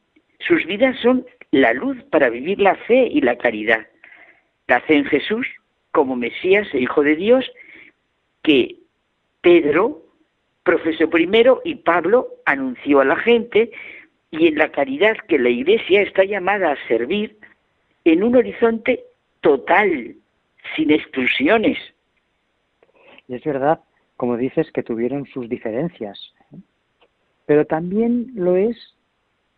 Sus vidas son la luz para vivir la fe y la caridad. La fe en Jesús como Mesías e Hijo de Dios, que Pedro profesó primero y Pablo anunció a la gente, y en la caridad que la Iglesia está llamada a servir en un horizonte total, sin exclusiones. Y es verdad, como dices, que tuvieron sus diferencias, ¿eh? pero también lo es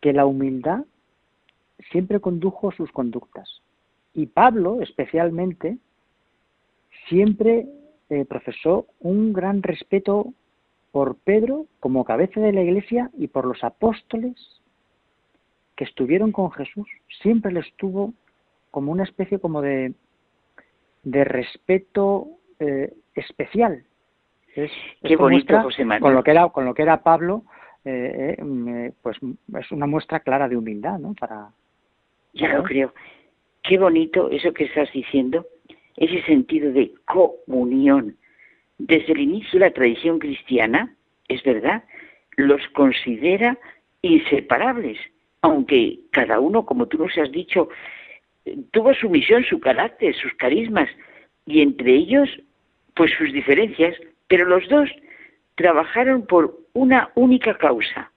que la humildad siempre condujo sus conductas. Y Pablo, especialmente, siempre eh, profesó un gran respeto por Pedro como cabeza de la iglesia y por los apóstoles que estuvieron con Jesús siempre les tuvo como una especie como de, de respeto eh, especial. Es, Qué bonito, José Manuel. Con lo que era, con lo que era Pablo, eh, eh, pues es una muestra clara de humildad, ¿no? Para, ya lo creo. Qué bonito eso que estás diciendo, ese sentido de comunión. Desde el inicio la tradición cristiana, es verdad, los considera inseparables, aunque cada uno, como tú nos has dicho, tuvo su misión, su carácter, sus carismas, y entre ellos, pues sus diferencias, pero los dos trabajaron por una única causa,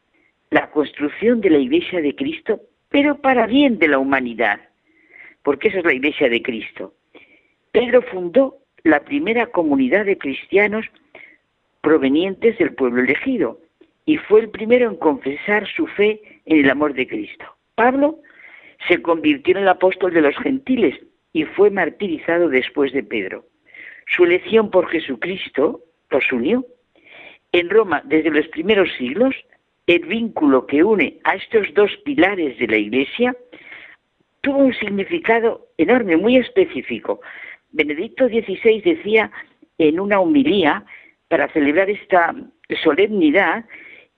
la construcción de la Iglesia de Cristo, pero para bien de la humanidad, porque esa es la Iglesia de Cristo. Pedro fundó la primera comunidad de cristianos provenientes del pueblo elegido y fue el primero en confesar su fe en el amor de Cristo. Pablo se convirtió en el apóstol de los gentiles y fue martirizado después de Pedro. Su elección por Jesucristo los unió. En Roma, desde los primeros siglos, el vínculo que une a estos dos pilares de la Iglesia tuvo un significado enorme, muy específico. Benedicto XVI decía en una homilía para celebrar esta solemnidad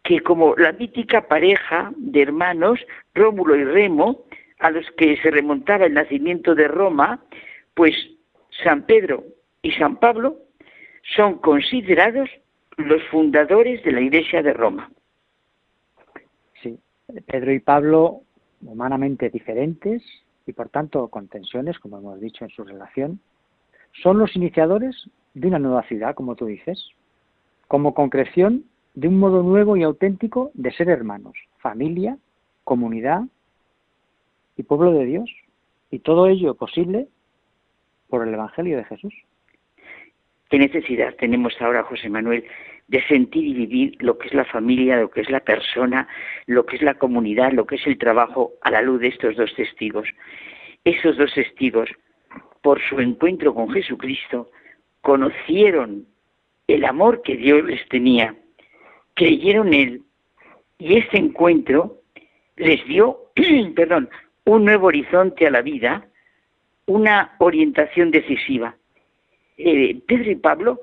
que como la mítica pareja de hermanos Rómulo y Remo, a los que se remontaba el nacimiento de Roma, pues San Pedro y San Pablo son considerados los fundadores de la Iglesia de Roma. Sí, Pedro y Pablo, humanamente diferentes y por tanto con tensiones, como hemos dicho en su relación, son los iniciadores de una nueva ciudad, como tú dices, como concreción de un modo nuevo y auténtico de ser hermanos, familia, comunidad y pueblo de Dios. Y todo ello posible por el Evangelio de Jesús. ¿Qué necesidad tenemos ahora, José Manuel, de sentir y vivir lo que es la familia, lo que es la persona, lo que es la comunidad, lo que es el trabajo a la luz de estos dos testigos? Esos dos testigos, por su encuentro con Jesucristo, conocieron el amor que Dios les tenía, creyeron en Él, y este encuentro les dio, perdón, un nuevo horizonte a la vida, una orientación decisiva. Eh, Pedro y Pablo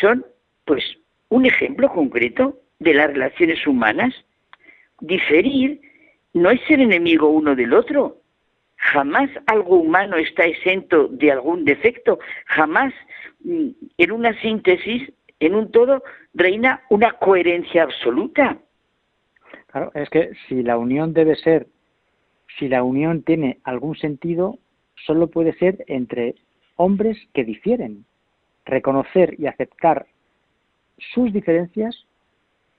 son, pues, un ejemplo concreto de las relaciones humanas. Diferir no es ser enemigo uno del otro. Jamás algo humano está exento de algún defecto. Jamás mm, en una síntesis, en un todo, reina una coherencia absoluta. Claro, es que si la unión debe ser, si la unión tiene algún sentido, solo puede ser entre hombres que difieren. Reconocer y aceptar sus diferencias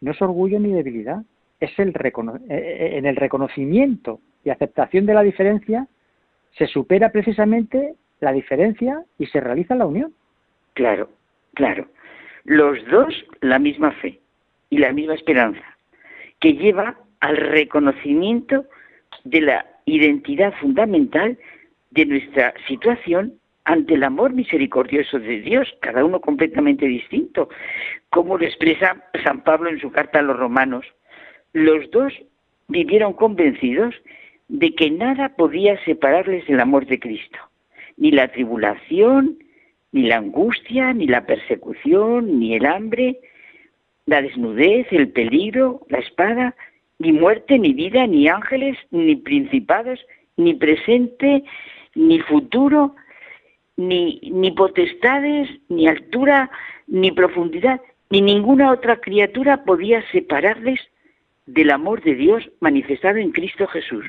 no es orgullo ni debilidad, es el eh, eh, en el reconocimiento y aceptación de la diferencia se supera precisamente la diferencia y se realiza la unión. Claro, claro. Los dos la misma fe y la misma esperanza, que lleva al reconocimiento de la identidad fundamental de nuestra situación ante el amor misericordioso de Dios, cada uno completamente distinto, como lo expresa San Pablo en su carta a los romanos. Los dos vivieron convencidos de que nada podía separarles del amor de Cristo, ni la tribulación, ni la angustia, ni la persecución, ni el hambre, la desnudez, el peligro, la espada, ni muerte, ni vida, ni ángeles, ni principados, ni presente, ni futuro, ni, potestades, ni altura, ni profundidad, ni ninguna otra criatura podía separarles del amor de Dios manifestado en Cristo Jesús.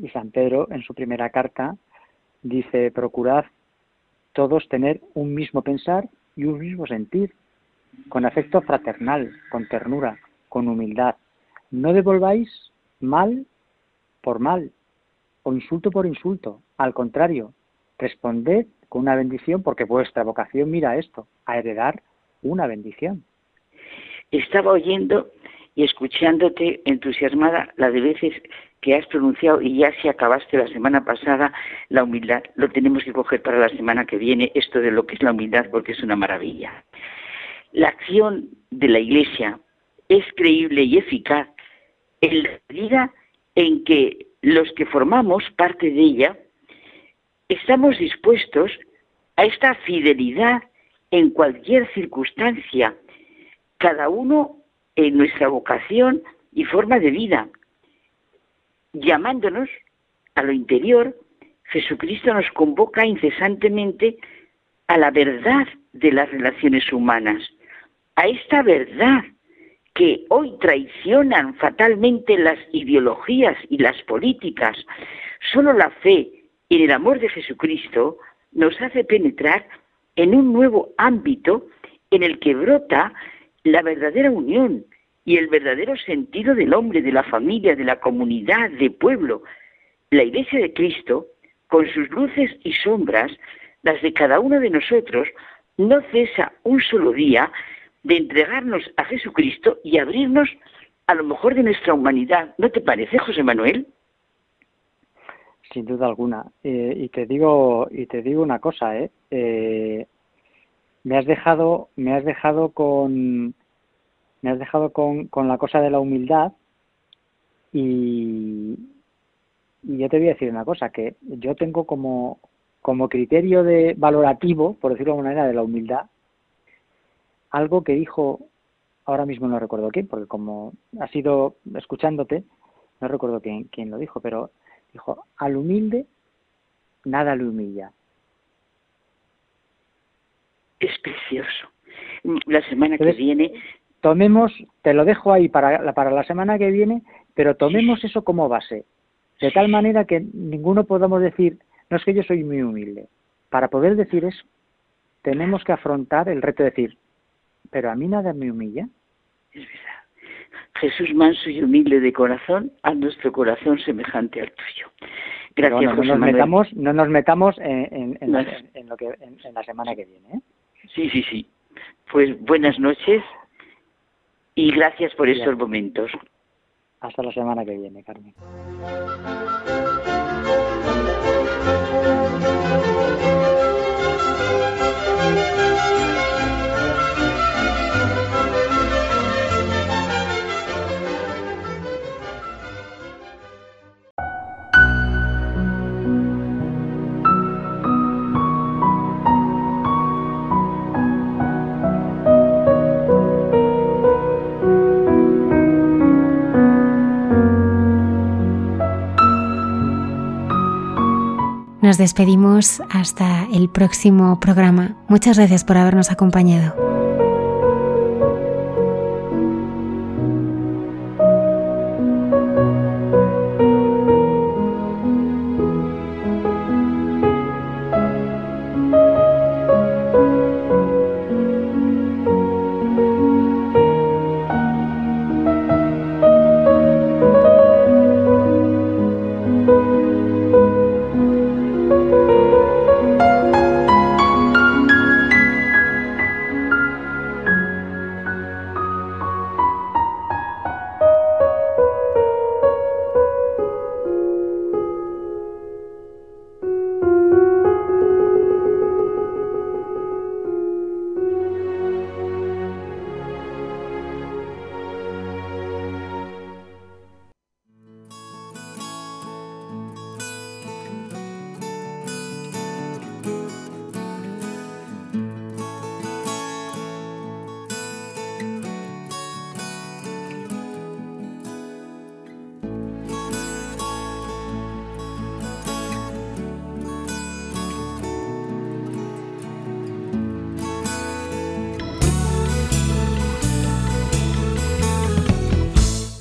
Y San Pedro en su primera carta dice, procurad todos tener un mismo pensar y un mismo sentir, con afecto fraternal, con ternura, con humildad. No devolváis mal por mal o insulto por insulto, al contrario, responded con una bendición porque vuestra vocación mira esto, a heredar una bendición. Estaba oyendo y escuchándote entusiasmada la de veces que has pronunciado y ya si acabaste la semana pasada la humildad. Lo tenemos que coger para la semana que viene, esto de lo que es la humildad, porque es una maravilla. La acción de la Iglesia es creíble y eficaz en la medida en que los que formamos parte de ella estamos dispuestos a esta fidelidad en cualquier circunstancia, cada uno en nuestra vocación y forma de vida, llamándonos a lo interior, Jesucristo nos convoca incesantemente a la verdad de las relaciones humanas, a esta verdad que hoy traicionan fatalmente las ideologías y las políticas. Solo la fe en el amor de Jesucristo nos hace penetrar en un nuevo ámbito en el que brota la verdadera unión y el verdadero sentido del hombre, de la familia, de la comunidad, de pueblo. La Iglesia de Cristo, con sus luces y sombras, las de cada uno de nosotros, no cesa un solo día de entregarnos a Jesucristo y abrirnos a lo mejor de nuestra humanidad. ¿No te parece, José Manuel? Sin duda alguna. Eh, y te digo y te digo una cosa, ¿eh? ¿eh? me has dejado me has dejado con me has dejado con, con la cosa de la humildad y, y yo te voy a decir una cosa que yo tengo como como criterio de valorativo, por decirlo de alguna manera, de la humildad, algo que dijo, ahora mismo no recuerdo quién, porque como ha sido escuchándote, no recuerdo quién, quién lo dijo, pero dijo, al humilde nada le humilla. Es precioso. La semana que viene... Tomemos, te lo dejo ahí para la, para la semana que viene, pero tomemos eso como base, de tal manera que ninguno podamos decir, no es que yo soy muy humilde. Para poder decir eso, tenemos que afrontar el reto de decir, pero a mí nada me humilla. Es verdad. Jesús manso y humilde de corazón, a nuestro corazón semejante al tuyo. Gracias, no, nos Metamos, no nos metamos en, lo que, en, la semana que viene. ¿eh? Sí, sí, sí. Pues buenas noches y gracias por estos momentos. Hasta la semana que viene, Carmen. Nos despedimos hasta el próximo programa. Muchas gracias por habernos acompañado.